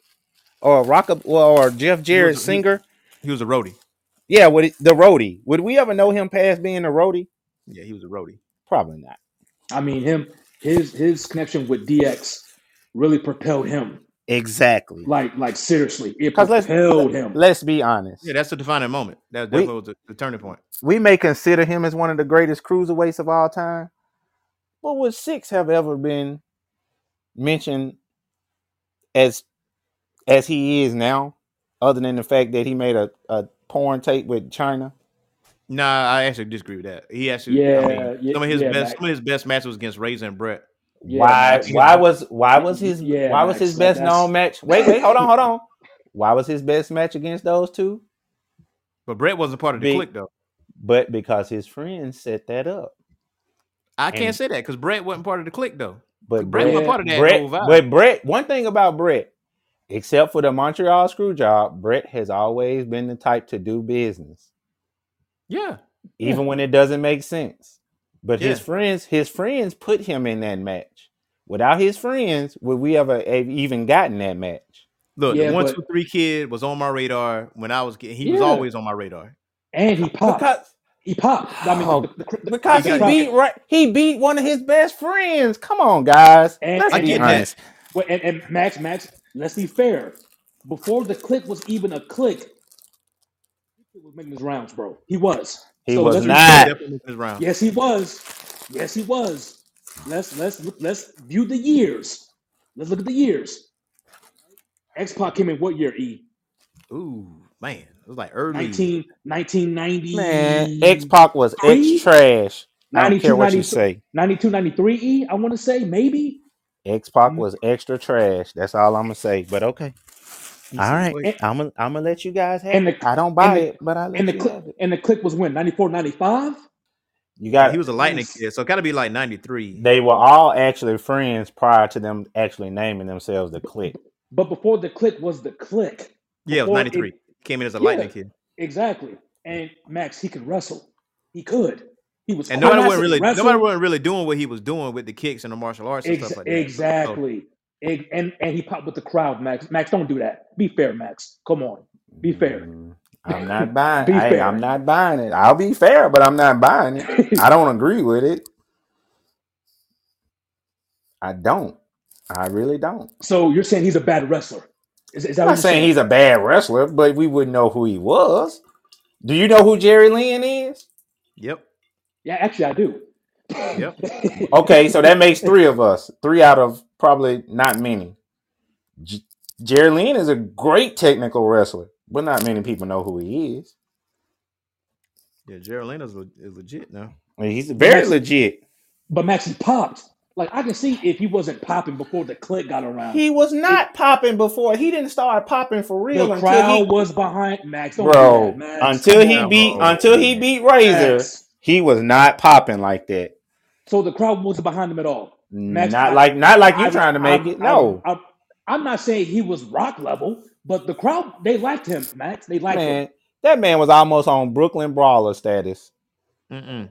or Rock or Jeff Jarrett he- singer? He was a roadie. Yeah, would it, the roadie? Would we ever know him past being a roadie? Yeah, he was a roadie. Probably not. I mean, him, his his connection with DX really propelled him. Exactly. Like, like seriously, it Because let's propelled him. let's be honest. Yeah, that's the defining moment. That We- was the, the turning point. We may consider him as one of the greatest cruiserweights of all time, but would Syxx have ever been mentioned as as he is now, other than the fact that he made a, a porn tape with Chyna? Nah, I actually disagree with that. He actually, Yeah, I mean, yeah, some of his yeah, best, Mac. some of his best matches was against Razor and Bret. Yeah, why Max, why yeah. was why was his Yeah, why was Max, his like, best known match? Wait, wait, hold on, hold on. Why was his best match against those two? But Bret wasn't part of the Big- clique though. But because his friends set that up. I can't And- say that because Bret wasn't part of the clique though. But Bret Bret, wasn't part of that Bret, whole vibe. but Bret, one thing about Bret, except for the Montreal screw job, Bret has always been the type to do business, yeah, even when it doesn't make sense. But his friends, his friends put him in that match. Without his friends, would we ever have even gotten that match? look, Yeah, the one but- two three kid was on my radar when I was. getting- He was always on my radar. and he popped. Because, he popped. I mean, Oh, the, the, the, because He he got- beat right, he beat one of his best friends. Come on, guys, And- let's I be get that. honest. Well, and, and Max, Max, let's be fair. Before the clique was even a clique, he was making his rounds, bro. He was. He So was not. fair. Definitely missed his round. Yes, he was. Yes, he was. Let's let's let's view the years. Let's look at the years. X Pac came in what year? E Ooh, man, it was like early. 19, 1990. Man, X Pac was Three? X trash. I don't care what you say. 92, 93 E, I want to say, maybe. X Pac Mhm. was extra trash. That's all I'm gonna say. But okay. All right. And- eh, I'm gonna I'm gonna let you guys have and it. the- I don't buy and the- it, but I let And the you clique have it. and the clique was when 94, 95? You got he was a lightning Yes. kid, so it gotta be like ninety three. they were all actually friends prior to them actually naming themselves the clique. But before the clique was the clique. Yeah, it was Before ninety three. Came in as a Yeah. lightning kid. Exactly. And Max, he could wrestle. He could. He was And I'm nobody wasn't really wrestle. nobody wasn't really doing what he was doing with the kicks and the martial arts and Ex- stuff like that. So- exactly. Ex- And and he popped with the crowd, Max. Max, don't do that. Be fair, Max. Come on. Be fair. Mm, I'm not buying. Be hey, fair. I'm not buying it. I'll be fair, but I'm not buying it. I don't agree with it. I don't. I really don't. so you're saying he's a bad wrestler? Is, is that I'm what not you're saying he's a bad wrestler, but we wouldn't know who he was. Do you know who Jerry Lynn is? Yep. Yeah, actually, I do. Yep. Okay, so that makes three of us. Three out of probably not many. J- Jerry Lynn is a great technical wrestler, but not many people know who he is. Yeah, Jerry Lynn is, le- is legit now. I mean, he's very Yes. legit. But Max, he popped. Like I can see if he wasn't popping before the clique got around. He was not popping before. He didn't start popping for real the until crowd he, was behind Max. Don't do bro. that, Max. Until he on, beat, bro. until he beat Razor, Max. he was not popping like that. So the crowd wasn't behind him at all. Max, not I- like, not like you I- trying to make I- it. No, I, am not saying he was rock level, but the crowd they liked him, Max. They liked him. that man was almost on Brooklyn Brawler status. Mm-mm.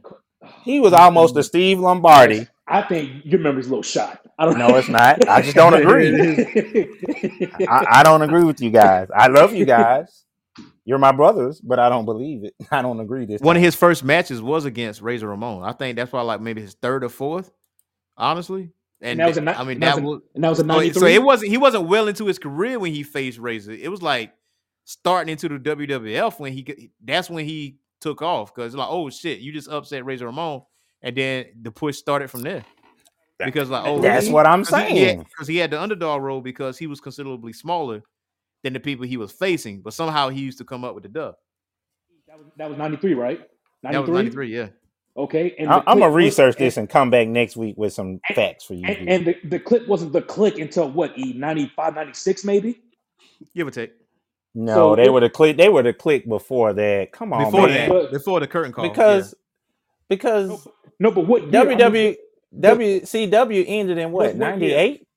He was almost a oh, Steve Lombardi. I think your memory's a little shot. I don't No, it's not. I just don't agree. I, I don't agree with you guys. I love you guys. You're my brothers, but I don't believe it. I don't agree this. One of his first matches was against Razor Ramon. I think that's why, like maybe his third or fourth, honestly. And, And that was a ni- I mean that that was a- was and that was a it- 93. so it wasn't he wasn't well into his career when he faced Razor. It was like starting into the WWF when he got- that's when he took off because like oh shit you just upset Razor Ramon and then the push started from there because like oh That's what I'm because he, saying. because he had the underdog role because he was considerably smaller than the people he was facing, but somehow he used to come up with the dub. that, was, that was 93, right? That was ninety three, yeah. Okay. And I, the I'm gonna clique was- research this and come back next week with some facts for you. And, and the, the clique wasn't the clique until what, E 95, 96 maybe? Give or take. no, so they it- were the clique. They were the clique before that. Come on, Before man. that, before the curtain call, because because No, but what year? I mean, WCW ended in what What- what year? ninety eight.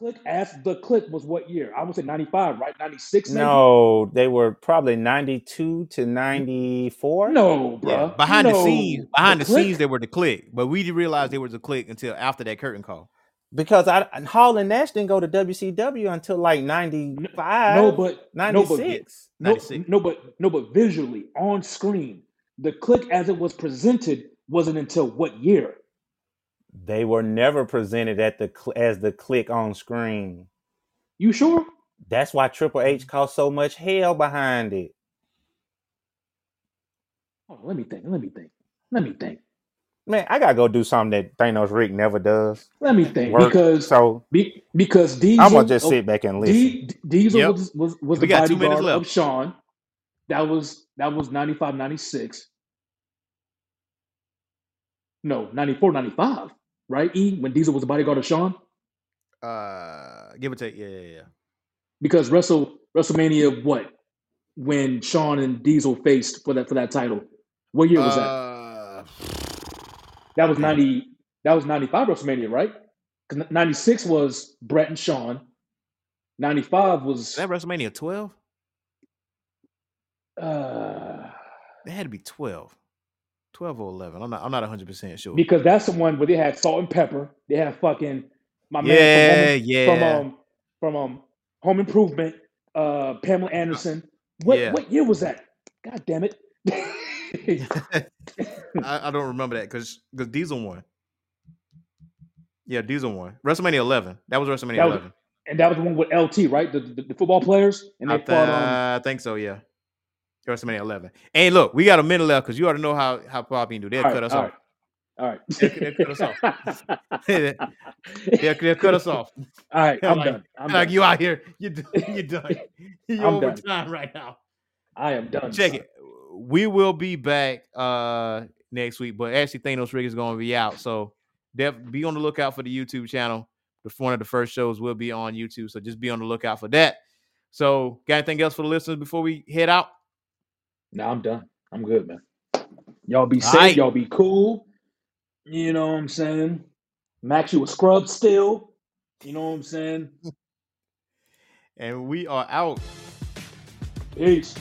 The clique asked the clique was what year? I would say 95, right? 96 maybe? No, they were probably ninety two to ninety four. No, bro. yeah, behind the scenes, behind the, Clique? scenes, they were the clique, but we didn't realize they were the clique until after that curtain call. because I Hall and Nash didn't go to WCW until like ninety five. No, but no, ninety but six. no, 96. no, but no, but visually on screen, the clique as it was presented wasn't until what year? They were never presented at the cl- as the clique on screen. You sure? That's why Triple H mm-hmm. caused so much hell behind it. Oh, let me think. Let me think. Let me think. Man, I gotta go do something that Thanos Rick never does. Let me think. Work. Because so be, because Diesel, I'm gonna just oh, sit back and oh, listen. D, Diesel Yep. was was, was the two minutes bodyguard of left. Shawn. That was that was 95, 96. No, 94, 95, right? E when Diesel was the bodyguard of Shawn, Uh, give or take, yeah, yeah, yeah. because Wrestle WrestleMania what when Shawn and Diesel faced for that for that title. What year was that? Uh, That was ninety. That was ninety five WrestleMania, right? Because ninety six was Bret and Shawn. Ninety five was is that WrestleMania 12? uh, That had to be 12. 12 or 11. I'm not I'm not 100% sure. because that's the one where they had Salt-N-Pepa. They had fucking my Yeah, man from Home, yeah. from um from um Home Improvement. Uh, Pamela Anderson. What Yeah. what year was that? God damn it! I, I don't remember that because because Diesel won. Yeah, Diesel won. WrestleMania 11. That was WrestleMania That was- 11. and that was the one with LT, right? The the, the football players, and they I, fought. Um, I think so, yeah. WrestleMania 11. Hey, look, we got a minute left because you already know how how Poppy do. They'll all cut right, us all off. right, all right. They'll, they'll cut us off. they'll, they'll cut us off. All right, I'm Like- done. I'm like done. you out here, you done. You done. You I'm over done. time right now. I am done. Check it. We will be back uh next week, but actually Thanos Rick is gonna be out. So def- be on the lookout for the YouTube channel. The one of the first shows will be on YouTube, so just be on the lookout for that. So, got anything else for the listeners before we head out? Now I'm done. I'm good, man. Y'all be All safe. right. Y'all be cool. You know what I'm saying? Max, you a scrub still. You know what I'm saying? And we are out. Peace.